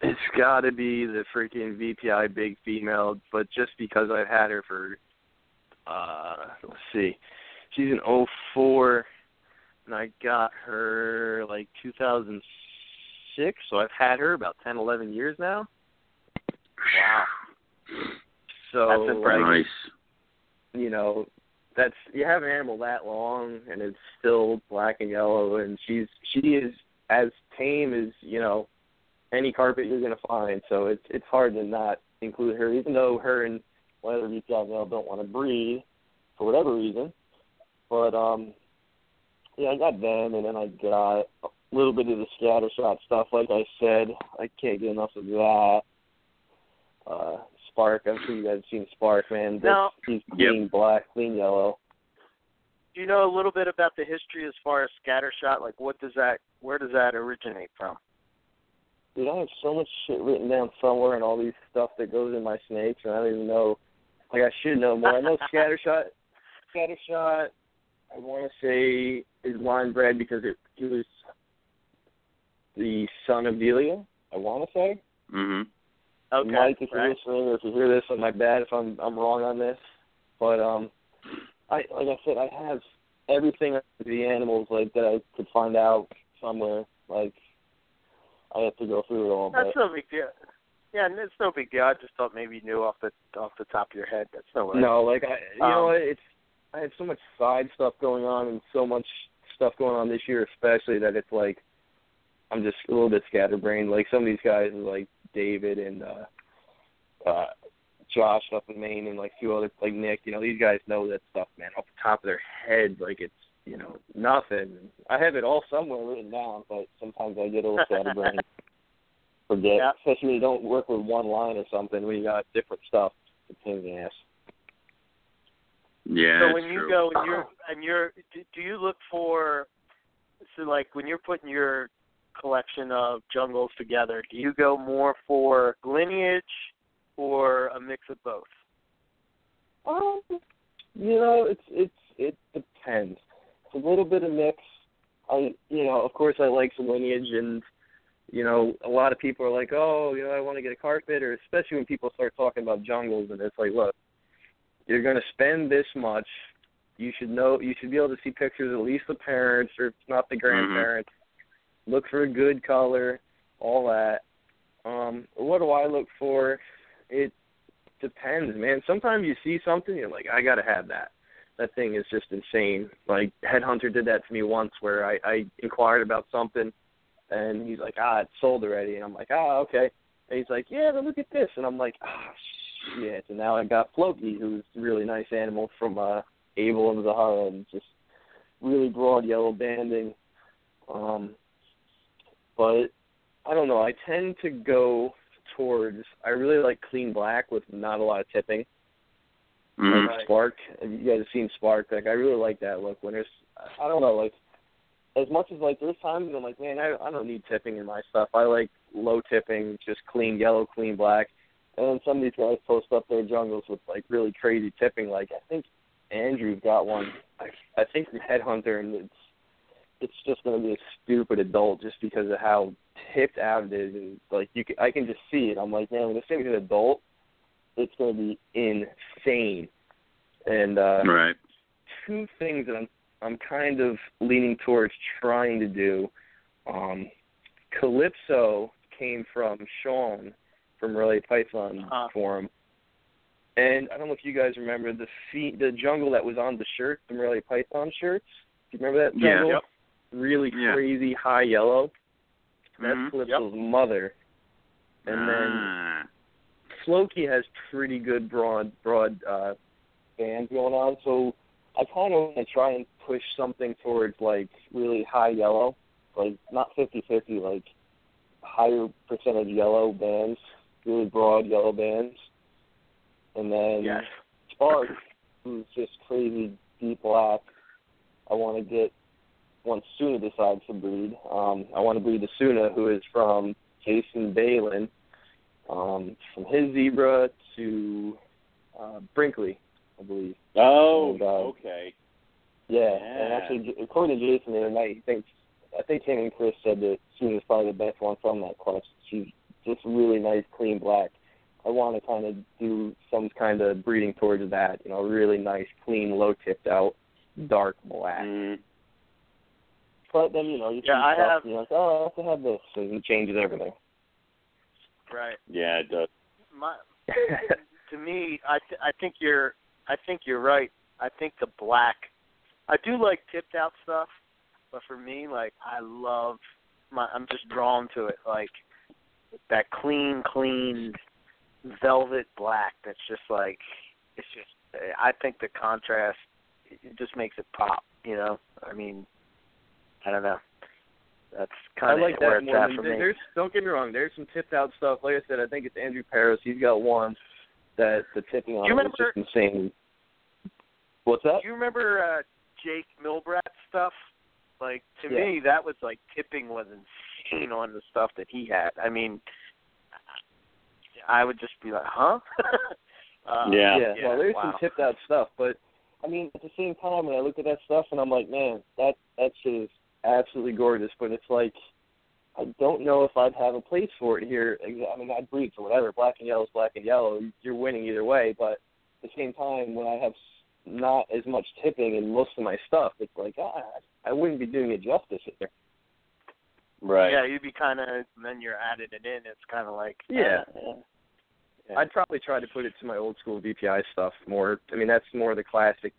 It's got to be the freaking VPI big female, but just because I've had her for, uh, let's see, she's an '04, and I got her like 2006, so I've had her about ten, eleven years now. Wow. So That's impressive. Nice. you know, that's you have an animal that long and it's still black and yellow and she's she is as tame as, you know, any carpet you're gonna find. So it's it's hard to not include her, even though her and one other retail male don't want to breed for whatever reason. But um yeah, I got them and then I got a little bit of the scatter shot stuff, like I said. I can't get enough of that. Uh Spark, I'm sure you guys have seen Spark, man. That's, Now- he's clean black, clean yellow. Do you know a little bit about the history as far as scattershot? Like, what does that, where does that originate from? Dude, I have so much shit written down somewhere and all these stuff that goes in my snakes, and I don't even know. Like I should know more. I know scattershot. Scattershot. I want to say is line bred because it he was the son of Delia. I want to say. Mhm. Okay, Mike, if right. you're listening, or if you hear this, my bad if I'm I'm wrong on this. But um, I like I said, I have everything the animals like that I could find out somewhere. Like I have to go through it all. That's but no big deal. Yeah, and it's no big deal. I just thought maybe you knew off the off the top of your head. That's no worries. no, like I, you know Um, what? It's I have so much side stuff going on and so much stuff going on this year, especially that it's like I'm just a little bit scatterbrained. Like some of these guys, like David and uh, uh, Josh up in Maine, and like a few other like Nick. You know, these guys know that stuff, man, off the top of their head. Like it's you know, nothing. I have it all somewhere written down, but sometimes I get a little scatterbrained. Forget, Yeah. especially when you don't work with one line or something. When you got different stuff, it's a pain in the ass. Yeah, so when you true. go and you're and you're do, do you look for so like when you're putting your collection of jungles together, do you go more for lineage or a mix of both? Um, you know, it's it's it depends. It's a little bit of mix. I you know, of course, I like some lineage, and you know, a lot of people are like, oh, you know, I want to get a carpet, or especially when people start talking about jungles, and it's like, look, you're going to spend this much. You should know. You should be able to see pictures of at least the parents, or if not the grandparents. Look for a good color, all that. Um, what do I look for? It depends, man. Sometimes you see something, you're like, I gotta have that. That thing is just insane. Like Headhunter did that to me once, where I, I inquired about something, and he's like, Ah, it's sold already, and I'm like, Ah, okay. And he's like, Yeah, but look at this, and I'm like, Ah, shit. And now I got Floki, who's a really nice animal from uh, Abel and Zahara, and just really broad yellow banding. Um, but I don't know. I tend to go towards. I really like clean black with not a lot of tipping. Mhm. Like Spark. You guys have seen Spark. Like I really like that look. When there's, I don't know, like as much as like there's times I'm like, man, I I don't need tipping in my stuff. I like low tipping, just clean yellow, clean black. And then some of these guys post up their jungles with like really crazy tipping. Like I think Andrew's got one. I I think from Headhunter, and it's it's just going to be a stupid adult just because of how tipped out it is. And like you, can, I can just see it. I'm like, man, when this thing's an adult, it's going to be insane. And uh Right. two things that I'm I'm kind of leaning towards trying to do. Um, Calypso came from Sean from Relay Python Uh-huh. Forum, and I don't know if you guys remember the fe- the jungle that was on the shirt, the Relay Python shirts. Do you remember that Yeah. jungle? Yep. Really Yeah. crazy high yellow. That's Mhm. Calypso's mother. And then Ah. Floki has pretty good broad broad uh bands going on, so I kind of want to try and push something towards like really high yellow, like not fifty fifty, like higher percentage yellow bands, really broad yellow bands, and then Yes. Spark, who's just crazy deep black. I want to get once Suna decides to breed. Um, I want to breed the Suna, who is from Jason Balin, um, from his zebra to uh, Brinkley, I believe. Oh, And, uh, okay. Yeah, Yeah. and actually, according to Jason the other night, he thinks I think him and Chris said that Suna's probably the best one from that clutch. She's just really nice, clean black. I want to kind of do some kind of breeding towards that. You know, really nice, clean, low tipped out, dark black. Mm. But then you know you Yeah, I stuff, have- and you're like, oh, I have to have this, and it changes everything. Right. Yeah, it does. My to me, I th- I think you're I think you're right. I think the black. I do like tipped out stuff, but for me, like I love my. I'm just drawn to it, like that clean, clean velvet black. That's just like it's just. I think the contrast it just makes it pop. You know, I mean, I don't know. That's kind of like where that it's more. at than- for me. There's don't get me wrong. There's some tipped out stuff. Like I said, I think it's Andrew Paris. He's got one that the tipping on You it is just insane. What's that? Do you remember uh Jake Milbrat stuff? Like to Yeah. me, that was like tipping was insane on the stuff that he had. I mean, I would just be like, huh? uh, Yeah. yeah, well, there's wow. some tipped out stuff, but I mean, at the same time, when I look at that stuff and I'm like, man, that that shit is absolutely gorgeous. But it's like, I don't know if I'd have a place for it here. I mean, I'd breed for whatever. Black and yellow is black and yellow. You're winning either way. But at the same time, when I have not as much tipping in most of my stuff, it's like, ah, I wouldn't be doing it justice here. Right. Yeah, you'd be kind of. Then you're adding it in. It's kind of like Yeah. uh, yeah. I'd probably try to put it to my old school VPI stuff more. I mean, that's more the classic,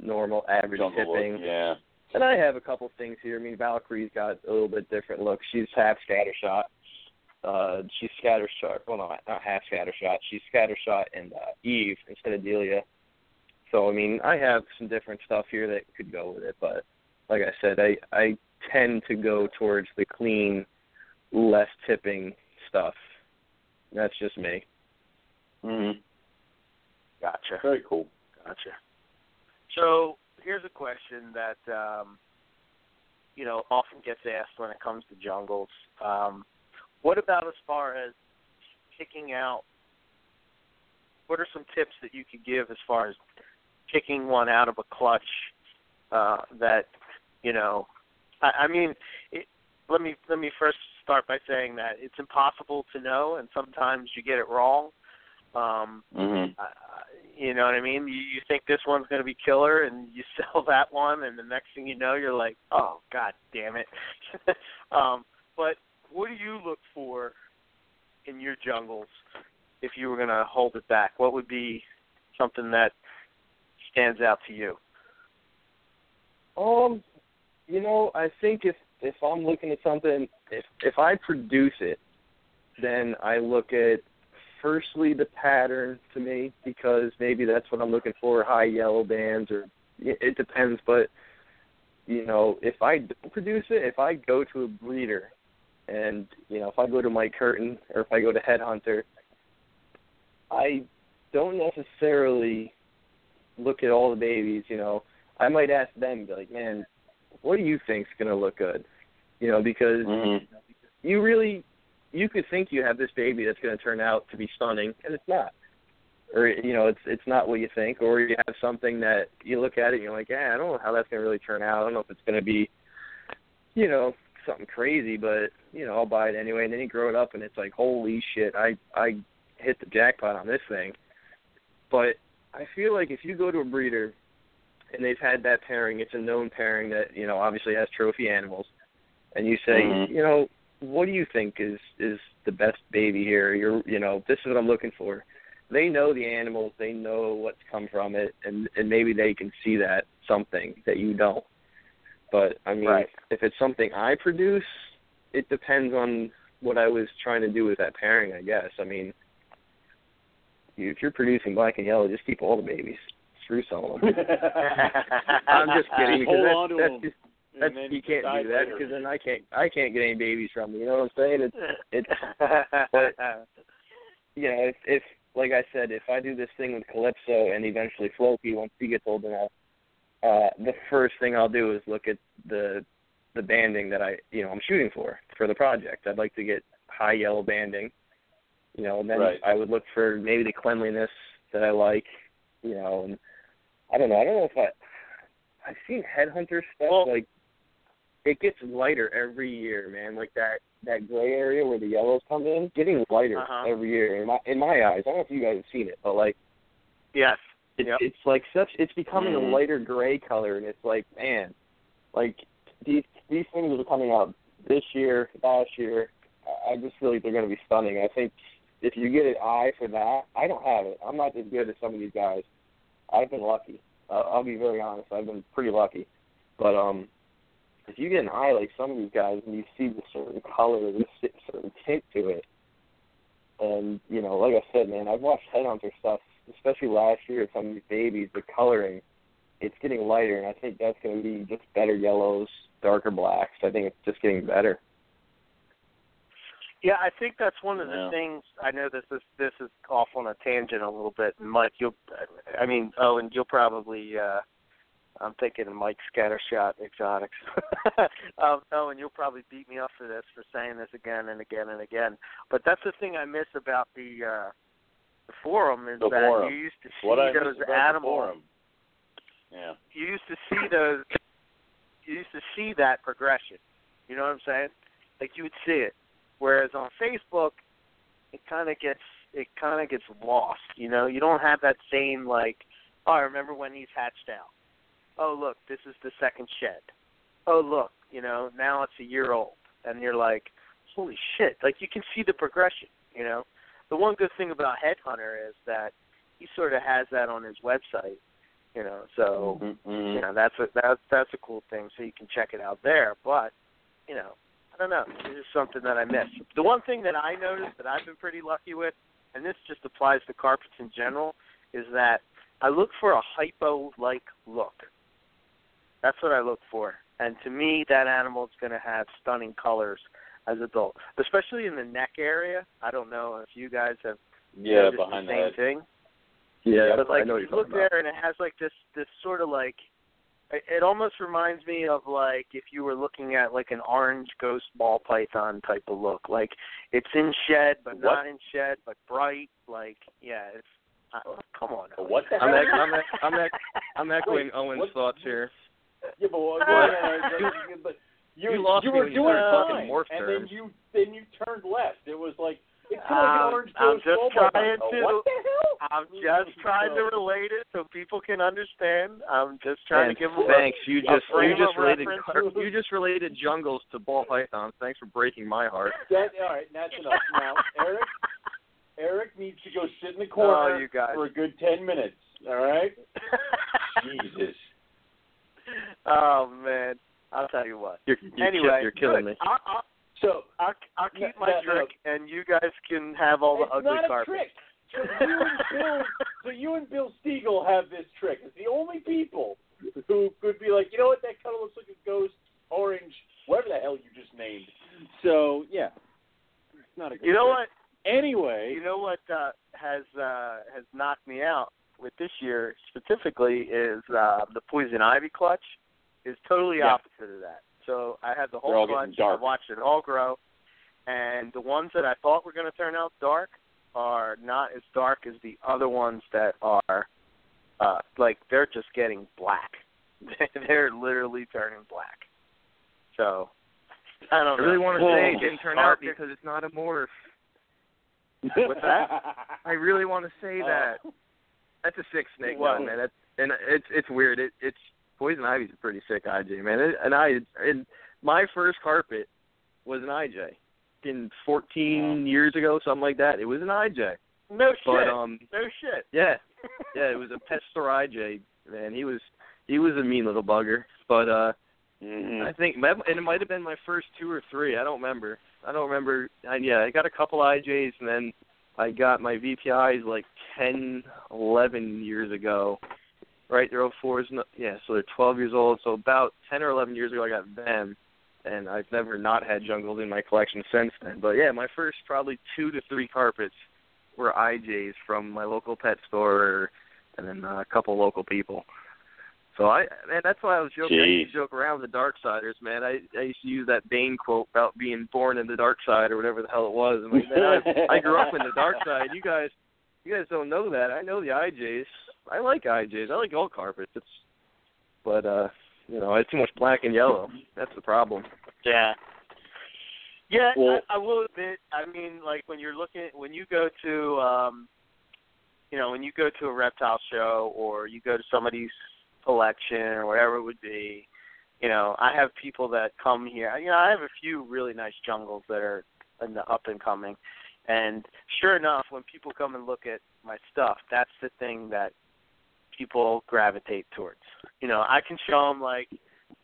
normal, average Jungle look, tipping. Yeah. And I have a couple things here. I mean, Valkyrie's got a little bit different look. She's half scattershot. Uh, she's scattershot. Well, no, not half scattershot. She's scattershot and uh, Eve instead of Delia. So I mean, I have some different stuff here that could go with it, but like I said, I I tend to go towards the clean, less tipping stuff. That's just me. Mm-hmm. Gotcha. Very cool. Gotcha. So here's a question that um, you know often gets asked when it comes to jungles. Um, what about as far as picking out? What are some tips that you could give as far as picking one out of a clutch uh, that you know? I, I mean, it, let me let me first start by saying that it's impossible to know, and sometimes you get it wrong. Um, Mm-hmm. uh, you know what I mean? You, you think this one's going to be killer, and you sell that one, and the next thing you know, you're like, oh god damn it. um, but what do you look for in your jungles if you were going to hold it back? What would be something that stands out to you? Um, you know, I think if if I'm looking at something, if if I produce it, then I look at firstly the pattern to me because maybe that's what I'm looking for, high yellow bands or it depends, but you know, if I don't produce it, if I go to a breeder and, you know, if I go to Mike Curtin or if I go to Headhunter, I don't necessarily look at all the babies, you know. I might ask them, be like, Man, what do you think's gonna look good? You know, because Mm-hmm. you really you could think you have this baby that's going to turn out to be stunning, and it's not. Or you know, it's it's not what you think. Or you have something that you look at it and you're like, yeah, I don't know how that's going to really turn out. I don't know if it's going to be, you know, something crazy, but you know, I'll buy it anyway. And then you grow it up, and it's like, holy shit, I I hit the jackpot on this thing. But I feel like if you go to a breeder and they've had that pairing, it's a known pairing that you know obviously has trophy animals, and you say, Mhm. you know, what do you think is is the best baby here? You're you know, this is what I'm looking for. They know the animals, they know what's come from it, and and maybe they can see that something that you don't. But I mean, Right. if it's something I produce, it depends on what I was trying to do with that pairing, I guess. I mean, if you're producing black and yellow, just keep all the babies. Screw some of them. I'm just kidding because Hold that's, on to that's them. just and that's you can't do that because then I can't I can't get any babies from them. You know what I'm saying? It's it's but you know if if like I said, if I do this thing with Calypso and eventually Floki once he gets old enough, uh, the first thing I'll do is look at the the banding that I you know I'm shooting for for the project. I'd like to get high yellow banding, you know, and then Right. I would look for maybe the cleanliness that I like, you know, and I don't know. I don't know if I I've seen headhunter stuff Well- like it gets lighter every year, man. Like that that gray area where the yellows come in, getting lighter Uh-huh. every year. In my in my eyes, I don't know if you guys have seen it, but like yes. it's Yep. it's like such it's becoming Mhm. a lighter gray color, and it's like man, like these these things are coming out this year, last year. I- I just feel like they're going to be stunning. I think if you get an eye for that, I don't have it. I'm not as good as some of these guys. I've been lucky. Uh, I'll be very honest. I've been pretty lucky, but um, if you get an eye like some of these guys and you see the certain color, this certain tint to it, and you know, like I said, man, I've watched Headhunter stuff, especially last year. Some of these babies, the coloring, it's getting lighter, and I think that's going to be just better yellows, darker blacks. I think it's just getting better. Yeah, I think that's one of the Yeah. things. I know this is this is off on a tangent a little bit, and Mike, you'll, I mean, oh, and you'll probably. uh I'm thinking of Mike Scattershot Exotics. um, oh, and you'll probably beat me up for this for saying this again and again and again. But that's the thing I miss about the uh the forum is The that forum. you used to see what those animals. forum. Yeah. You used to see those. You used to see that progression. You know what I'm saying? Like you would see it. Whereas on Facebook, it kind of gets it kind of gets lost. You know, you don't have that same like, oh, I remember when he's hatched out. Oh, look, this is the second shed. Oh, look, you know, now it's a year old, and you're like, holy shit! Like you can see the progression. You know, the one good thing about Headhunter is that he sort of has that on his website. You know, so Mhm. you know that's a that's that's a cool thing so you can check it out there but you know i don't know it's just something that i miss the one thing that i noticed that i've been pretty lucky with and this just applies to carpets in general is that I look for a hypo like look. That's what I look for. And to me that animal is gonna have stunning colors as adult. Especially in the neck area. I don't know if you guys have Yeah, noticed behind the the same head. thing. Yeah, but like I know you you're look talking about. there and it has like this this sort of like it it almost reminds me of like if you were looking at like an orange ghost ball python type of look. Like it's in shed but What? not in shed but bright. Like yeah, it's uh, come on. Owen. What the I'm hell? ec- I'm ec- I'm ec- I'm echoing Wait, Owen's what- thoughts here. Yeah, but what, what, uh, you, You lost you me were you doing talking fine, and terms. then you then you turned left. It was like it's kind like Um, an orange I'm just ball trying python. to- What the hell? I'm just trying to relate it so people can understand. I'm just trying Man, to give them thanks. You a just frame you just related reference. you just related jungles to ball pythons. Thanks for breaking my heart. That, all right, that's enough. Now, Eric, Eric needs to go sit in the corner Oh, you guys. for a good ten minutes. All right. Jesus. oh man, I'll tell you what. You're, you're, anyway, you're killing good. me. I'll, I'll, So I'll, I'll keep No, my no, no. trick, and you guys can have all the it's ugly not a trick. So you and Bill, so you and Bill Stiegel have this trick. It's the only people who could be like, you know what, that color looks like a ghost, orange, whatever the hell you just named. So yeah, it's not a good. You know trick. what? Anyway, You know what uh, has uh, has knocked me out with this year specifically is uh, the poison ivy clutch is totally Yeah. opposite of that. So I had the They're all whole getting clutch. dark. I watched it all grow, and the ones that I thought were going to turn out dark are not as dark as the other ones that are uh, like they're just getting black. they're literally turning black. So I I don't really know. want to Whoa. say it didn't turn out because it's not a morph. What's that? I really want to say Oh. that. That's a sick snake, man. That's, and it's it's weird. It, it's poison ivy's a pretty sick IJ, man. It, and I and my first carpet was an IJ. In 14 years ago, something like that. It was an IJ. No shit. But um, no shit. yeah, yeah, it was a pet store IJ. Man, he was he was a mean little bugger. But uh, Mhm. I think, and it might have been my first two or three. I don't remember. I don't remember. I, yeah, I got a couple IJs, and then I got my VPIs like ten, eleven years ago. Right, they're 04s. no- Yeah, so they're 12 years old. So about 10 or 11 years ago, I got them, and I've never not had jungles in my collection since then. But yeah, my first probably two to three carpets were IJs from my local pet store, and then uh, a couple local people. So I, man, that's why I was joking. I used to joke around with the Darksiders, man. I I used to use that Bane quote about being born in the dark side or whatever the hell it was. I'm like, man, I, I grew up in the dark side. You guys, you guys don't know that. I know the IJs. I like IJs. I like all carpets. It's, but uh, you know, it's too much black and yellow. That's the problem. Yeah. Yeah, Well- I, I will admit. I mean, like when you're looking, when you go to, um, you know, when you go to a reptile show or you go to somebody's collection or whatever it would be, you know, I have people that come here. You know, I have a few really nice jungles that are in the up and coming, and sure enough, when people come and look at my stuff, that's the thing that people gravitate towards. You know, I can show them like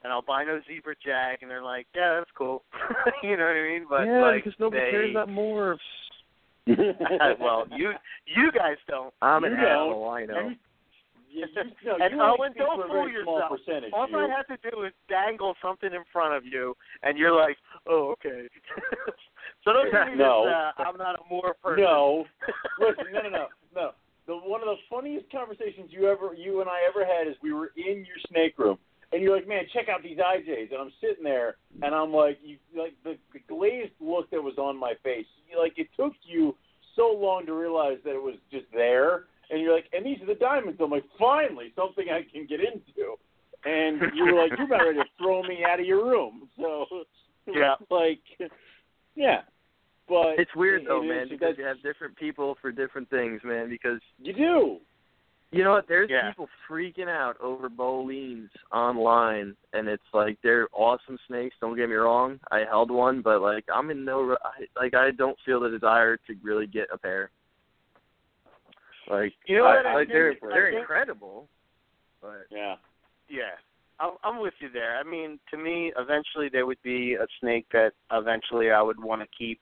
an albino zebra jag, and they're like, "Yeah, that's cool." you know what I mean? But yeah, like, because nobody they, cares about morphs. well, you you guys don't. I'm an You don't. asshole. I know. And you, you, no, And Owen, don't fool yourself. All you. I have to do is dangle something in front of you, and you're like, "Oh, okay." so don't give me No. this. Uh, I'm not a more person. No, listen, no, no, no, no. The one of the funniest conversations you ever, you and I ever had is we were in your snake room, and you're like, "Man, check out these IJs," and I'm sitting there, and I'm like, "You like the, the glazed look that was on my face. You, like it took you so long to realize that it was just there." And you're like, and these are the diamonds. I'm like, finally, something I can get into. And you were like, you're about ready to throw me out of your room. So, Yeah. like, yeah. But It's weird it- though, it man, because you have different people for different things, man. Because you do. you know what? There's Yeah. people freaking out over Boelens online, and it's like they're awesome snakes. Don't get me wrong. I held one, but like I'm in no ru- I, like I don't feel the desire to really get a pair. Like You know what? I, I like they're they're think- incredible, but Yeah. Yeah, I'm, I'm with you there. I mean, to me, eventually there would be a snake that eventually I would want to keep.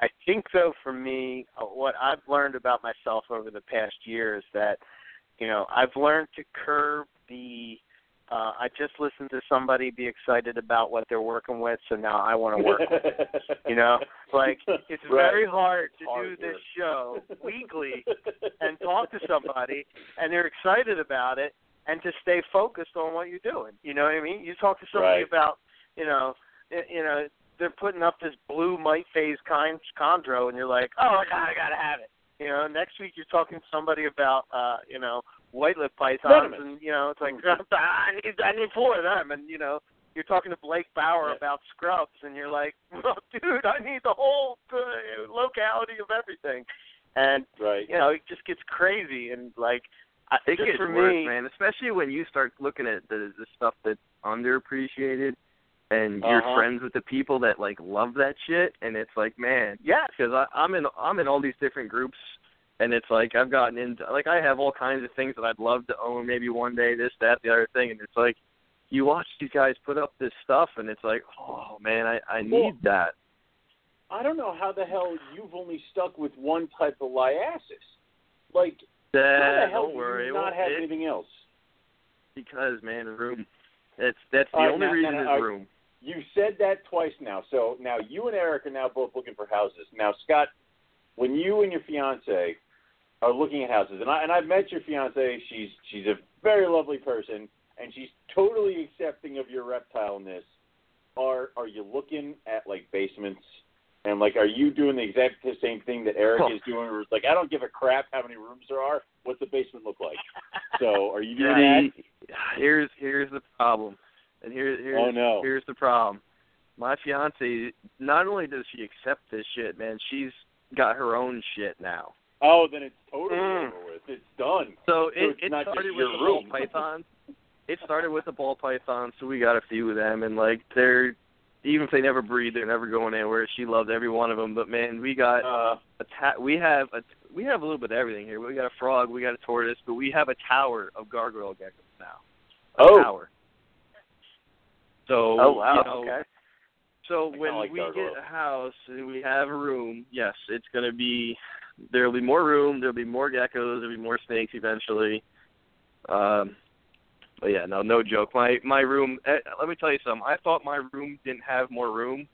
I think, though, for me, uh, what I've learned about myself over the past year is that You know, I've learned to curb the. Uh, I just listened to somebody be excited about what they're working with, so now I want to work. with it. You know, like it's Right. very hard to Hard do this show weekly and talk to somebody, and they're excited about it, and to stay focused on what you're doing. You know what I mean? You talk to somebody Right. about, you know, you know, they're putting up this blue mite phase con- chondro, and you're like, oh my god, I gotta have it. You know, next week you're talking to somebody about, uh, you know, white lip pythons, Venomous. and you know, it's like I need, I need four of them, and you know. You're talking to Blake Bauer Yeah. about scrubs, and you're like, well, "Dude, I need the whole uh, locality of everything." And right. you know, it just gets crazy and like I, It gets for worse, me, man. Especially when you start looking at the the stuff that's underappreciated, and you're Uh-huh. friends with the people that like love that shit, and it's like, man, yes, because I'm in I'm in all these different groups, and it's like I've gotten into like I have all kinds of things that I'd love to own maybe one day, this, that, the other thing, and it's like you watch these guys put up this stuff, and it's like, oh man, I I need Well, that. I don't know how the hell you've only stuck with one type of liasis. Like, how That, the hell don't do worry, you well, not have it- anything else? because man, room. That's that's the right, only now- reason now- is are- room. You said that twice now. So now you and Eric are now both looking for houses. Now, Scott, when you and your fiance are looking at houses, and I and I've met your fiance, she's she's a very lovely person, and she's totally accepting of your reptileness. Are are you looking at like basements? And like, are you doing the exact same thing that Eric is doing? Where it's like, I don't give a crap how many rooms there are. What's the basement look like? So, are you doing that? Here's here's the problem, and here here's Oh, no. here's the problem. My fiance, not only does she accept this shit, man, she's got her own shit now. Oh, then it's totally Mm. over with. It's done. So it it's it not just started with the ball pythons. It started with the ball pythons, so we got a few of them, and like they're even if they never breed, they're never going anywhere. She loves every one of them, but man, we got Uh, a ta- we have a we have a little bit of everything here. We got a frog, we got a tortoise, but we have a tower of gargoyle geckos now. A Oh. tower. So oh wow, you know, okay, so when like we gargoyle. get a house and we have a room, yes, it's going to be there'll be more room, there'll be more geckos, there'll be more snakes eventually. Um but yeah, no no joke. My my room eh, let me tell you something. I thought my room didn't have more room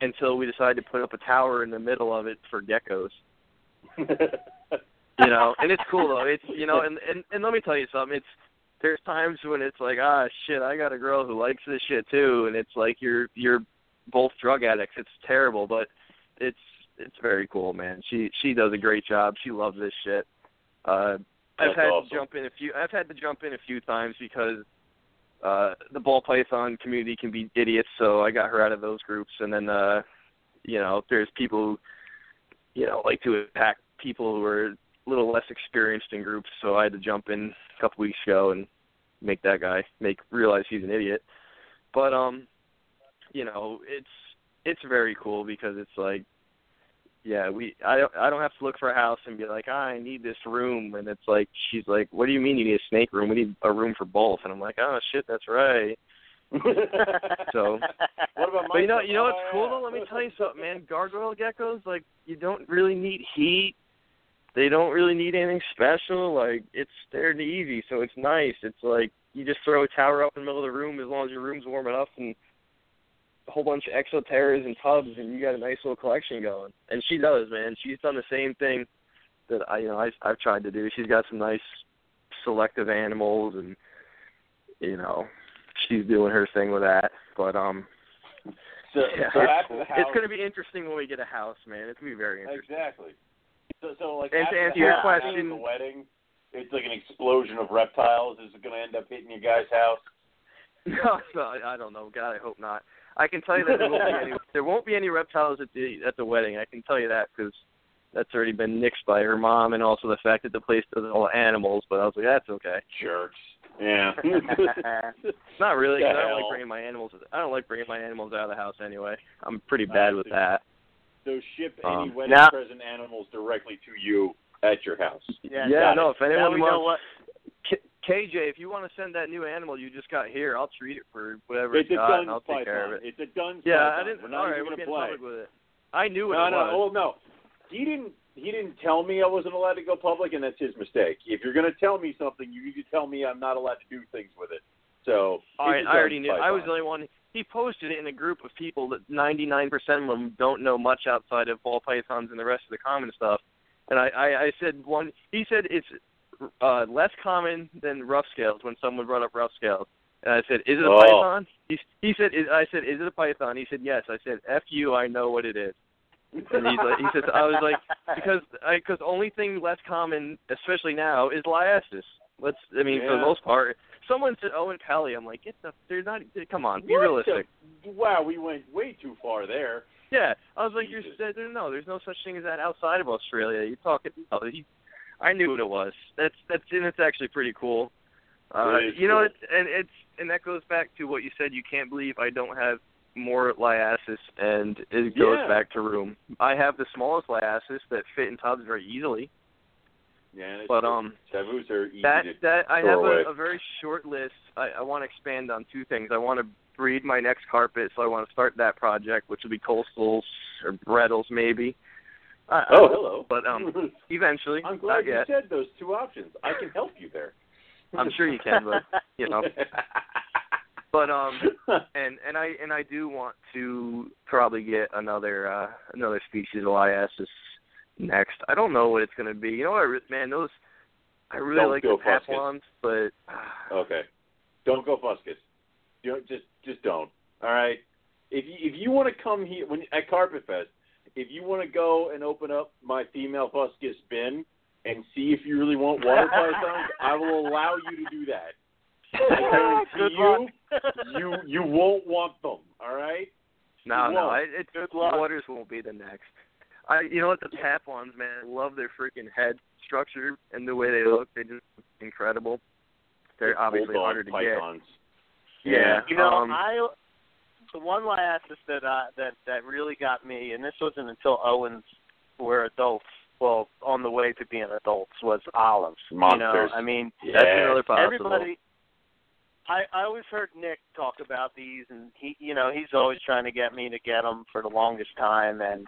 until we decided to put up a tower in the middle of it for geckos. You know, and it's cool though. It's you know, and and and let me tell you something. It's there's times when it's like, ah, shit, I got a girl who likes this shit too, and it's like you're you're both drug addicts. It's terrible, but it's it's very cool, man. She she does a great job. She loves this shit. Uh, I've had awesome. to jump in a few. I've had to jump in a few times because uh the ball python community can be idiots. So I got her out of those groups, and then uh, you know, there's people who you know like to attack people who are a little less experienced in groups. So I had to jump in a couple weeks ago and make that guy make realize he's an idiot. But um, you know, it's it's very cool because it's like yeah, we I don't I don't have to look for a house and be like, I need this room and it's like she's like, What do you mean you need a snake room? We need a room for both and I'm like, Oh shit, that's right. So what about But you know you know what's Oh, cool though? Let me oh, tell you something, man. Gargoyle geckos, like you don't really need heat. They don't really need anything special. Like it's they're easy, so it's nice. It's like you just throw a tower up in the middle of the room as long as your room's warm enough and a whole bunch of exoterras and tubs and you got a nice little collection going. And she does, man. She's done the same thing that I you know, I I've tried to do. She's got some nice selective animals and you know, she's doing her thing with that. But um So, yeah, so it's, house, it's going to be interesting when we get a house, man. It's going to be very interesting. exactly. So, so like And to answer the your house, question- the wedding, it's like an explosion of reptiles. Is it going to end up hitting your guy's house? No, no, I don't know. God, I hope not. I can tell you that there won't be any. There won't be any reptiles at the at the wedding. I can tell you that because that's already been nixed by her mom, and also the fact that the place does all animals. But I was like, that's okay. Jerks. Yeah. Not really. 'cause I don't like bringing my animals. I don't like bringing my animals out of the house anyway. I'm pretty I bad with see. that. so ship any Um, wedding now- present animals directly to you at your house. yeah, yeah, no. it. If now anyone we wants, know what. K- KJ, if you want to send that new animal you just got here, I'll treat it for whatever It's a got, and I'll take care of it. It's a done Yeah, python. I didn't. We're not all right, we're getting play. public with it. I knew what No, it no. was. Oh no. He didn't. he didn't tell me I wasn't allowed to go public, and that's his mistake. If you're going to tell me something, you need to tell me I'm not allowed to do things with it. So I, it's I already knew. own I was the only one. He posted it in a group of people that 99% of them don't know much outside of ball pythons and the rest of the common stuff. And I, I, I said one. He said it's uh, less common than rough scales when someone brought up rough scales. And I said, "Is it a Oh. python?" He, he said, is, "I said, is it a python?" He said, "Yes." I said, "F you, I know what it is." And he's like, he says, I was like, because I because only thing less common, especially now, is liasis. Let's, I mean, for the most part, someone said Oenpelli. I'm like, get the, they're not. Come on, be What realistic. the- wow, we went way too far there. Yeah, I was like, you're Jesus. no, there's no such thing as that outside of Australia. You're talking. No, he, I knew what it was. That's that's and it's actually pretty cool. Uh, you know, cool. it's, and it's and that goes back to what you said. You can't believe I don't have more liasis, and it goes Yeah. back to room. I have the smallest liasis that fit in tubs very easily. Yeah, But, um, taboos are easy That to that I have a, a very short list. I, I want to expand on two things. I want to breed my next carpet, so I want to start that project, which will be coastals or brettles maybe. I, Oh, I- hello. But um, eventually, I'm glad you yet. said those two options. I can help you there. I'm sure you can, but you know. But um, and and I and I do want to probably get another uh another species of liasis next. I don't know what it's going to be. You know, what man, those I really Don't like the Fuscus. But okay, don't go Fuscus. You know, just just don't. All right. If you if you want to come here when at Carpet Fest, if you want to go and open up my female Fuscus bin and see if you really want water pythons, I will allow you to do that. I Good guarantee you, luck. you you won't want them. All right. No, You no, won't. I, it's Good luck. waters won't be the next. I, you know what, the tap ones, man, I love their freaking head structure and the way they look. They just incredible. They're obviously harder to pythons. get. Yeah, You know, um, I the one liasis that uh, that that really got me, and this wasn't until Owens were adults. Well, on the way to being adults was olives. You know, Monsters. I mean, that's Yeah. another possible. everybody. I I always heard Nick talk about these, and he, you know, he's always trying to get me to get them for the longest time, and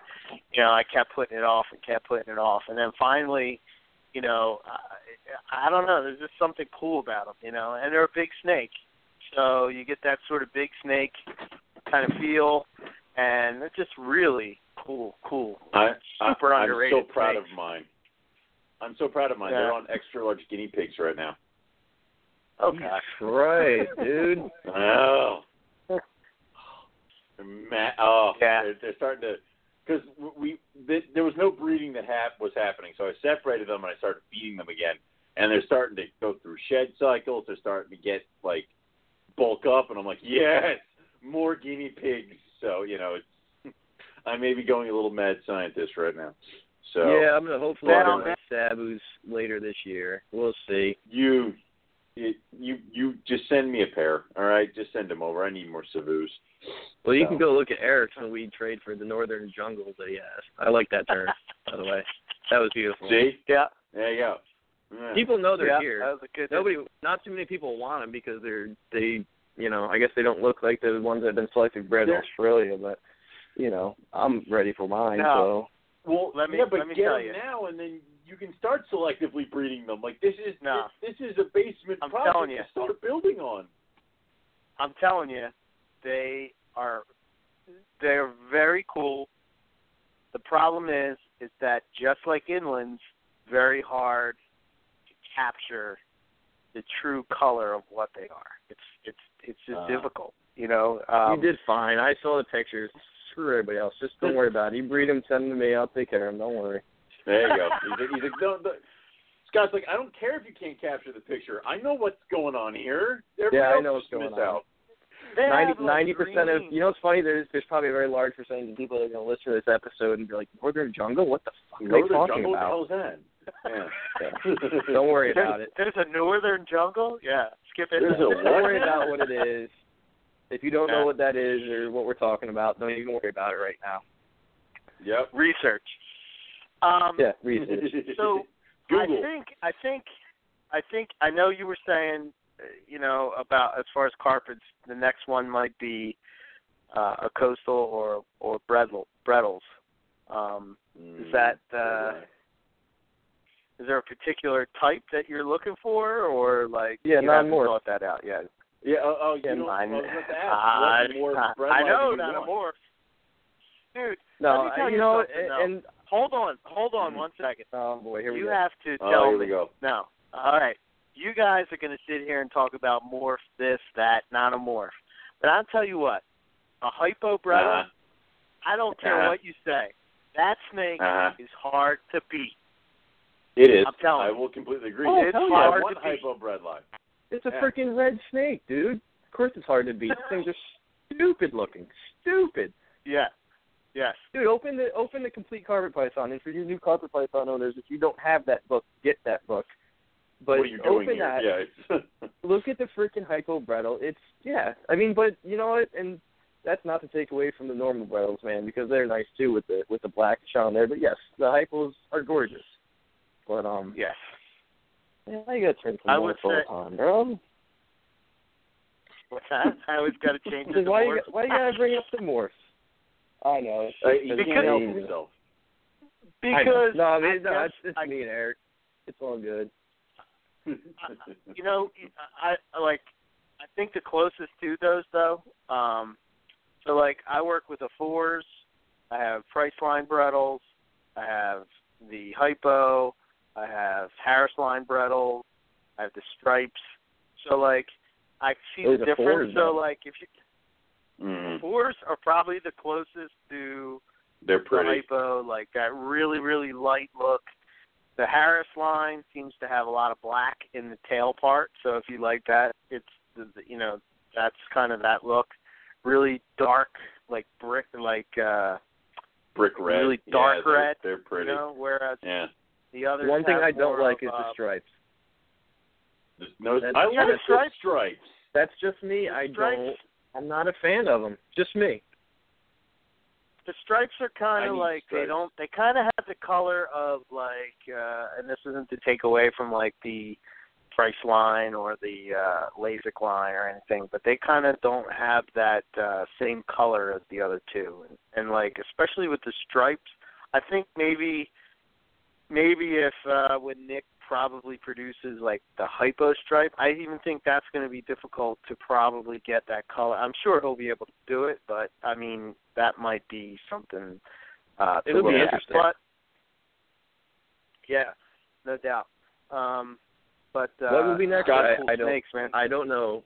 you know, I kept putting it off and kept putting it off, and then finally, you know, I, I don't know, there's just something cool about them, you know, and they're a big snake, so you get that sort of big snake kind of feel, and it's just really cool, cool. I, I, Super I'm underrated so proud snakes. of mine. I'm so proud of mine. Yeah. They're on extra large guinea pigs right now. Oh gosh. right, dude. Oh. Ma- oh, Yeah. they're, they're starting to because we th- there was no breeding that hap- was happening, so I separated them and I started feeding them again, and they're starting to go through shed cycles. They're starting to get like bulk up, and I'm like, yes, more guinea pigs. So you know, it's I may be going a little mad scientist right now. So yeah, I'm gonna hopefully Now- get my Savus later this year. We'll see. you it, you you just send me a pair, all right? Just send them over. I need more Savus. Well, you So- can go look at Eric's when we trade for the Northern Jungle that he has. I like that term, by the way. That was beautiful. See, Yeah. there you go. Yeah. People know they're yeah, here. That was a good. Nobody, not too many people want them because they're they, you know, I guess they don't look like the ones that have been selected bred in Australia. But you know, I'm ready for mine. No. Well, Let me- yeah, but let me get tell them you. now, and then you can start selectively breeding them. Like this is No. this, this is a basement I'm project telling you. to start building on. I'm telling you, they are they're very cool. The problem is is that just like inlands, very hard to capture the true color of what they are. It's it's it's just Uh. difficult, you know. Um, you did fine. I saw the pictures. Screw everybody else. Just don't worry about it. You breed them, send them to me. I'll take care of them. Don't worry. There you go. he's like, he's like no, no. Scott's like, I don't care if you can't capture the picture. I know what's going on here. Everybody Yeah, I know what's going on. Out. Ninety ninety percent of you know what's funny? There's there's probably a very large percentage of people that are gonna listen to this episode and be like, Northern Jungle? What the fuck are they talking jungle, about? What the hell's that? Yeah. Don't worry about it. There's a northern jungle. Yeah, skip it. There's a Don't worry about what it is. If you don't Yeah. know what that is or what we're talking about, don't even worry about it right now. Yep. research. Um, Yeah, research. So Google. I think I think I think I know you were saying, uh, you know, about as far as carpets, the next one might be uh, a coastal or or brettle, brettles. Um, is that uh, is there a particular type that you're looking for, or like Yeah, you haven't non-morph. thought that out yet? Yeah. Oh, oh you Yeah, know, I, I was about to ask, I, what more I, bread I line know do you not a morph. Dude, No, Let me tell I- you you know, something, and, and hold on, hold on one second. oh boy, here we you go. have to tell Oh, tell here me we go. No. All right. You guys are going to sit here and talk about morph this, that, not a morph. But I'll tell you what, a hypo brother, Uh-huh. I don't care Uh-huh. what you say. That snake Uh-huh. is hard to beat. It is. I'm telling I will completely agree. Oh, it's hell hard yeah. one to beat. hypo bread line. It's a Yeah. freaking red snake, dude. Of course, it's hard to beat. Things are stupid looking, stupid. Yeah. Yes. Dude, open the open the complete carpet python. And for you new carpet python owners, if you don't have that book, get that book. But what are you doing open here? that. Yeah. Look at the freaking hypo brettle. It's yeah. I mean, but you know what? And that's not to take away from the normal brettles, man, because they're nice too with the with the black on there. But yes, the hypos are gorgeous. But um, Yes. man, I gotta turn some would more say- on, bro. I always got to change it Because why you got- why you gotta bring up the morphs? I know. It's, Uh, it's you can't help me. yourself. I. Because no, I mean, no, guess it's just I- me and Eric. It's all good. you know, I, I like. I think the closest to those though. Um, so like, I work with the fours. I have Priceline Brettles. I have the Hypo. I have Harris Line Brettles. I have the Stripes. So like, I see Those the are fours, difference. So though. like, if you Mhm. fours are probably the closest to They're the pretty. hypo, like that really, really light look. The Harris line seems to have a lot of black in the tail part, so if you like that, it's the- the- you know that's kind of that look. Really dark, like brick, like uh, Brick red. really Yeah, dark they're- red, They're pretty. you know. Whereas Yeah. The others. One thing I don't like of, is uh, the stripes. No, That's- I Yeah, like the the stripes- stripes. That's just me. the I stripes, don't. I'm not a fan of them. Just me. The stripes are kind of need like they don't. They kind of have the color of like, uh and this isn't to take away from like the price line or the uh LASIK line or anything, but they kind of don't have that uh same color as the other two. And, and like especially with the stripes, I think maybe maybe if uh when Nick probably produces like the hypo stripe, I even think that's going to be difficult to probably get that color. I'm sure he'll be able to do it, but I mean that might be something uh It'll be look at. interesting. But yeah, no doubt. Um but uh What will be next? got I- cool I don't- snakes, man. I don't know.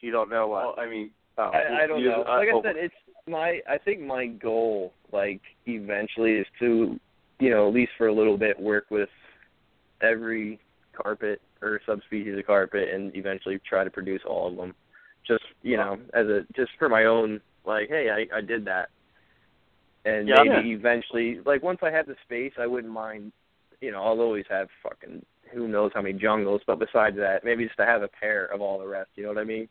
You don't know what. Well, I mean, oh. I, I don't you- know. uh, Like I said, it's my. I think my goal, like eventually, is to, you know, at least for a little bit, work with every carpet or subspecies of carpet, and eventually try to produce all of them. Just you know, as a just for my own, like, hey, I I did that, and Yeah. maybe eventually, like once I have the space, I wouldn't mind. You know, I'll always have fucking who knows how many jungles, but besides that, maybe just to have a pair of all the rest. You know what I mean?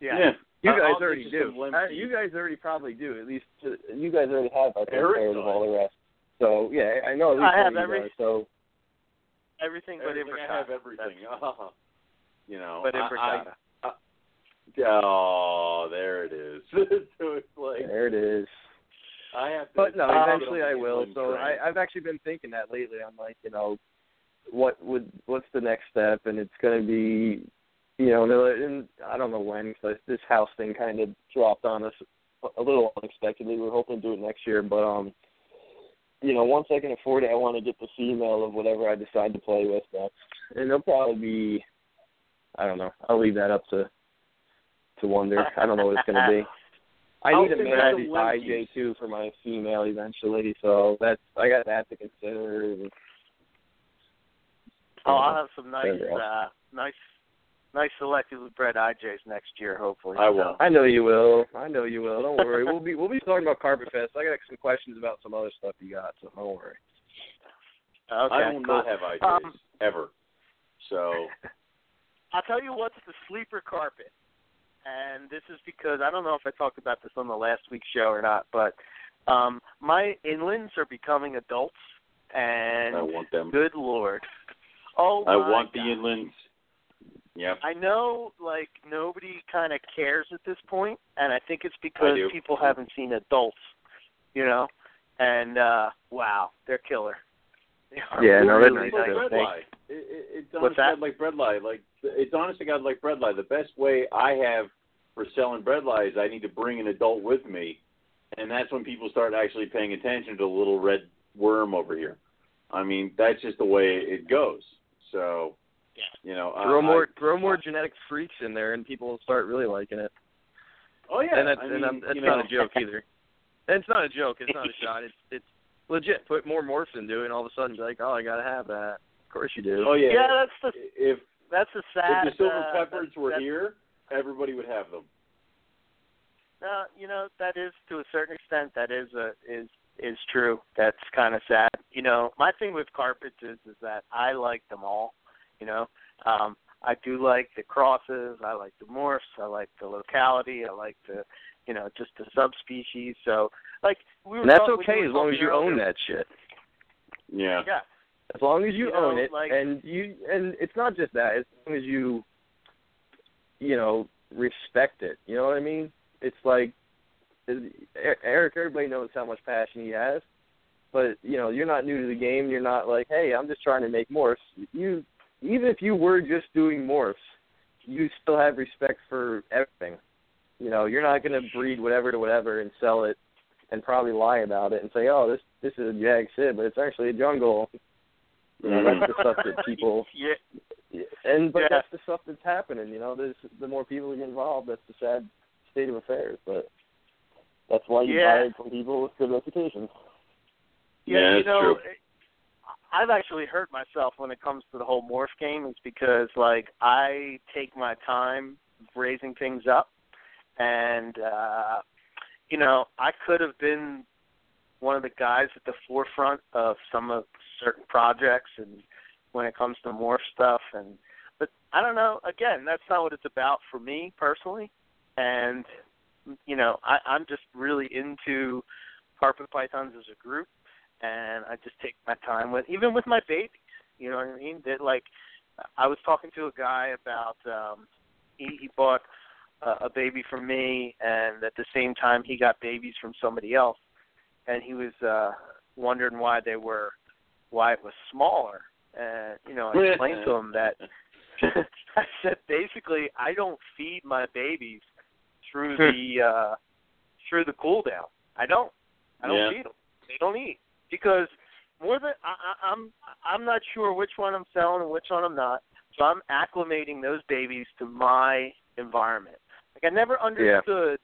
yeah. You guys I'll already do. some Uh, you guys already probably do. At least uh, you guys already have I think Eric pairs of does. all the rest. So yeah, I know at least I have of you every- guys, So Everything but everything, I have everything. Oh, you know, But I- Imbricata. I- oh, there it is. so it's like there it is. I have to. But no, eventually I will. So one I, I've actually been thinking that lately. I'm like, you know, what would what's the next step? And it's going to be, you know, no- and I don't know when because this house thing kind of dropped on us a little unexpectedly. We are hoping to do it next year, but um, you know, once I can afford it, I want to get the female of whatever I decide to play with next, and it'll probably be, I don't know. I'll leave that up to to wonder. I don't know what it's going to be. I need a think male of the IJ too for my female eventually, so that's I got that to consider. And, Oh, I'll have some nice, There you go. uh, nice, nice selectively bred IJs next year, hopefully. I So- will. I know you will. I know you will. Don't worry. we'll be we'll be talking about Carpet Fest. I got some questions about some other stuff you got, so don't worry. Okay, I will cool. not have IJs Um, ever. So I'll tell you what's the sleeper carpet, and this is because I don't know if I talked about this on the last week's show or not, but um my inlands are becoming adults, and I want them. good lord, oh I my want the God. inlands. Yep. I know, like nobody kind of cares at this point, and I think it's because people haven't seen adults, you know. and uh wow, they're killer. They Yeah, no, they're really nice nice. too. bread lie. It, it, it's What's honest that? Like bread lie. Like it's honest to God like bread lie. The best way I have for selling bread lie is I need to bring an adult with me, and that's when people start actually paying attention to the little red worm over here. I mean, that's just the way it goes. So, you know, Throw I- more I- throw more genetic freaks in there, and people will start really liking it. Oh yeah, and that's I and mean, I'm, that's not know, a joke either. And it's not a joke. It's not a shot. It's it's legit. Put more morphs into it, and all of a sudden, be like, oh, I gotta have that. Of course you do. Oh yeah. Yeah, that's the If that's the sad. if the silver uh, peppers that's- were that's- here, everybody would have them. No, you know that is to a certain extent that is a is is true. That's kind of sad. You know, my thing with carpets is is that I like them all. You know, um, I do like the crosses. I like the morphs. I like the locality. I like the, you know, just the subspecies. So, like we were. and that's talk- we okay were as long as you own that shit. Yeah. Yeah. As long as you, You own know, it, like- and you, and it's not just that. As long as you, you know, respect it. You know what I mean? It's like Eric. Everybody knows how much passion he has, but you know, you're not new to the game. You're not like, hey, I'm just trying to make morphs. You, even if you were just doing morphs, you still have respect for everything. You know, you're not going to breed whatever to whatever and sell it and probably lie about it and say, oh, this this is a Jag Sid, but it's actually a jungle. You know, that's the stuff that people Yeah. and but Yeah. that's the stuff that's happening. You know, there's the more people get involved, that's the sad state of affairs. But that's why you Yeah. buy it from people with good reputations. Yeah, Yeah, you that's know, true. I've actually hurt myself when it comes to the whole morph game. Is because like I take my time raising things up, and uh, you know I could have been one of the guys at the forefront of some of certain projects, and when it comes to morph stuff, and but I don't know. Again, that's not what it's about for me personally, and you know I, I'm just really into carpet pythons as a group and I just take my time with even with my babies. You know what I mean? That like I was talking to a guy about um he, he bought a, a baby from me and at the same time he got babies from somebody else and he was uh wondering why they were why it was smaller. And you know, I explained to him that I said basically I don't feed my babies through the uh through the cool down. I don't. I don't Yeah. feed them. They don't eat because more than I, I, I'm I'm not sure which one I'm selling and which one I'm not. So I'm acclimating those babies to my environment. Like I never understood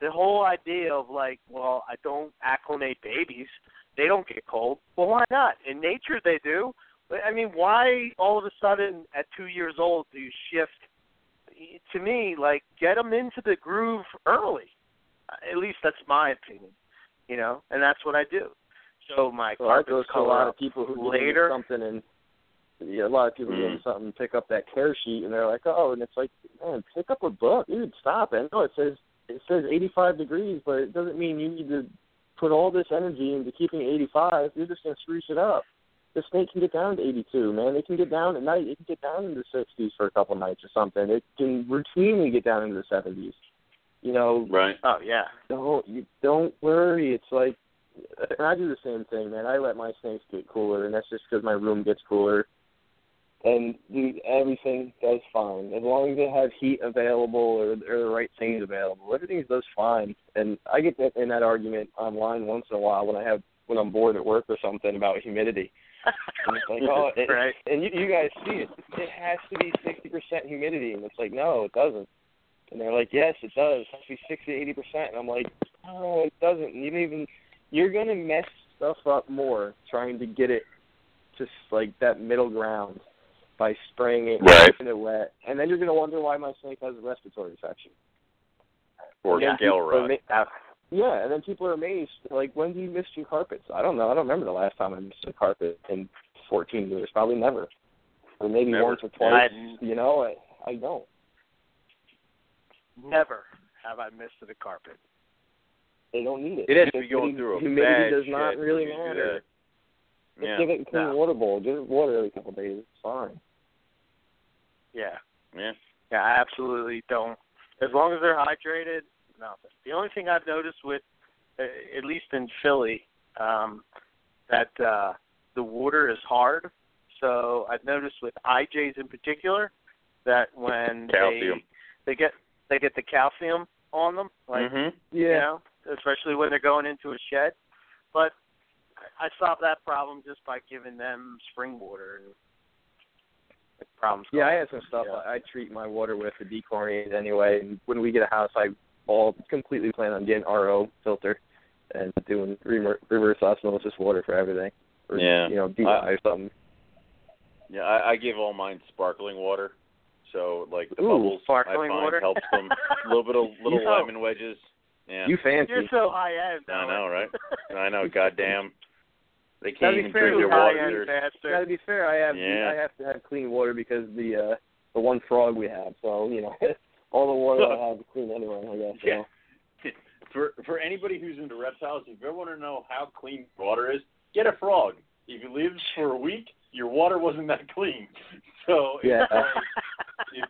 the whole idea of like, well, I don't acclimate babies. They don't get cold. Well, why not? In nature, they do. But, I mean, why all of a sudden at two years old do you shift? To me, like get them into the groove early. At least that's my opinion, you know, and that's what I do. So my Well, that carpets goes to a lot of people who get later. something and yeah, a lot of people get Mm. into something, pick up that care sheet, and they're like, oh, and it's like, man, pick up a book, dude, stop it. No, it says it says 85 degrees, but it doesn't mean you need to put all this energy into keeping 85. You're just gonna spruce it up. The snake can get down to 82, man. It can get down at night. It can get down into the 60s for a couple nights or something. It can routinely get down into the 70s. You know, Right. Oh yeah. don't you don't worry. It's like, and I do the same thing, man. I let my snakes get cooler, and that's just because my room gets cooler. And dude, everything does fine as long as they have heat available or, or the right things available. Everything does fine. And I get that in that argument online once in a while when I have when I'm bored at work or something about humidity. And it's like, oh, it, right. and you, you guys see it. It has to be 60% humidity, and it's like, no, it doesn't. And they're like, yes, it does. It has to be 60 80 percent. And I'm like, no, it doesn't. You don't even. You're gonna mess stuff up more trying to get it just like that middle ground by spraying it Right. in it wet, and then you're gonna wonder why my snake has a respiratory infection. Or Yeah. scale rot. ma- uh, Yeah, and then people are amazed. Like, when do you miss your carpets? I don't know. I don't remember the last time I missed a carpet in 14 years. Probably never, or maybe Never. once or twice. I- You know, I I don't. Never have I missed the carpet. They don't need it. It has to be Humidity- going through a Humidity bad does not shit really matter. that. Just Yeah. give it a clean No. water bowl. Just water every couple of days. It's fine. Yeah. Yeah. Yeah, I absolutely don't. As long as they're hydrated, nothing. The only thing I've noticed with, uh, at least in Philly, um, that uh, the water is hard. So I've noticed with IJs in particular that when Calcium. they they get they get the calcium on them, like mm-hmm. you know, especially when they're going into a shed. But I I solved that problem just by giving them spring water and problem's Yeah, I gone. have some stuff Yeah. I, I treat my water with the dechlorinated anyway. And when we get a house, I all completely plan on getting RO filter and doing rever- reverse osmosis water for everything. Or, Yeah. You know, DI I- or something. Yeah, I, I give all mine sparkling water. So like the Ooh, bubbles sparkling I find water. helps them. A little bit of little know. lemon wedges. Yeah. You fancy. You're so high end. I know, right? I know, goddamn. They can't be even fair, drink their you high water. end They're- Gotta be fair, I have Yeah. I have to have clean water because the uh the one frog we have. So you know, all the water I have is clean anyway. I guess. Yeah. So. For for anybody who's into reptiles, if you ever want to know how clean water is, get a frog. If you live for a week, your water wasn't that clean. So Yeah. like, if,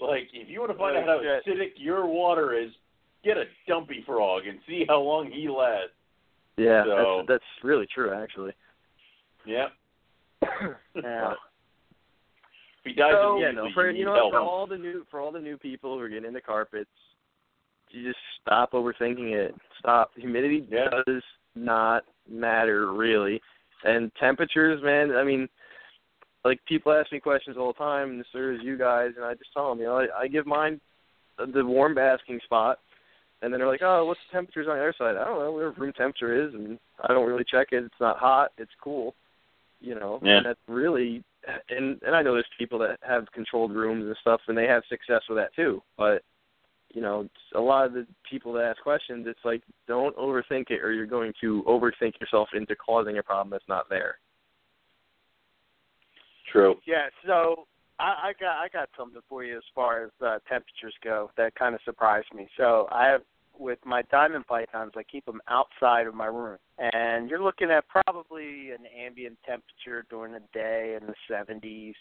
like if you want to find Oh, out how shit. acidic your water is, get a dumpy frog and see how long he lasts. Yeah, So- that's that's really true actually. Yeah. Yeah. If he dies So- yeah, no, for you know what, for all the new for all the new people who are getting into carpets, you just stop overthinking it. Stop. Humidity Yeah. does not matter really, and temperatures, man. I mean, like people ask me questions all the time, and so does you guys, and I just tell them, you know, I, I give mine the warm basking spot, and then they're like, oh, what's the temperatures on the other side? I don't know where room temperature is, and I don't really check it. It's not hot. It's cool. You know, Yeah. and that's really and and I know there's people that have controlled rooms and stuff, and they have success with that too. But you know, a lot of the people that ask questions, it's like don't overthink it, or you're going to overthink yourself into causing a problem that's not there. True. Yeah, so I, I got I got something for you as far as uh, temperatures go that kind of surprised me. So I have with my diamond pythons, I keep them outside of my room, and you're looking at probably an ambient temperature during the day in the 70s.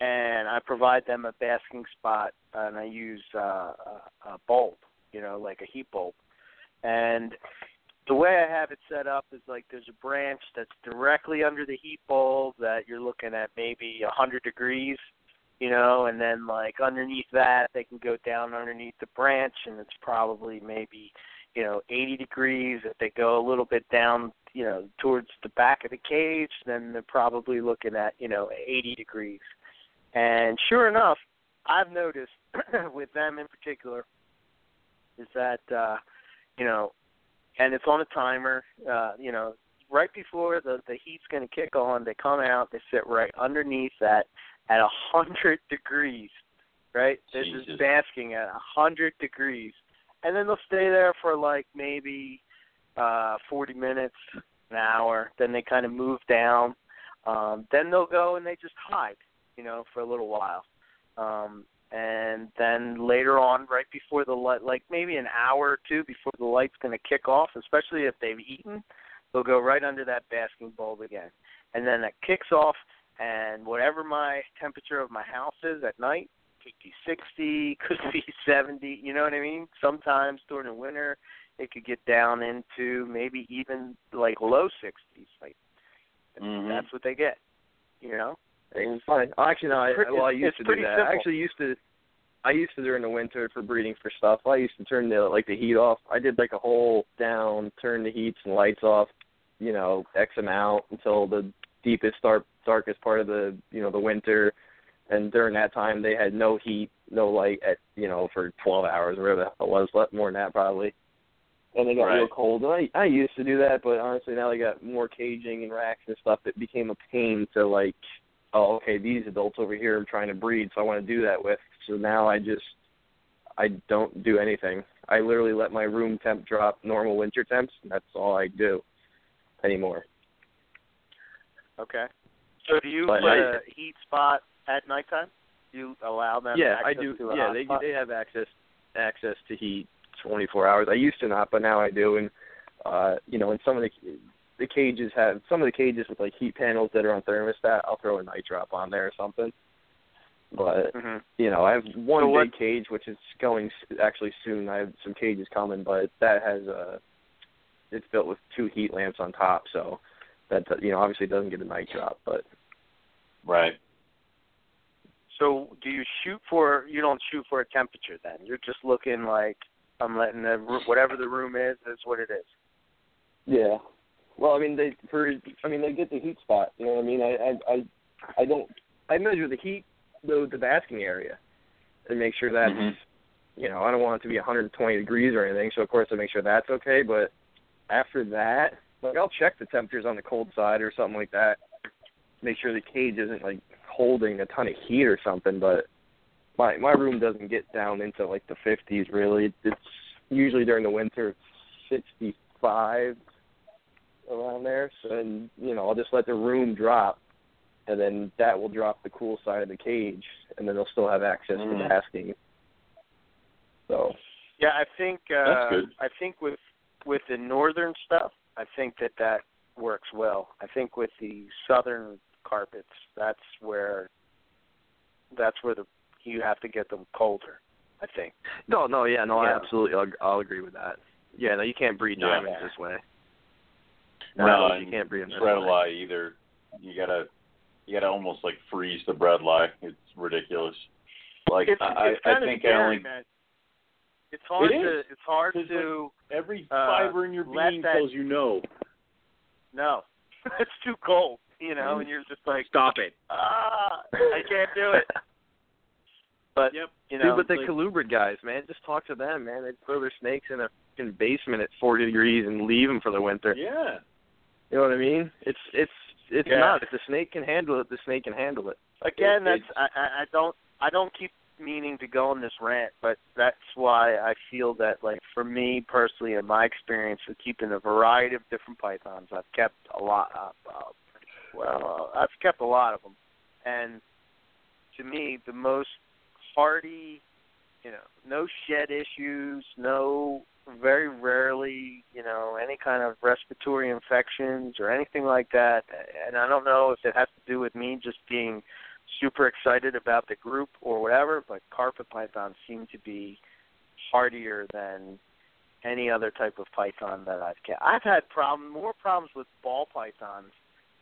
And I provide them a basking spot, and I use uh, a, a bulb, you know, like a heat bulb. And the way I have it set up is like there's a branch that's directly under the heat bulb that you're looking at maybe 100 degrees, you know, and then like underneath that they can go down underneath the branch and it's probably maybe, you know, 80 degrees. If they go a little bit down, you know, towards the back of the cage, then they're probably looking at, you know, 80 degrees. And sure enough, I've noticed with them in particular is that uh, you know, and it's on a timer. Uh, you know, right before the the heat's going to kick on, they come out. They sit right underneath that at a hundred degrees. Right, they're Jesus. just basking at a hundred degrees, and then they'll stay there for like maybe uh forty minutes, an hour. Then they kind of move down. Um, then they'll go and they just hide, you know, for a little while. Um, and then later on, right before the light, like maybe an hour or two before the light's going to kick off, especially if they've eaten, they'll go right under that basking bulb again. And then it kicks off, and whatever my temperature of my house is at night, could be 60, could be 70, you know what I mean? Sometimes during the winter, it could get down into maybe even like low 60s. Like Mhm. that's what they get, you know? It's fine. Actually, no. I, Pretty- well, I used to do that. simple. I actually used to. I used to during the winter for breeding for stuff. I used to turn the like the heat off. I did like a whole down, turn the heats and lights off. You know, X amount until the deepest, dark, darkest part of the you know the winter. And during that time, they had no heat, no light at you know for 12 hours or whatever the hell it was. More than that probably. And they got Right. real cold. And I I used to do that, but honestly now they got more caging and racks and stuff. It became a pain to like oh, okay, these adults over here I'm trying to breed, so I want to do that with. So now I just, I don't do anything. I literally let my room temp drop normal winter temps, and that's all I do anymore. Okay. So do you But put I- a heat spot at nighttime? Do you allow them yeah, I do. to a Yeah, they spot? they have access access to heat 24 hours. I used to not, but now I do. And uh, you know, in some of the the cages have some of the cages with like heat panels that are on thermostat. I'll throw a night drop on there or something. But Mhm. you know, I have one So what- big cage which is going actually soon. I have some cages coming, but that has uh it's built with two heat lamps on top, so that you know obviously doesn't get a night drop, but Right. So do you shoot for? You don't shoot for a temperature then. You're just looking like I'm letting the roo- whatever the room is. That's what it is. Yeah. Well, I mean, they for I mean they get the heat spot. You know what I mean? I I I, I don't. I measure the heat load the basking area and make sure that's Mhm. you know I don't want it to be 120 degrees or anything. So of course I make sure that's okay. But after that, like I'll check the temperatures on the cold side or something like that. Make sure the cage isn't like holding a ton of heat or something. But my my room doesn't get down into like the 50s really. It's usually during the winter it's 65 around there. So and you know I'll just let the room drop and then that will drop the cool side of the cage, and then they'll still have access Mm. to basking. So Yeah, I think uh That's good. I think with with the northern stuff, I think that that works well. I think with the southern carpets, that's where that's where the you have to get them colder. I think. no, no, yeah, no, I absolutely, I'll, I'll agree with that. Yeah, no, you can't breed Yeah. diamonds this way. No, you can't breed them this bread way. lie either. You gotta, you gotta almost like freeze the Bredli. It's ridiculous. Like It's, I, it's I kind think scary, I only man. It's hard It to it's hard to every uh, fiber in your being that- tells you no. no. it's too cold, you know, and you're just like Stop it. ah, I can't do it. But Yep. you know, Dude, know, but the like- colubrid guys, man, just talk to them, man. They throw their snakes in a fucking basement at 40 degrees and leave them for the winter. Yeah. You know what I mean? It's it's it's Yeah. not. If the snake can handle it, the snake can handle it. again, It- that's I, I I don't I don't keep meaning to go on this rant, but that's why I feel that like for me personally, in my experience with keeping a variety of different pythons, I've kept a lot. Uh, uh, well, I've kept a lot of them, and to me, the most hardy, you know, no shed issues, no very rarely, you know, any kind of respiratory infections or anything like that. And I don't know if it has to do with me just being super excited about the group or whatever, but carpet pythons seem to be hardier than any other type of python that I've kept. I've had problem more problems with ball pythons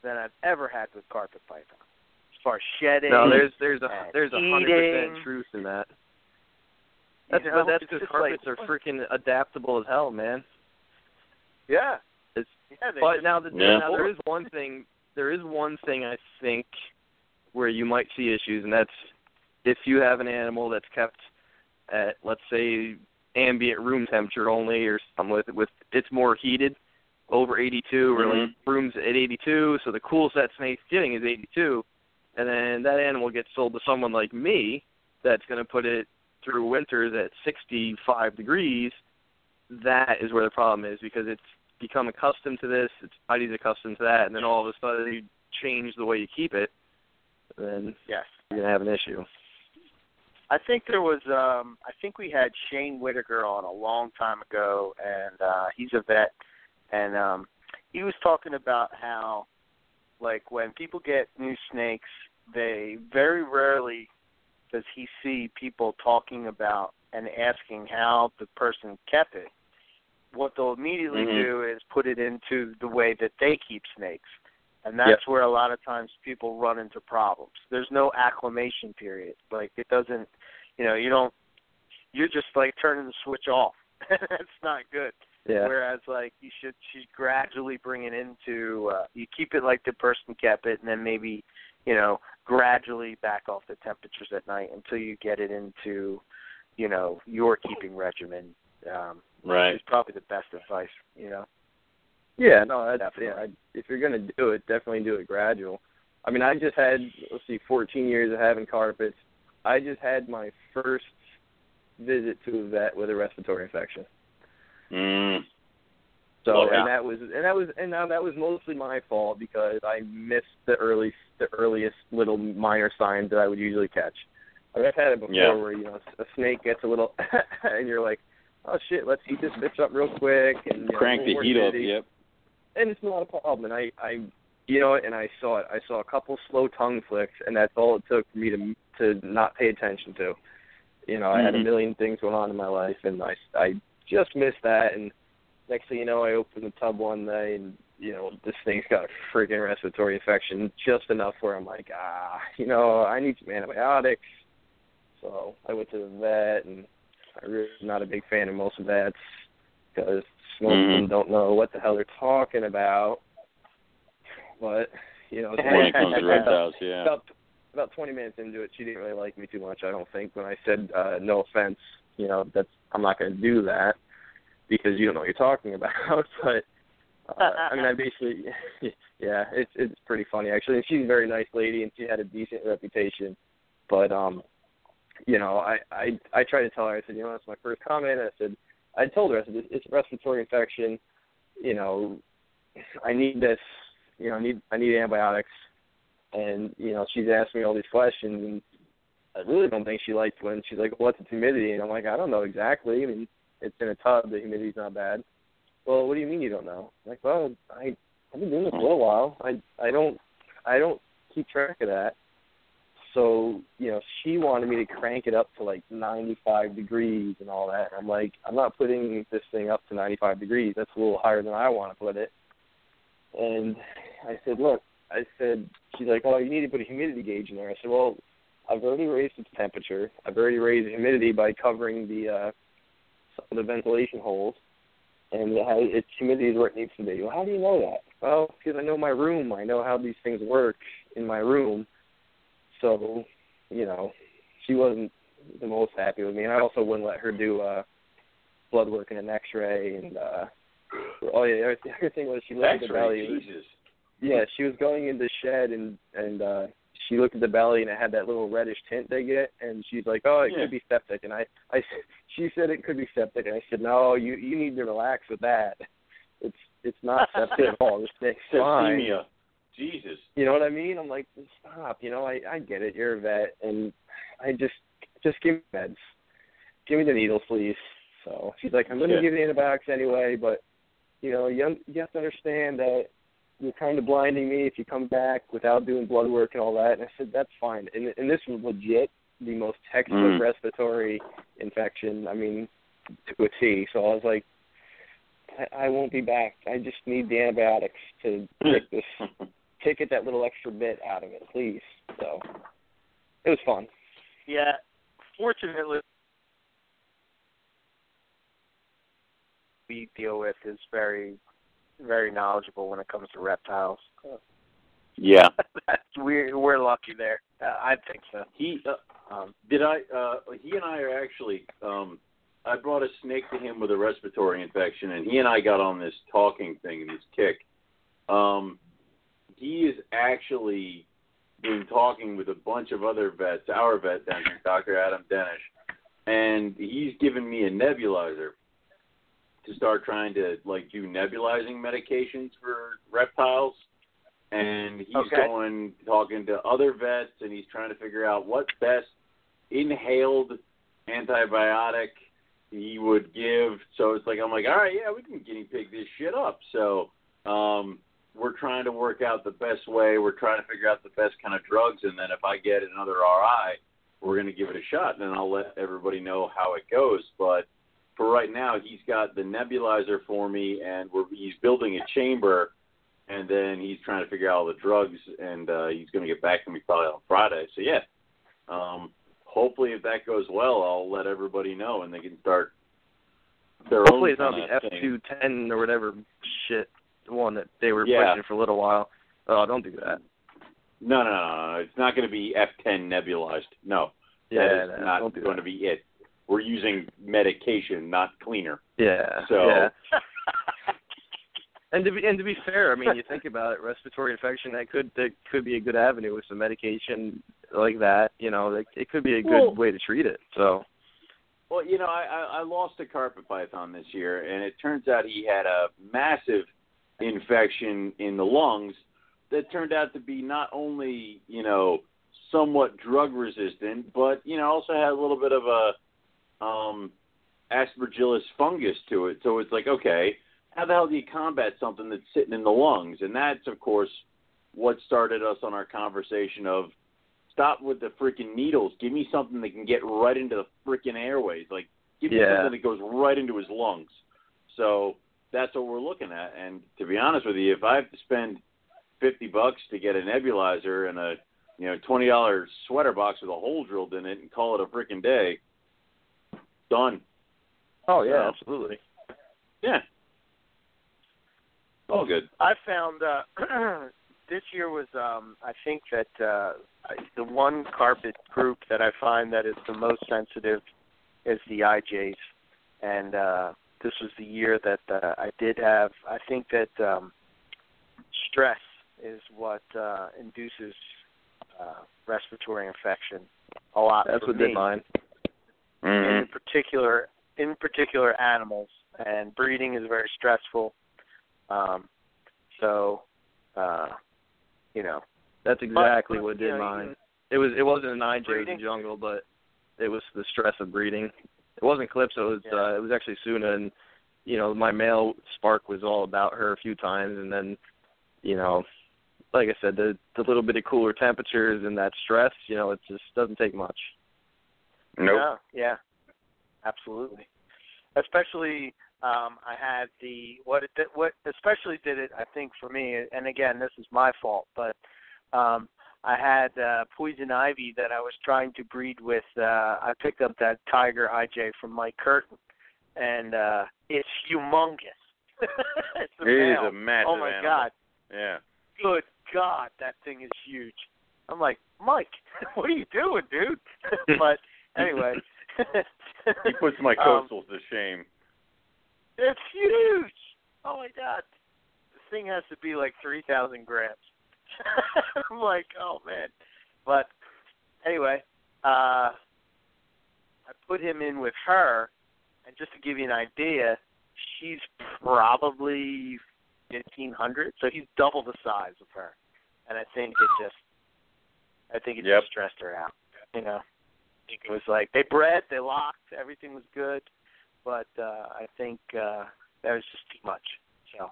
than I've ever had with carpet pythons. As far as shedding, No, there's there's a there's a hundred percent truth in that. you That's know, but that's because carpets like, are freaking adaptable as hell, man. Yeah. It's- yeah, But just- now, the, Yeah. now there is one thing. There is one thing I think where you might see issues, and that's if you have an animal that's kept at, let's say, ambient room temperature only, or something with with it's more heated, over 82, or like rooms at 82. So the coolest that snake's getting is 82, and then that animal gets sold to someone like me that's going to put it through winters at 65 degrees. That is where the problem is because it's become accustomed to this, its body's accustomed to that, and then all of a sudden you change the way you keep it, then yes. you're gonna have an issue. I think there was um I think we had Shane Whitaker on a long time ago and uh he's a vet and um he was talking about how like when people get new snakes they very rarely does he see people talking about and asking how the person kept it. What they'll immediately Mhm. do is put it into the way that they keep snakes. And that's where a lot of times people run into problems. There's no acclimation period. Like it doesn't you know, you don't you're just like turning the switch off. that's not good. Yeah. Whereas like you should should gradually bring it into uh you keep it like the person kept it and then maybe, you know, gradually back off the temperatures at night until you get it into, you know, your keeping regimen. Um Right. is probably the best advice, you know. Yeah, no, that's Definitely. yeah. I, if you're gonna do it, definitely do it gradual. I mean, I just had let's see, 14 years of having carpets. I just had my first visit to a vet with a respiratory infection. Mm. So yeah. and that was and that was and now that was mostly my fault because I missed the early the earliest little minor signs that I would usually catch. I mean, I've had it before Yeah. where you know a snake gets a little and you're like, oh shit, let's heat this bitch up real quick and you know, Crank the heat up. Yep. and it's not a problem. And I, I, you know, and I saw it. I saw a couple slow tongue flicks, and that's all it took for me to to not pay attention to. You know, I had a Mhm. million things going on in my life, and I, I just missed that. And next thing you know, I open the tub one day and you know this thing's got a freaking respiratory infection, just enough where I'm like, ah, you know, I need some antibiotics. So I went to the vet, and I'm really not a big fan of most vets because most of them don't know what the hell they're talking about. But you know, when it comes to reptiles, yeah. about about 20 minutes into it, she didn't really like me too much. I don't think when I said uh, no offense, you know, that's I'm not going to do that because you don't know what you're talking about. but uh, I mean, I basically, yeah, it's it's pretty funny actually. She's a very nice lady, and she had a decent reputation. But um, you know, I I I tried to tell her. I said, you know, that's my first comment. I said, I told her, I said, it's a respiratory infection. You know, I need this. You know, I need I need antibiotics. And you know, she's asked me all these questions, and I really don't think she liked when she's like, "What's its humidity?" And I'm like, "I don't know exactly. I mean, it's in a tub. The humidity's not bad." Well, what do you mean you don't know? I'm like, well, I I've been doing this a little while. I I don't I don't keep track of that. So you know, she wanted me to crank it up to like 95 degrees and all that. I'm like, I'm not putting this thing up to 95 degrees. That's a little higher than I want to put it. And I said, look, I said, she's like, oh, you need to put a humidity gauge in there. I said, well, I've already raised its temperature. I've already raised humidity by covering the uh, some of the ventilation holes, and it has, its humidity is where it needs to be. Well, how do you know that? Well, because I know my room. I know how these things work in my room. So, you know, she wasn't the most happy with me, and I also wouldn't let her do uh, blood work and an X-ray. And uh, oh yeah, the other thing was she looked at the belly. Jesus. Yeah, she was going in the shed and and uh she looked at the belly and it had that little reddish tint they get and she's like, Oh, it Yeah. could be septic and I I she said it could be septic and I said, No, you you need to relax with that. It's it's not septic at all. This thing's fine. Septemia. Jesus. You know what I mean? I'm like, stop. You know, I I get it. You're a vet, and I just just give me meds. Give me the needles, please. So she's like, I'm going to Yeah. give you the antibiotics anyway, but you know, you you have to understand that you're kind of blinding me if you come back without doing blood work and all that. And I said, that's fine. And and this was legit the most textbook Mm. respiratory infection. I mean, to a T. So I was like, I, I won't be back. I just need the antibiotics to take this take it that little extra bit out of it, please. So it was fun. Yeah, fortunately, we deal with is very, very knowledgeable when it comes to reptiles. yeah. We're we're lucky there. Uh, I think so. He uh, Um, did I uh he and I are actually um I brought a snake to him with a respiratory infection and he and I got on this talking thing and this kick. Um he is actually been talking with a bunch of other vets, our vet down here, Dr. Adam Denish, and he's given me a nebulizer to start trying to like do nebulizing medications for reptiles. And he's Okay. going talking to other vets and he's trying to figure out what best inhaled antibiotic he would give. So it's like I'm like, all right, yeah, we can guinea pig this shit up. So um, we're trying to work out the best way. We're trying to figure out the best kind of drugs, and then if I get another RI, we're going to give it a shot, and then I'll let everybody know how it goes. But for right now, he's got the nebulizer for me, and we're he's building a chamber, and then he's trying to figure out all the drugs, and uh, he's going to get back to me probably on Friday. So yeah, um, hopefully if that goes well, I'll let everybody know, and they can start their Hopefully own it's not the F two ten or whatever shit one that they were Yeah. pushing for a little while. Oh, don't do that. No, no, no, no. It's not going to be F10 nebulized. No, Yeah, that is no, not do going that. to be it. We're using medication, not cleaner. Yeah. So- yeah. And to be and to be fair, I mean, you think about it, respiratory infection that could that could be a good avenue with some medication like that. You know, like, it could be a good Well- way to treat it. So Well, you know, I, I, I lost a carpet python this year, and it turns out he had a massive infection in the lungs that turned out to be not only, you know, somewhat drug resistant, but, you know, also had a little bit of a um, aspergillus fungus to it. So it's like, okay, how the hell do you combat something that's sitting in the lungs? And that's, of course, what started us on our conversation of stop with the freaking needles. Give me something that can get right into the freaking airways. Like, give me Yeah. something that goes right into his lungs. So that's what we're looking at. And to be honest with you, if I have to spend fifty bucks to get a nebulizer and a you know twenty dollar sweater box with a hole drilled in it and call it a freaking day, done. Oh yeah, Yeah. absolutely. Yeah. All good. I found uh, this year was um, I think that uh, the one carpet group that I find that is the most sensitive is the IJs, and uh, this was the year that uh, I did have. I think that um, stress is what uh, induces uh, respiratory infection a lot. That's what me did mine. Mm-hmm. in particular in particular animals and breeding is very stressful um so uh you know That's exactly but, what did know, mine. It was it wasn't an IJ, it was Breeding? a jungle, but it was the stress of breeding. It wasn't Calypso, it was Yeah. uh, it was actually Suna and you know, my male spark was all about her a few times and then, you know, like I said, the the little bit of cooler temperatures and that stress, you know, it just doesn't take much. Nope. Yeah, yeah. Absolutely. Especially um I had the what it did, what especially did it I think for me and again this is my fault but um I had uh poison ivy that I was trying to breed with uh I picked up that tiger IJ from Mike Curtin and uh it's humongous. it's a It is a massive Oh my animal. god. Yeah. Good God, that thing is huge. I'm like, Mike, what are you doing, dude? but anyway, He puts my Um, to shame. it's huge. Oh my God, this thing has to be like three thousand grams. I'm like, oh man. But anyway, uh, I put him in with her, and just to give you an idea, she's probably fifteen hundred, so he's double the size of her, and I think it just, I think it Yep. just stressed her out. You know, think it was like they bred, they locked, everything was good, but uh I think uh that was just too much. So,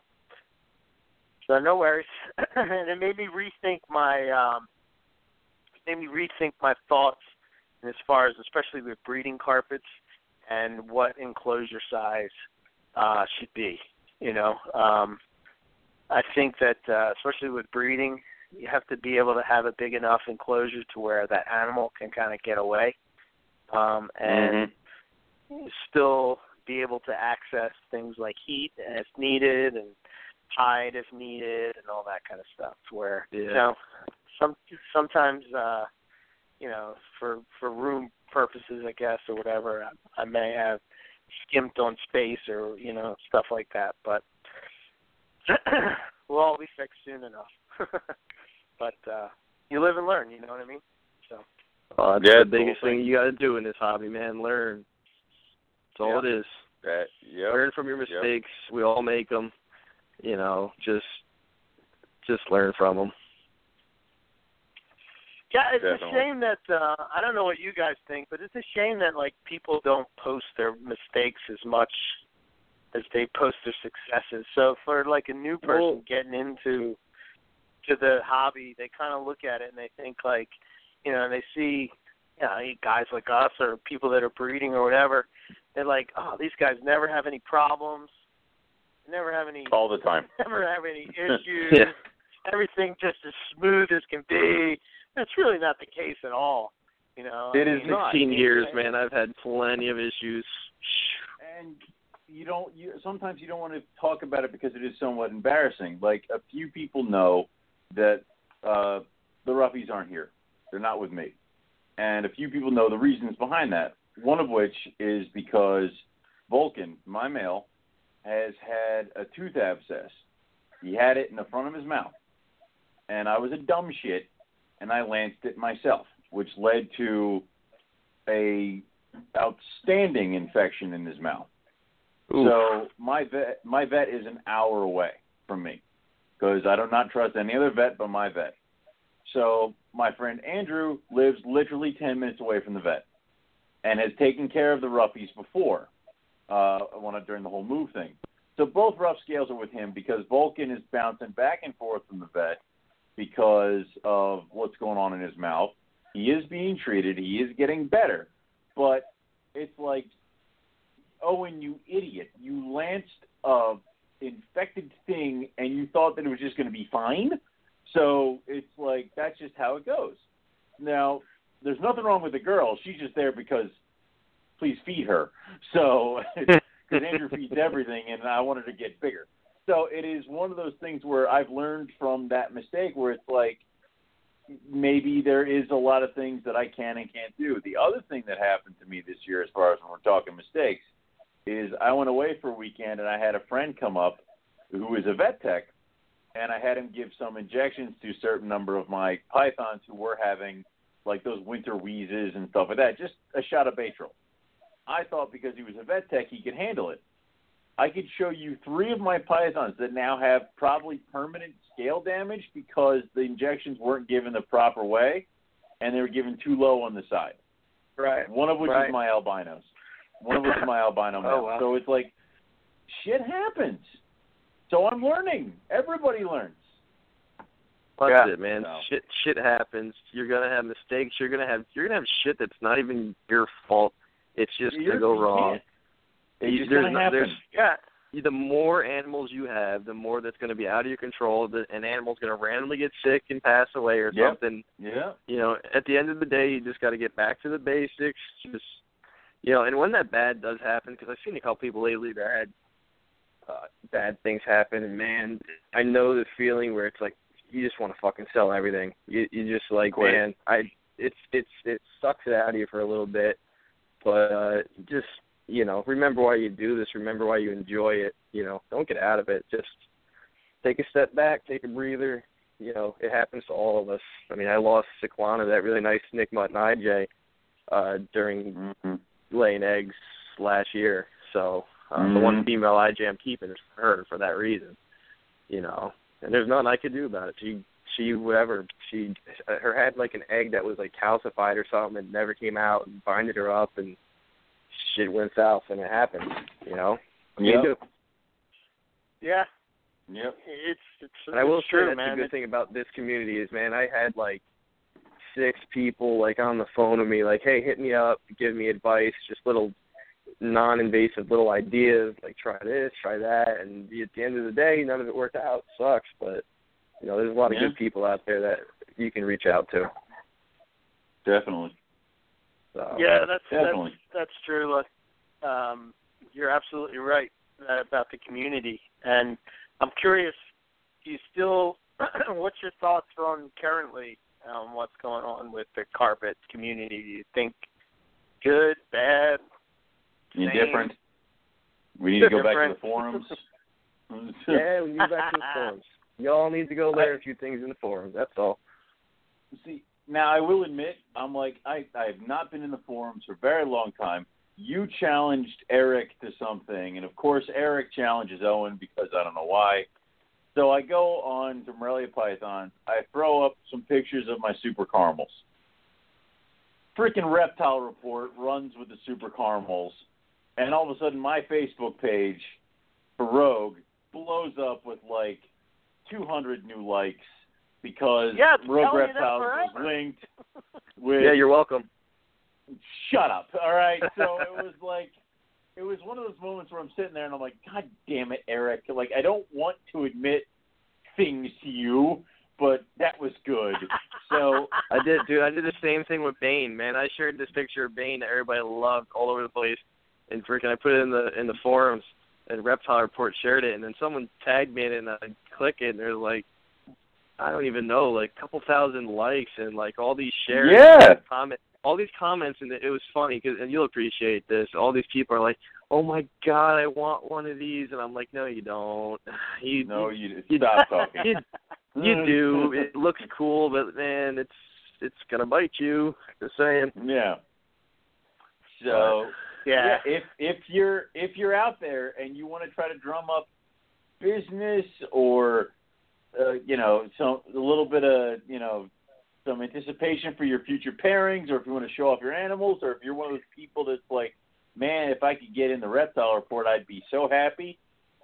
so no worries, and it made me rethink my, um made me rethink my thoughts as far as especially with breeding carpets and what enclosure size uh should be. You know, um I think that uh, especially with breeding, you have to be able to have a big enough enclosure to where that animal can kind of get away, um, and still be able to access things like heat if needed and tide if needed and all that kind of stuff. Where you know, some sometimes uh, you know for for room purposes, I guess, or whatever, I, I may have skimped on space or you know stuff like that, but we'll all be fixed soon enough. but uh you live and learn, you know what I mean? So Uh, that's Yeah, the biggest thing thing. you got to do in this hobby, man. Learn. That's all it is. That, yep. Learn from your Yep. mistakes. We all make them. You know, just just learn from them. Yeah, it's Definitely. a shame that uh I don't know what you guys think, but it's a shame that like people don't post their mistakes as much as they post their successes. So for like a new person Well- getting into to the hobby, they kind of look at it and they think like, you know, and they see you know, guys like us or people that are breeding or whatever, they're like, oh, these guys never have any problems, never have any all the time. never have any issues. Yeah. Everything just as smooth as can be. That's really not the case at all. You know, It I mean, not. Sixteen it- years, man. I've had plenty of issues. and you don't you sometimes you don't want to talk about it because it is somewhat embarrassing like a few people know that uh the roughies aren't here they're not with me and a few people know the reasons behind that one of which is because vulcan my male has had a tooth abscess he had it in the front of his mouth and i was a dumb shit and i lanced it myself which led to a outstanding infection in his mouth Oof. so my vet, my vet is an hour away from me because I do not trust any other vet but my vet. So my friend Andrew lives literally ten minutes away from the vet, and has taken care of the roughies before, uh, when during the whole move thing. So both rough scales are with him because Vulcan is bouncing back and forth from the vet because of what's going on in his mouth. He is being treated. He is getting better, but it's like Owen, you idiot! You lanced a infected thing, and you thought that it was just going to be fine. So it's like that's just how it goes. Now, there's nothing wrong with the girl. She's just there because please feed her. So because Andrew feeds everything, and I wanted to get bigger. So it is one of those things where I've learned from that mistake, where it's like maybe there is a lot of things that I can and can't do. The other thing that happened to me this year, as far as when we're talking mistakes, is I went away for a weekend and I had a friend come up who is a vet tech, and I had him give some injections to a certain number of my pythons who were having like those winter wheezes and stuff like that. Just a shot of Baytril. I thought because he was a vet tech, he could handle it. I could show you three of my pythons that now have probably permanent scale damage because the injections weren't given the proper way, and they were given too low on the side. Right. One of which Right. is my albinos. One of which is my albino oh, male. Oh, wow. So it's like shit happens. So I'm learning. Everybody learns. That's Yeah. it, man. So. Shit, shit happens. You're gonna have mistakes. You're gonna have, you're gonna have shit that's not even your fault. It's just You're- gonna go wrong. can't. It's You- just there's gonna no- happen. there's- Yeah. the more animals you have, the more that's going to be out of your control. The, an animal's going to randomly get sick and pass away or Yep. something. Yeah. You know, at the end of the day, you just got to get back to the basics. Just, you know, and when that bad does happen, because I've seen a couple people lately that had uh, bad things happen, and man, I know the feeling where it's like you just want to fucking sell everything. You you just like, Quit. man, I it's it's it sucks it out of you for a little bit, but uh just you know, remember why you do this. Remember why you enjoy it. You know, don't get out of it. Just take a step back, take a breather. You know, it happens to all of us. I mean, I lost Sequana, that really nice Nick Mutton IJ, uh, during Mm-hmm. laying eggs last year. So uh, the one female IJ I'm keeping is her for that reason. You know, and there's nothing I could do about it. She she whatever she her had like an egg that was like calcified or something and never came out and binded her up and shit went south and it happened. You know. You Yep. do. Yeah. Yep. It's it's, And I will it's say true, that's man. the good thing about this community is, man, I had like six people like on the phone with me, like, hey, hit me up, give me advice, just little non-invasive little ideas, like try this, try that, and at the end of the day, none of it worked out. Sucks, but you know, there's a lot of good people out there that you can reach out to. Definitely. So, Yeah, that's Definitely. that's that's true. Um, you're absolutely right uh, about the community, and I'm curious. Do you still? what's your thoughts on currently um, what's going on with the carpet community? Do you think good, bad? Indifferent. We need to go back to the forums. yeah, we move back to the forums. Y'all need to go learn a few things in the forums. That's all. See, now I will admit, I'm like I I have not been in the forums for a very long time. You challenged Eric to something, and of course Eric challenges Owen because I don't know why. So I go on to Morelia Python. I throw up some pictures of my super caramels. Freaking reptile report runs with the super caramels, and all of a sudden my Facebook page for Rogue blows up with like 200 new likes because Yeah, Rogue telling you that Reptiles was linked with Yeah, you're welcome. shut up. All right. So it was like it was one of those moments where I'm sitting there and I'm like, God damn it, Eric. Like I don't want to admit things to you, but that was good. So I did, dude. I did the same thing with Bane, man. I shared this picture of Bane that everybody loved all over the place, and freaking I put it in the in the forums, and Reptile Report shared it, and then someone tagged me in it, and I click it, and there's like, I don't even know, like a couple thousand likes and like all these shares, Yeah. and comment, all these comments, and it was funny because, and you'll appreciate this. All these people are like, "Oh my god, I want one of these," and I'm like, "No, you don't. You no, you, you you- stop talking. you you do. It looks cool, but man, it's it's gonna bite you. Just saying. Yeah. So Yeah. if if you're if you're out there and you want to try to drum up business or uh, you know some a little bit of you know some anticipation for your future pairings or if you want to show off your animals or if you're one of those people that's like man if I could get in the reptile report I'd be so happy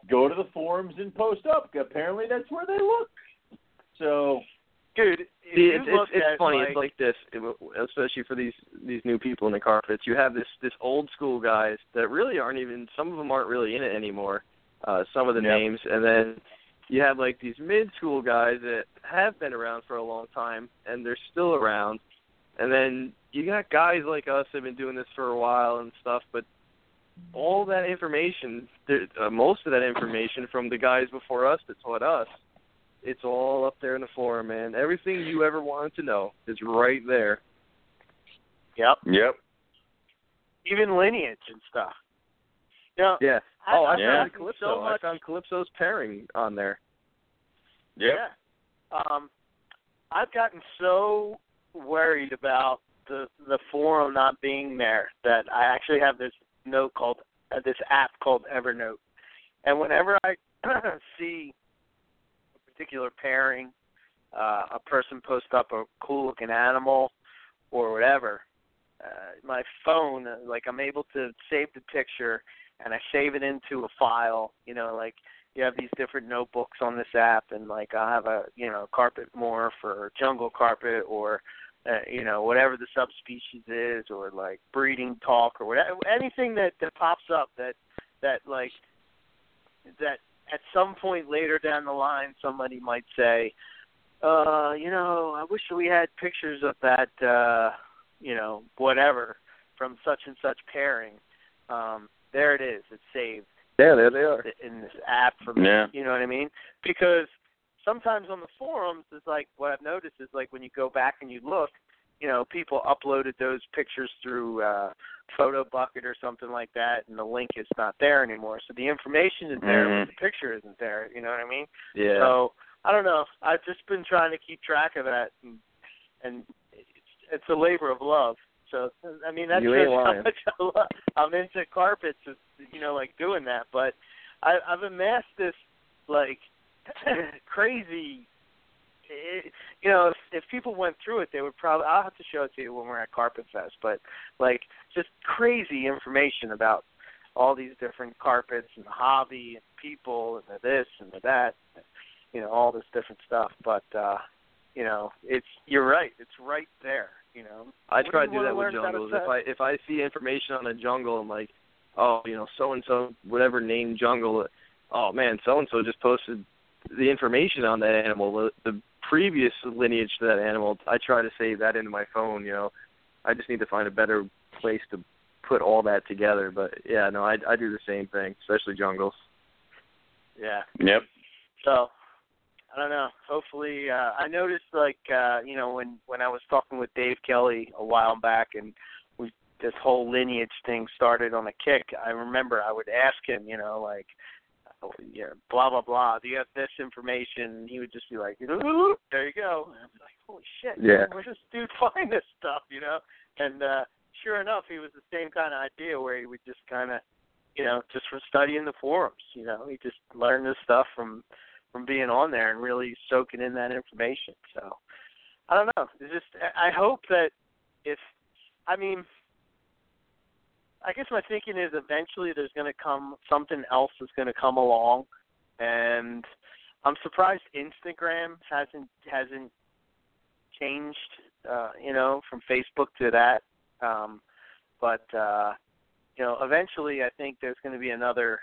go to the forums and post up apparently that's where they look so Dude, See, it's it's, it's funny. like, it's like this, especially for these these new people in the carpets. You have this this old school guys that really aren't even. Some of them aren't really in it anymore, uh, some of the Yep. names, and then you have like these mid school guys that have been around for a long time and they're still around, and then you got guys like us that have been doing this for a while and stuff, but all that information, uh, most of that information from the guys before us that taught us, it's all up there in the forum, man. Everything you ever wanted to know is right there. Yep. Yep. Even lineage and stuff. You know, Yeah. I- Oh, I I've Yeah. found gotten Calypso. So I much, found Calypso's pairing on there. Yep. Yeah. Um, I've gotten so worried about the the forum not being there that I actually have this note called uh, this app called Evernote, and whenever I see a particular pairing, uh, a person post up a cool looking animal or whatever, uh, my phone like I'm able to save the picture and I save it into a file. You know, like you have these different notebooks on this app, and like I have a you know carpet morph or jungle carpet or uh, you know whatever the subspecies is, or like breeding talk or whatever anything that that pops up that that like that at some point later down the line somebody might say, uh, you know, I wish we had pictures of that, uh, you know, whatever from such and such pairing. Um, there it is. It's saved Yeah, there they are. in this app for me. Yeah. You know what I mean? Because sometimes on the forums, it's like what I've noticed is like when you go back and you look, you know, people uploaded those pictures through uh Photobucket or something like that, and the link is not there anymore. So the information is there, Mhm. but the picture isn't there. You know what I mean? Yeah. So I don't know. I've just been trying to keep track of that, and, and it's, it's a labor of love. So I mean, that's You just how much I love. I'm into carpets, you know, like doing that. But I, I've amassed this like crazy. It, you know, if, if people went through it, they would probably. I'll have to show it to you when we're at Carpet Fest. But like, just crazy information about all these different carpets and the hobby and people and the this and the that you know all this different stuff but uh you know it's you're right it's right there you know I try to do that with learn how to jungles. If I if I see information on a jungle, I'm like, oh, you know, so and so, whatever name jungle. Oh man, so and so just posted the information on that animal, the, the previous lineage to that animal. I try to save that into my phone. You know, I just need to find a better place to put all that together. But yeah, no, I I do the same thing, especially jungles. yeah Yep. so i don't know hopefully uh i noticed like uh you know when when i was talking with dave kelly a while back and we this whole lineage thing started on a kick i remember i would ask him you know like yeah, blah blah blah. Do you have this information? And he would just be like, there you go. And I'm like, holy shit, Yeah. where does this dude find this stuff? You know? And uh sure enough, he was the same kind of idea where he would just kind of, you know, just from studying the forums. You know, he just learned this stuff from from being on there and really soaking in that information. So I don't know. It's just I hope that if I mean I guess my thinking is eventually there's going to come something else is going to come along, and I'm surprised Instagram hasn't hasn't changed, uh, you know, from Facebook to that. Um, but uh, you know, eventually I think there's going to be another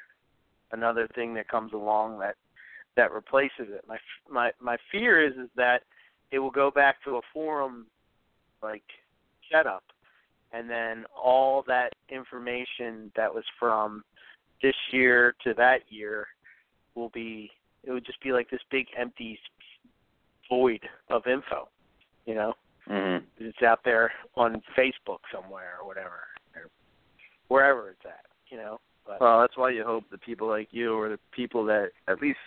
another thing that comes along that that replaces it. My my my fear is is that it will go back to a forum like setup and then all that information that was from this year to that year will be it would just be like this big empty void of info you know Mhm. it's out there on facebook somewhere or whatever or wherever it's at you know but Well, that's why you hope the people like you or the people that at least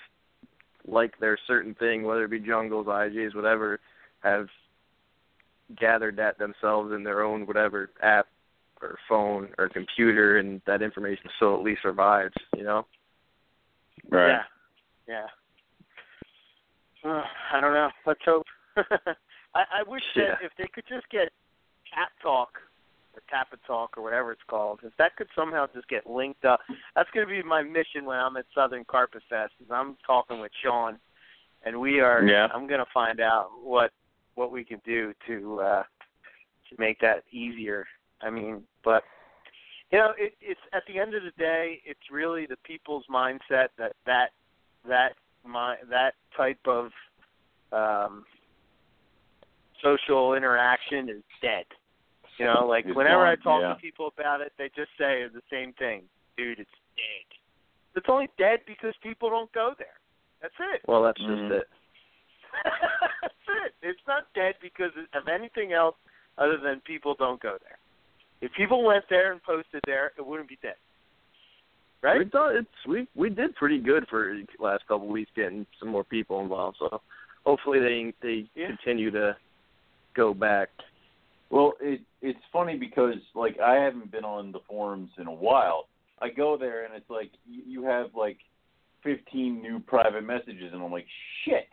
like their certain thing, whether it be jungles, IJs, whatever, have gathered that themselves in their own whatever app or phone or computer, and that information still at least survives. You know? Right. yeah yeah uh, i don't know let's hope i i wish that Yeah. if they could just get cat talk or Tappa Talk or whatever it's called, if that could somehow just get linked up, that's going to be my mission when I'm at Southern Carpet Fest. Is I'm talking with Sean, and we are. Yeah. I'm going to find out what what we can do to uh to make that easier. I mean, but You know, it, it's at the end of the day, it's really the people's mindset that that that my that type of um, social interaction is dead. You know, like It's whenever I talk yeah. to people about it, they just say the same thing, dude. It's dead. It's only dead because people don't go there. That's it. Well, that's just Mhm. it. That's it. It's not dead because of anything else other than people don't go there. If people went there and posted there, it wouldn't be dead. Right? We've done it's we we did pretty good for the last couple of weeks getting some more people involved. So hopefully they they Yeah. continue to go back. Well, it it's funny because like I haven't been on the forums in a while. I go there and it's like you, you have like 15 new private messages and I'm like shit.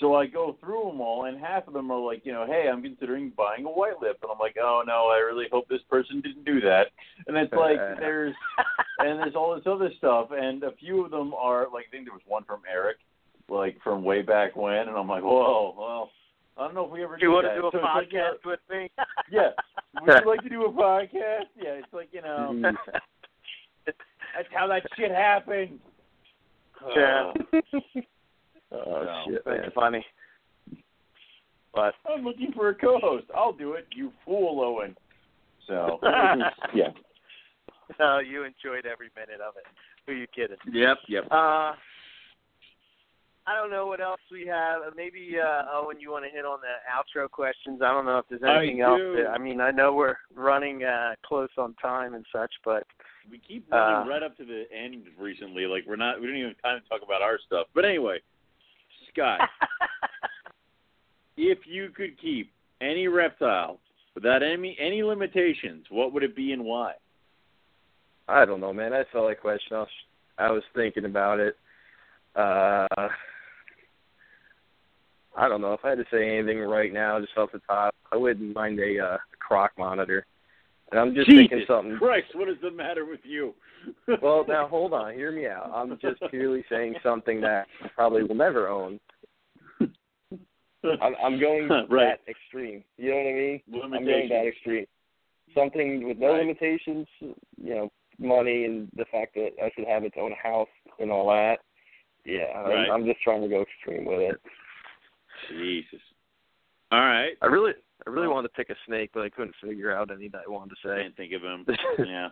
So I go through them all and half of them are like, you know, hey, I'm considering buying a white lip and I'm like, oh no, I really hope this person didn't do that. And it's like there's and there's all this other stuff and a few of them are like I think there was one from Eric like from way back when and I'm like, whoa, well, I don't know if we ever Do you did want to do a So it's like, yeah, podcast with me? yeah. Would you like to do a podcast? Yeah, it's like, you know, Mm. that's how that shit happened. Yeah. Oh No, shit, That's man. funny. But I'm looking for a co-host. I'll do it. You fool, Owen. So, yeah. no, you enjoyed every minute of it. Who are you kidding? Yep, yep. Uh, I don't know what else we have. Uh, Maybe uh, Owen, you want to hit on the outro questions? I don't know if there's I anything else. That, I mean, I know we're running uh, close on time and such, but We keep running Uh, right up to the end recently. Like we're not. We don't even have time to talk about our stuff. But anyway, Scott, if you could keep any reptile without any any limitations, what would it be and why? I don't know, man. That's all I question. I was I was thinking about it. Uh I don't know if I had to say anything right now, just off the top. I wouldn't mind a uh, croc monitor. And I'm just thinking something. Christ, what is the matter with you? Well, now hold on, hear me out. I'm just purely saying something that I probably will never own. I'm, I'm going Right. that extreme. You know what I mean? I'm going that extreme. Something with no Right. limitations, you know, money and the fact that I should have its own house and all that. Yeah, I'm- I'm just trying to go extreme with it. Jesus. All right. I really, I really wanted to pick a snake, but I couldn't figure out any that I wanted to say. Can't think of him. yeah.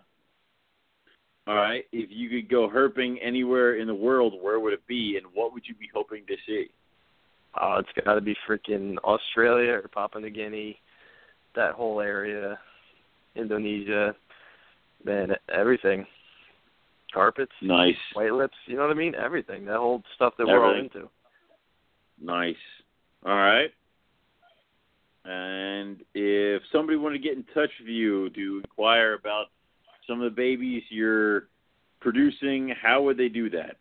All right. If you could go herping anywhere in the world, where would it be, and what would you be hoping to see? Oh, it's got to be freaking Australia or Papua New Guinea, that whole area, Indonesia, man, everything. Carpets, Nice. white lips, you know what I mean? Everything. That whole stuff that we're all into. Nice. All right. And if somebody wanted to get in touch with you to inquire about some of the babies you're producing, how would they do that?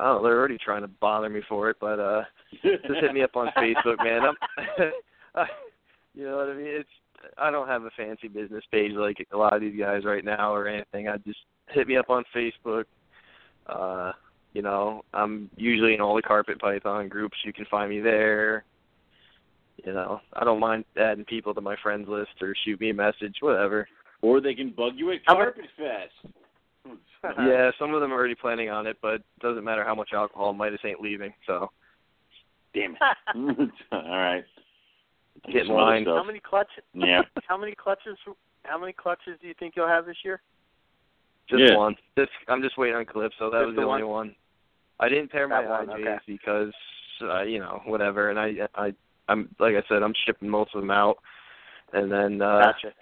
Oh, they're already trying to bother me for it, but uh just hit me up on Facebook, man. I'm, I, you know what I mean? It's I don't have a fancy business page like a lot of these guys right now or anything. I just hit me up on Facebook. Uh, you know, I'm usually in all the carpet python groups. You can find me there. You know, I don't mind adding people to my friends list or shoot me a message, whatever. Or they can bug you at How about- Carpet Fest. yeah, some of them are already planning on it, but doesn't matter how much alcohol Midas ain't leaving. So Damn it. All right. Get in Some other line. stuff. how many clutches? Yeah. How many clutches? How many clutches do you think you'll have this year? Just Yeah. one. Just I'm just waiting on clips, so that Just was the the only one. I didn't pair my That one, IJs okay. because uh, you know whatever, and I I I'm like I said I'm shipping most of them out, and then uh Gotcha.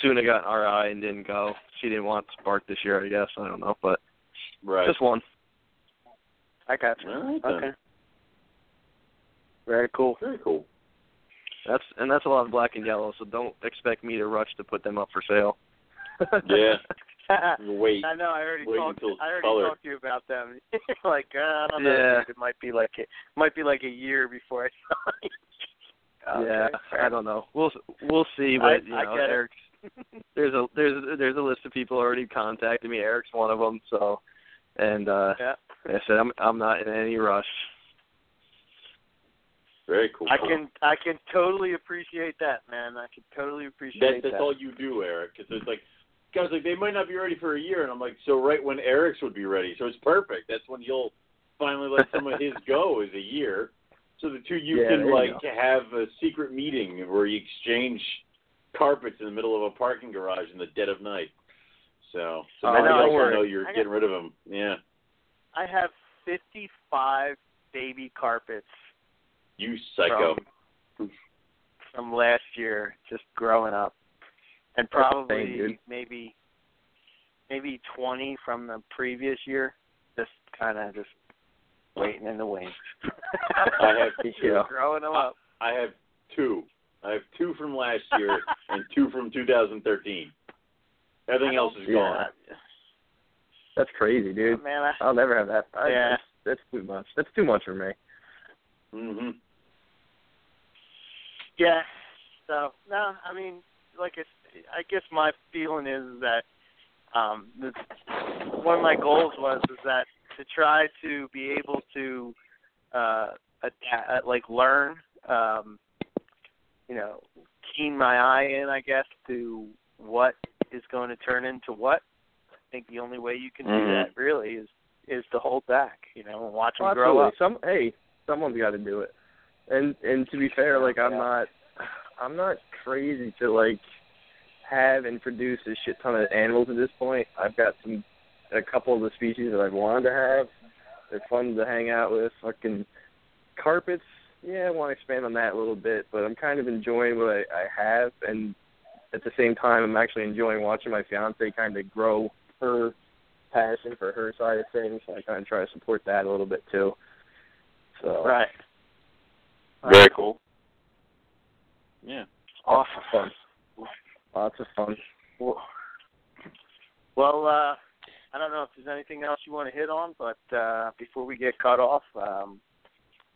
Soon I got RI and didn't go. She didn't want Spark this year, I guess. I don't know, but Right. just one. I got you. All right, then. Okay. Very cool. Very cool. That's and that's a lot of black and yellow, so don't expect me to rush to put them up for sale. Yeah. Wait. I know. I already Wait talked. until I already color. talked to you about them. like uh, I don't know. Yeah. dude, It might be like it might be like a year before I sign. yeah, Okay, I don't know. We'll we'll see, I- but you I know, get. Eric's there's a there's there's a list of people already contacted me. Eric's one of them, so and uh Yeah. I said I'm I'm not in any rush. Very cool. I can I can totally appreciate that, man. I can totally appreciate That, that's that. all you do, Eric. Because it's like guys like they might not be ready for a year, and I'm like, so right when Eric's would be ready, so it's perfect. That's when you'll finally let some of his go is a year, so the two you Yeah, can there you like have a secret meeting where you exchange carpets in the middle of a parking garage in the dead of night. So, so Oh, nobody else I will know you're I got- getting rid of them. Yeah, I have 55 baby carpets you psycho. from, from last year, just growing up, and probably insane, maybe maybe 20 from the previous year, just kind of just waiting in the wings. I have two. too. growing them up. I have two. I have two from last year and two from 2013. Everything else is Yeah. gone. That's crazy, dude. Man, I, I'll never have that. I, Yeah. that's, that's too much. That's too much for me. Mhm. Yeah. So no, I mean, like it's, I guess my feeling is that um the, one of my goals was is that to try to be able to uh adapt, like learn um you know keen my eye in I guess to what is going to turn into what. I think the only way you can do Mhm. that really is is to hold back, you know, and watch them Well, grow up. Some hey, someone's got to do it. And and to be fair, like I'm Yeah. not, I'm not crazy to like have and produce a shit ton of animals at this point. I've got some, a couple of the species that I've wanted to have. They're fun to hang out with. Fucking carpets. Yeah, I want to expand on that a little bit, but I'm kind of enjoying what I, I have, and at the same time, I'm actually enjoying watching my fiance kind of grow her passion for her side of things. I kind of try to support that a little bit too. So Right. Very cool. Yeah. Awesome. fun. Lots of fun. Well, uh, I don't know if there's anything else you want to hit on, but uh, before we get cut off, um,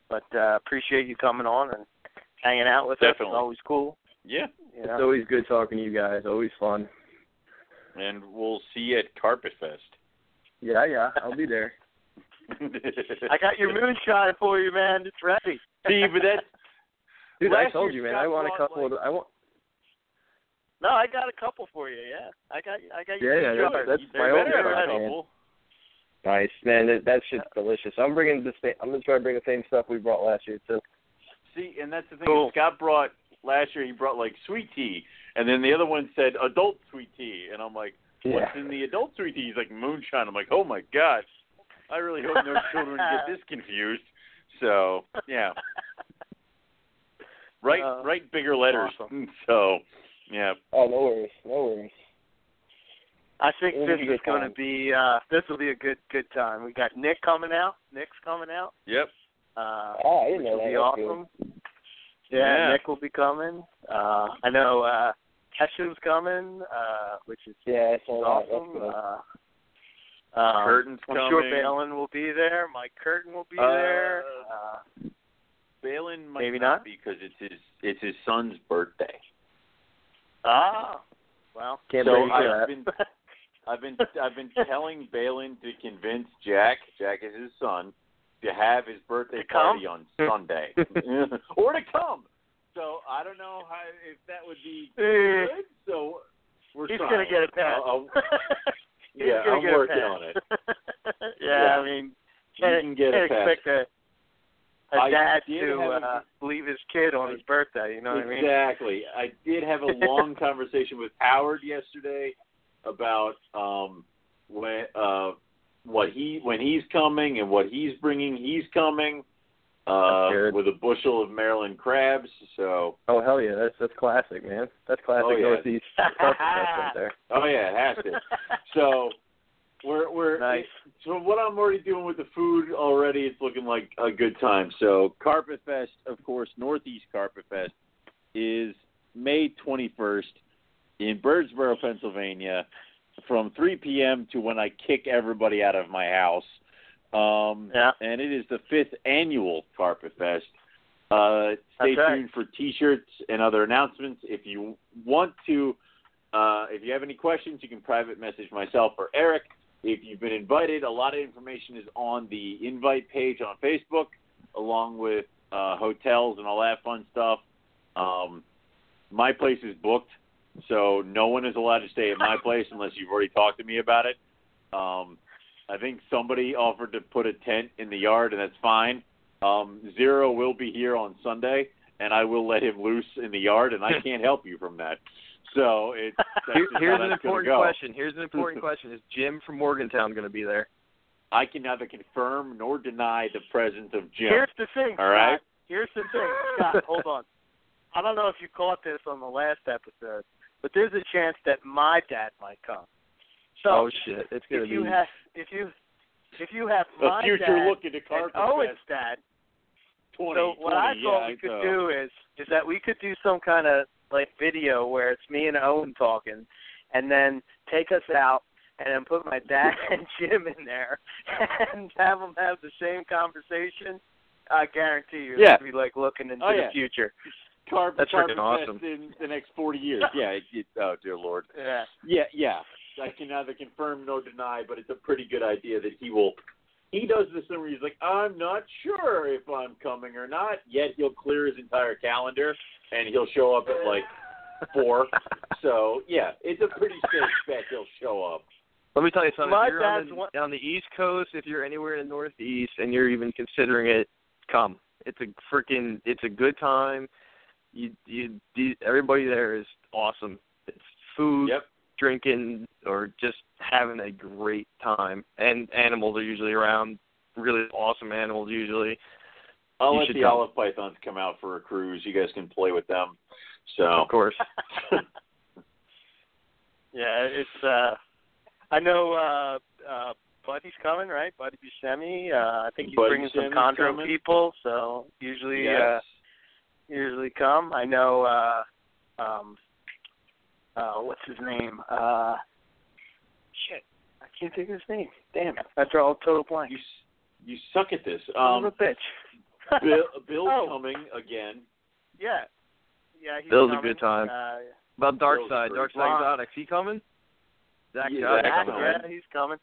but uh, appreciate you coming on and hanging out with us. It's always cool. Yeah. You It's always good talking to you guys. Always fun. And we'll see you at Carpet Fest. Yeah, yeah. I'll be there. I got your moonshine for you, man. It's ready. See, but that Dude, I told you, man. Scott I want a brought, couple of. I want. No, I got a couple for you. Yeah, I got I got Yeah, your yeah, moonshine. that's- that's my better own get favorite, ready. man. Nice, man. That, that shit's delicious. I'm bringing the same. I'm gonna try to bring the same stuff we brought last year too. see, and that's the thing. Cool. Scott brought last year. He brought like sweet tea, and then the other one said adult sweet tea, and I'm like, what's Yeah. in the adult sweet tea? He's like moonshine. I'm like, oh my god. I really hope no children get this confused. So yeah, write Uh, write bigger letters. awesome. So yeah, Oh, no worries. No worries. I think It'll this is going to be uh this will be a good good time. We got Nick coming out. Nick's coming out. yep. Uh, Oh, I didn't which know will that. be awesome. Yeah, Yeah. Nick will be coming. Uh, I know uh, Kesham's coming, uh, which is Yeah, I is saw that. That's awesome. good. Uh, um, Curtin's I'm coming. sure Balin will be there. Mike Curtin will be Uh, there. Uh, Balin might Maybe not not? because it's his it's his son's birthday. ah, well, Can't so blame I've that. been I've been I've been telling Balin to convince Jack, Jack is his son, to have his birthday To party on Sunday, or to come. So I don't know how if that would be good. So we're he's trying. gonna get a pass. I'll- I'll- yeah, I'm working on it. yeah, Yeah. I mean, You can't, can get a can't pass. expect a, a dad to a- uh, leave his kid on his birthday. You know what I mean? Exactly. I did have a long conversation with Howard yesterday about um when uh what he when he's coming and what he's bringing. He's coming uh with a bushel of Maryland crabs. So Oh hell yeah, that's that's classic, man. That's classic Oh, yeah. Northeast right there. oh yeah, it has to. So we're we're Nice. so what I'm already doing with the food already, it's looking like a good time. So Carpet Fest, of course, Northeast Carpet Fest is May 21st in Birdsboro, Pennsylvania, from 3 p.m. to when I kick everybody out of my house. Um, Yeah. And it is the fifth annual Carpet Fest. Uh, stay That's right. tuned for T-shirts and other announcements. If you want to, uh, if you have any questions, you can private message myself or Eric. If you've been invited, a lot of information is on the invite page on Facebook, along with uh, hotels and all that fun stuff. Um, my place is booked so no one is allowed to stay at my place unless you've already talked to me about it. Um, I think somebody offered to put a tent in the yard, and that's fine. Um, Zero will be here on Sunday, and I will let him loose in the yard, and I can't help you from that. So it's Here, here's an important go. question. Here's an important question. Is Jim from Morgantown going to be there? I can neither confirm nor deny the presence of Jim. Here's the thing. All right. Scott. Here's the thing, Scott. Hold on. I don't know if you caught this on the last episode, but there's a chance that my dad might come. So oh shit! It's going if to you have if you if you have my future dad look into and Owen's dad, 20, so what I thought yeah, we could do is is that we could do some kind of like video where it's me and Owen talking, and then take us out and then put my dad and Jim in there and have them have the same conversation. I guarantee you, Yeah. it'll be like looking into Oh, the yeah. future. Carpet, That's Carpet freaking Fest awesome. in the next 40 years. Yeah. It, it, oh, dear Lord. Yeah. Yeah, yeah. I can neither confirm nor deny, but it's a pretty good idea that he will. He does this thing where he's like, I'm not sure if I'm coming or not. Yet he'll clear his entire calendar and he'll show up at like four. so yeah, it's a pretty safe bet he'll show up. Let me tell you something. My if you're on dad's the, one- on the East Coast, if you're anywhere in the Northeast, and you're even considering it, come. It's a freaking. It's a good time. You, you, you, everybody there is awesome. It's food, Yep. drinking, or just having a great time. And animals are usually around. Really awesome animals usually. I'll You let should the come. olive pythons come out for a cruise. You guys can play with them. So Of course. Yeah, it's uh I know uh uh Buddy's coming, right? Buddy Buscemi. Uh I think he's Buddy bringing some Buscemi's Chondro coming. people, so usually yes. uh usually come. I know uh um uh what's his name? Uh shit. I can't think of his name. Damn it. I draw a total blank. you s- you suck at this. Son Um, of a bitch. Bill, Bill's Oh. coming again. yeah. Yeah, he's Bill's a good time. Uh, About Dark Bill's Side, Dark Side fun. Exotics. He coming? Zach Yeah, Zach, coming, yeah, he's coming.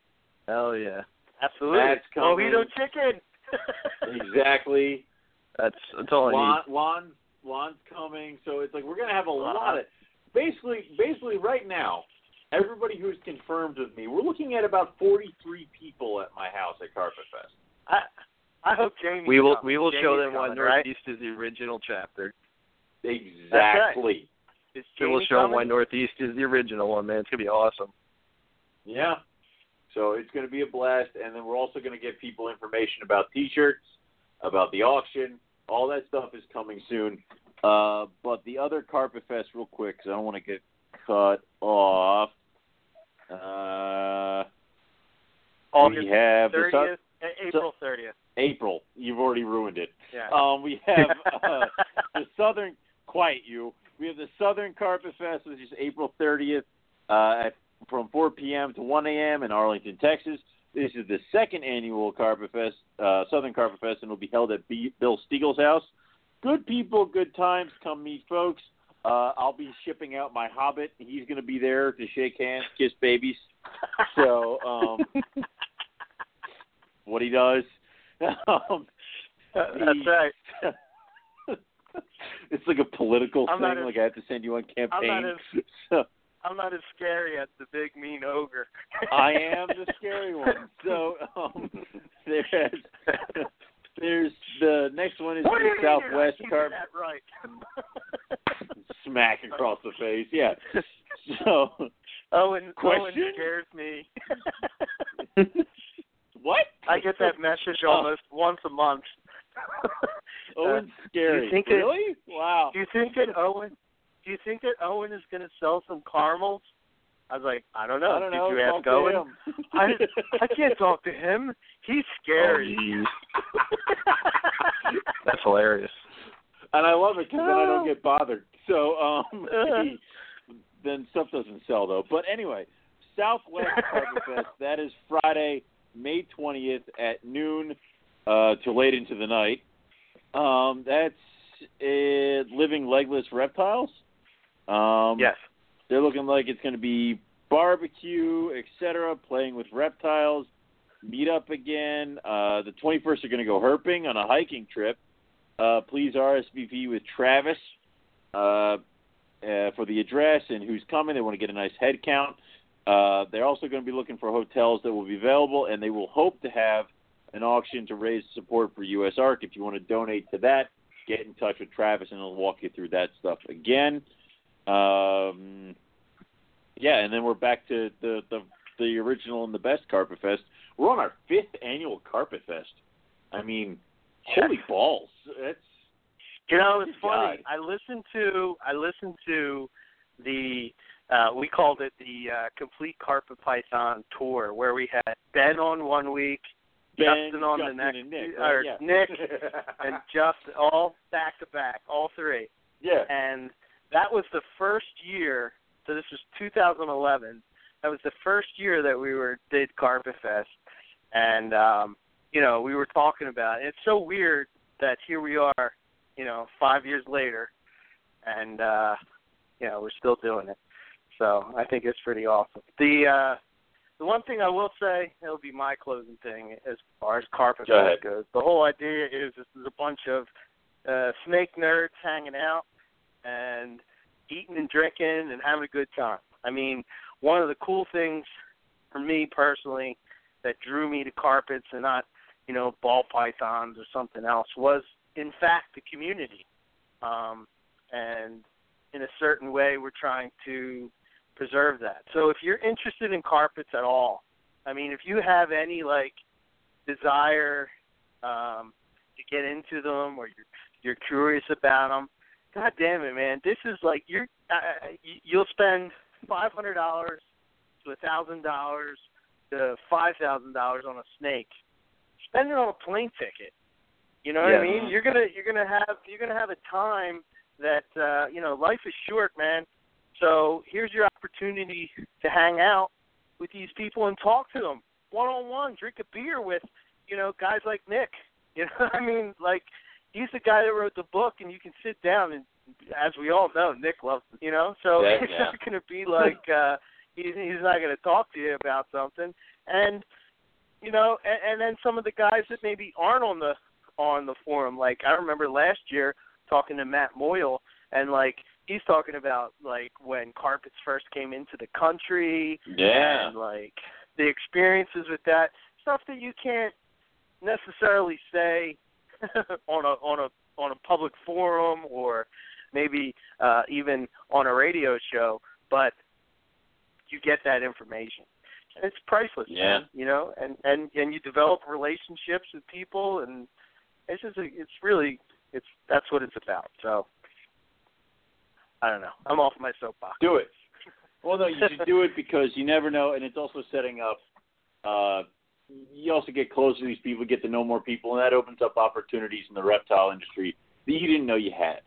Hell yeah. Absolutely. Matt's coming. Mojito chicken. Exactly. That's that's all I need. Lon, Lon, Lon's coming, so it's like we're gonna have a uh-huh. lot of. Basically, basically, right now, everybody who's confirmed with me, we're looking at about forty-three people at my house at Carpet Fest. I I hope Jamie. We will comes. we will show Jamie's them why coming, right? Northeast is the original chapter. Exactly. Is We will Jamie show them why? Northeast is the original one, man. It's gonna be awesome. Yeah. So it's going to be a blast, and then we're also going to get people information about T-shirts, about the auction. All that stuff is coming soon. Uh, but the other Carpet Fest, real quick, because I don't want to get cut off. Uh, August we have the Sou- thirtieth, April thirtieth. April. You've already ruined it. Yeah. Um, we have uh, the Southern. Quiet you. We have the Southern Carpet Fest, which is April 30th, uh, at, from 4 p.m. to 1 a.m. in Arlington, Texas. This is the second annual Carpet Fest, uh, Southern Carpet Fest, and will be held at B- Bill Stiegel's house. Good people, good times. Come meet folks. Uh, I'll be shipping out my Hobbit. He's going to be there to shake hands, kiss babies. So, um, what he does. um, That's the- right. it's like a political I'm thing. as- like I have to send you on I'm not campaign. as So I'm not as scary as the big mean ogre. I am the scary one. So um, there's there's the next one is What the you mean you're not Southwest keeping Carp right. smack across the face. Yeah. So Owen, Owen Question? scares me. what? I get that message Oh. almost once a month. Owen's scary. you think that- really? wow. Do you think that Owen? Do you think that Owen is going to sell some caramels? I was like, I don't know. I don't Did know. you Talk ask to Owen? him. I I can't talk to him. He's scary. Oh. That's hilarious. and I love it because then I don't get bothered. So um, then stuff doesn't sell though. But anyway, Southwest Carpet Fest. That is Friday, May twentieth at noon uh, to late into the night. Um, that's uh, living legless reptiles. Um, yes. they're looking like it's going to be barbecue, etc. Playing with reptiles. Meet up again. Uh, the 21st are going to go herping on a hiking trip. Uh, please RSVP with Travis. Uh, uh, for the address and who's coming. They want to get a nice head count. Uh, they're also going to be looking for hotels that will be available, and they will hope to have an auction to raise support for USARK. If you want to donate to that, get in touch with Travis, and he'll walk you through that stuff again. Um, yeah, and then we're back to the, the the original and the best Carpet Fest. We're on our fifth annual Carpet Fest. I mean, holy balls! That's You know, it's funny. God. I listened to I listened to the uh we called it the uh complete carpet python tour where we had Ben on one week, Ben, Justin on Justin the next and Nick, or yeah. Nick and Justin all back to back, all three. yeah, And that was the first year so this was 2011. That was the first year that we were did Carpet Fest and um you know, we were talking about it. It's so weird that here we are, you know, five years later, and uh, you know we're still doing it. So I think it's pretty awesome. The uh, the one thing I will say, it'll be my closing thing as far as carpet Go ahead. Fest goes. The whole idea is this is a bunch of uh, snake nerds hanging out and eating and drinking and having a good time. I mean, one of the cool things for me personally that drew me to carpets and not you know, ball pythons or something else was in fact the community. Um, and in a certain way we're trying to preserve that. So if you're interested in carpets at all, I mean if you have any like desire um to get into them or you're you're curious about them, god damn it man, this is like you're uh, you- you'll spend $500 to a $1000 to $5000 on a snake spend it on a plane ticket. You know what I mean? You're gonna you're gonna have you're gonna have a time that uh, you know life is short, man. So here's your opportunity to hang out with these people and talk to them one on one. Drink a beer with you know guys like Nick. You know what I mean? Like he's the guy that wrote the book, and you can sit down and as we all know, Nick loves you know. So Yeah, it's yeah. not gonna be like uh, he's he's not gonna talk to you about something and you know, and, and then some of the guys that maybe aren't on the on the forum. Like I remember last year talking to Matt Moyle, and like he's talking about like when carpets first came into the country, yeah. and like the experiences with that stuff that you can't necessarily say on a on a on a public forum or maybe uh even on a radio show, but you get that information. And it's priceless, Yeah. man, you know, and and and you develop relationships with people and it's just a, it's really it's that's what it's about. So I don't know. I'm off my soapbox. Do it. Well, no, you should do it because you never know, and it's also setting up. Uh, you also get closer to these people, get to know more people, and that opens up opportunities in the reptile industry that you didn't know you had.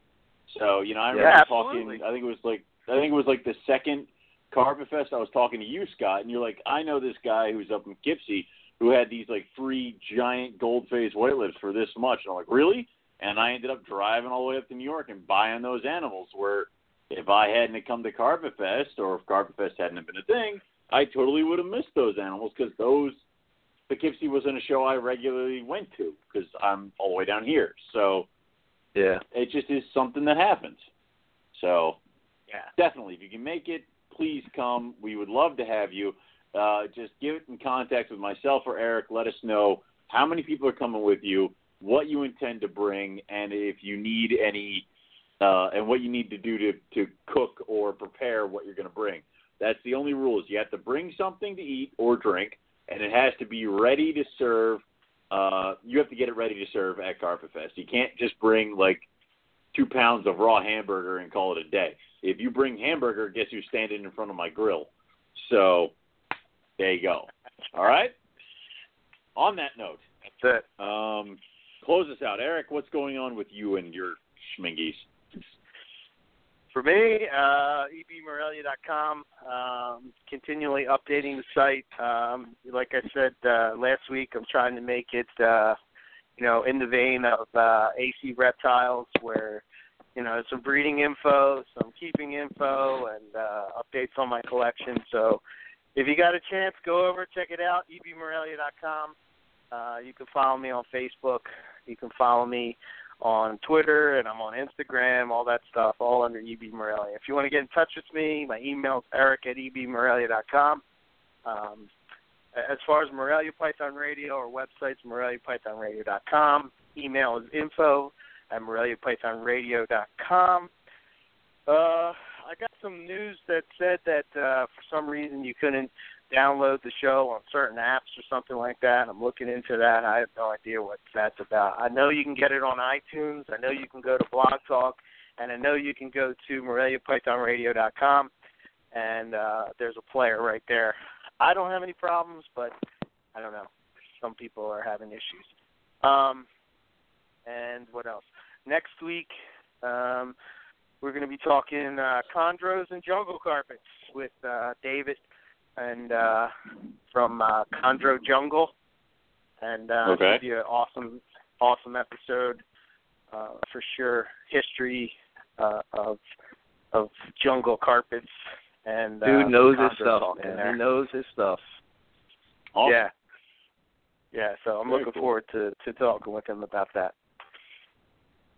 So, you know, I remember Yeah, talking. I think it was like I think it was like the second Carpet Fest. I was talking to you, Scott, and you're like, I know this guy who's up in Poughkeepsie who had these like three giant gold phase white lips for this much, and I'm like, really? And I ended up driving all the way up to New York and buying those animals. Where if I hadn't have come to Carpet Fest or if Carpet Fest hadn't have been a thing, I totally would have missed those animals because those Poughkeepsie wasn't a show I regularly went to because I'm all the way down here. So Yeah. it just is something that happens. So Yeah. definitely, if you can make it, please come. We would love to have you. Uh, just get in contact with myself or Eric. Let us know how many people are coming with you, what you intend to bring, and if you need any, uh, and what you need to do to to cook or prepare what you're going to bring. That's the only rules. You have to bring something to eat or drink, and it has to be ready to serve. Uh, you have to get it ready to serve at Carpet Fest. You can't just bring like two pounds of raw hamburger and call it a day. If you bring hamburger, guess who's standing in front of my grill? So there you go. All right. On that note, That's it. um, close us out, Eric. What's going on with you and your schmingies? For me, uh, ebmorelia.com, um, continually updating the site. Um, like I said uh, last week, I'm trying to make it, uh, you know, in the vein of uh, AC Reptiles, where you know some breeding info, some keeping info, and uh, updates on my collection. So, if you got a chance, go over check it out. ebmorelia.com. Uh, you can follow me on Facebook. You can follow me on Twitter and I'm on Instagram, all that stuff, all under EB Morelia. If you want to get in touch with me, my email is eric at ebmorelia.com. Um, as far as Morelia Python Radio, our website's moreliapythonradio.com. Email is info at moreliapythonradio.com. Uh, I got some news that said that uh, for some reason you couldn't download the show on certain apps or something like that. I'm looking into that. I have no idea what that's about. I know you can get it on iTunes. I know you can go to Blog Talk, and I know you can go to MoreliaPythonRadio.com, and uh, there's a player right there. I don't have any problems, but I don't know. Some people are having issues. Um, and what else? Next week, um, we're going to be talking uh, chondros and jungle carpets with uh, David and uh, from uh, Chondro Jungle, and uh, Okay. it'll be an awesome, awesome episode uh, for sure. History uh, of of jungle carpets and uh, Dude knows his stuff, talk in man. He knows his stuff. Awesome. Yeah. Yeah, so I'm Very looking cool. forward to to talking with him about that.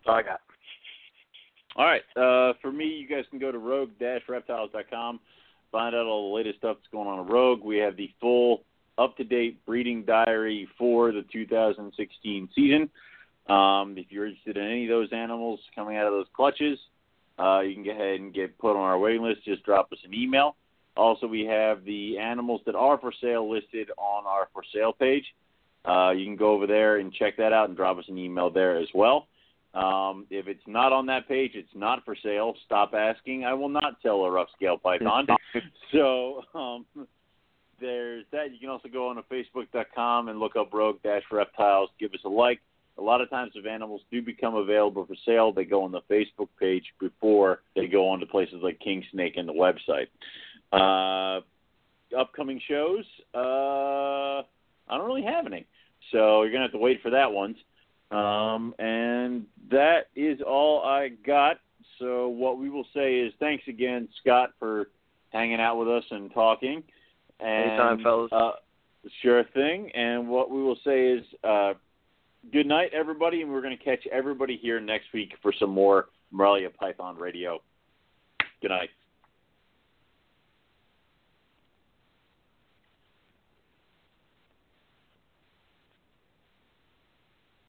That's all I got. All right. Uh, for me, you guys can go to rogue-reptiles.com, find out all the latest stuff that's going on at Rogue. We have the full, up-to-date breeding diary for the 2016 season. Um, if you're interested in any of those animals coming out of those clutches, uh, you can go ahead and get put on our waiting list. Just drop us an email. Also, we have the animals that are for sale listed on our for sale page. Uh, you can go over there and check that out and drop us an email there as well. Um, if it's not on that page, it's not for sale. Stop asking. I will not sell a rough scale python. so um, there's that. You can also go on to Facebook.com and look up Rogue Dash Reptiles. Give us a like. A lot of times, if animals do become available for sale, they go on the Facebook page before they go on to places like King Snake and the website. Uh, upcoming shows, uh, I don't really have any, so you're gonna have to wait for that one. Um, and that is all I got. So what we will say is thanks again, Scott, for hanging out with us and talking. And, Anytime, fellas. Uh, sure thing. And what we will say is uh, good night, everybody, and we're going to catch everybody here next week for some more Morelia Python Radio. Good night.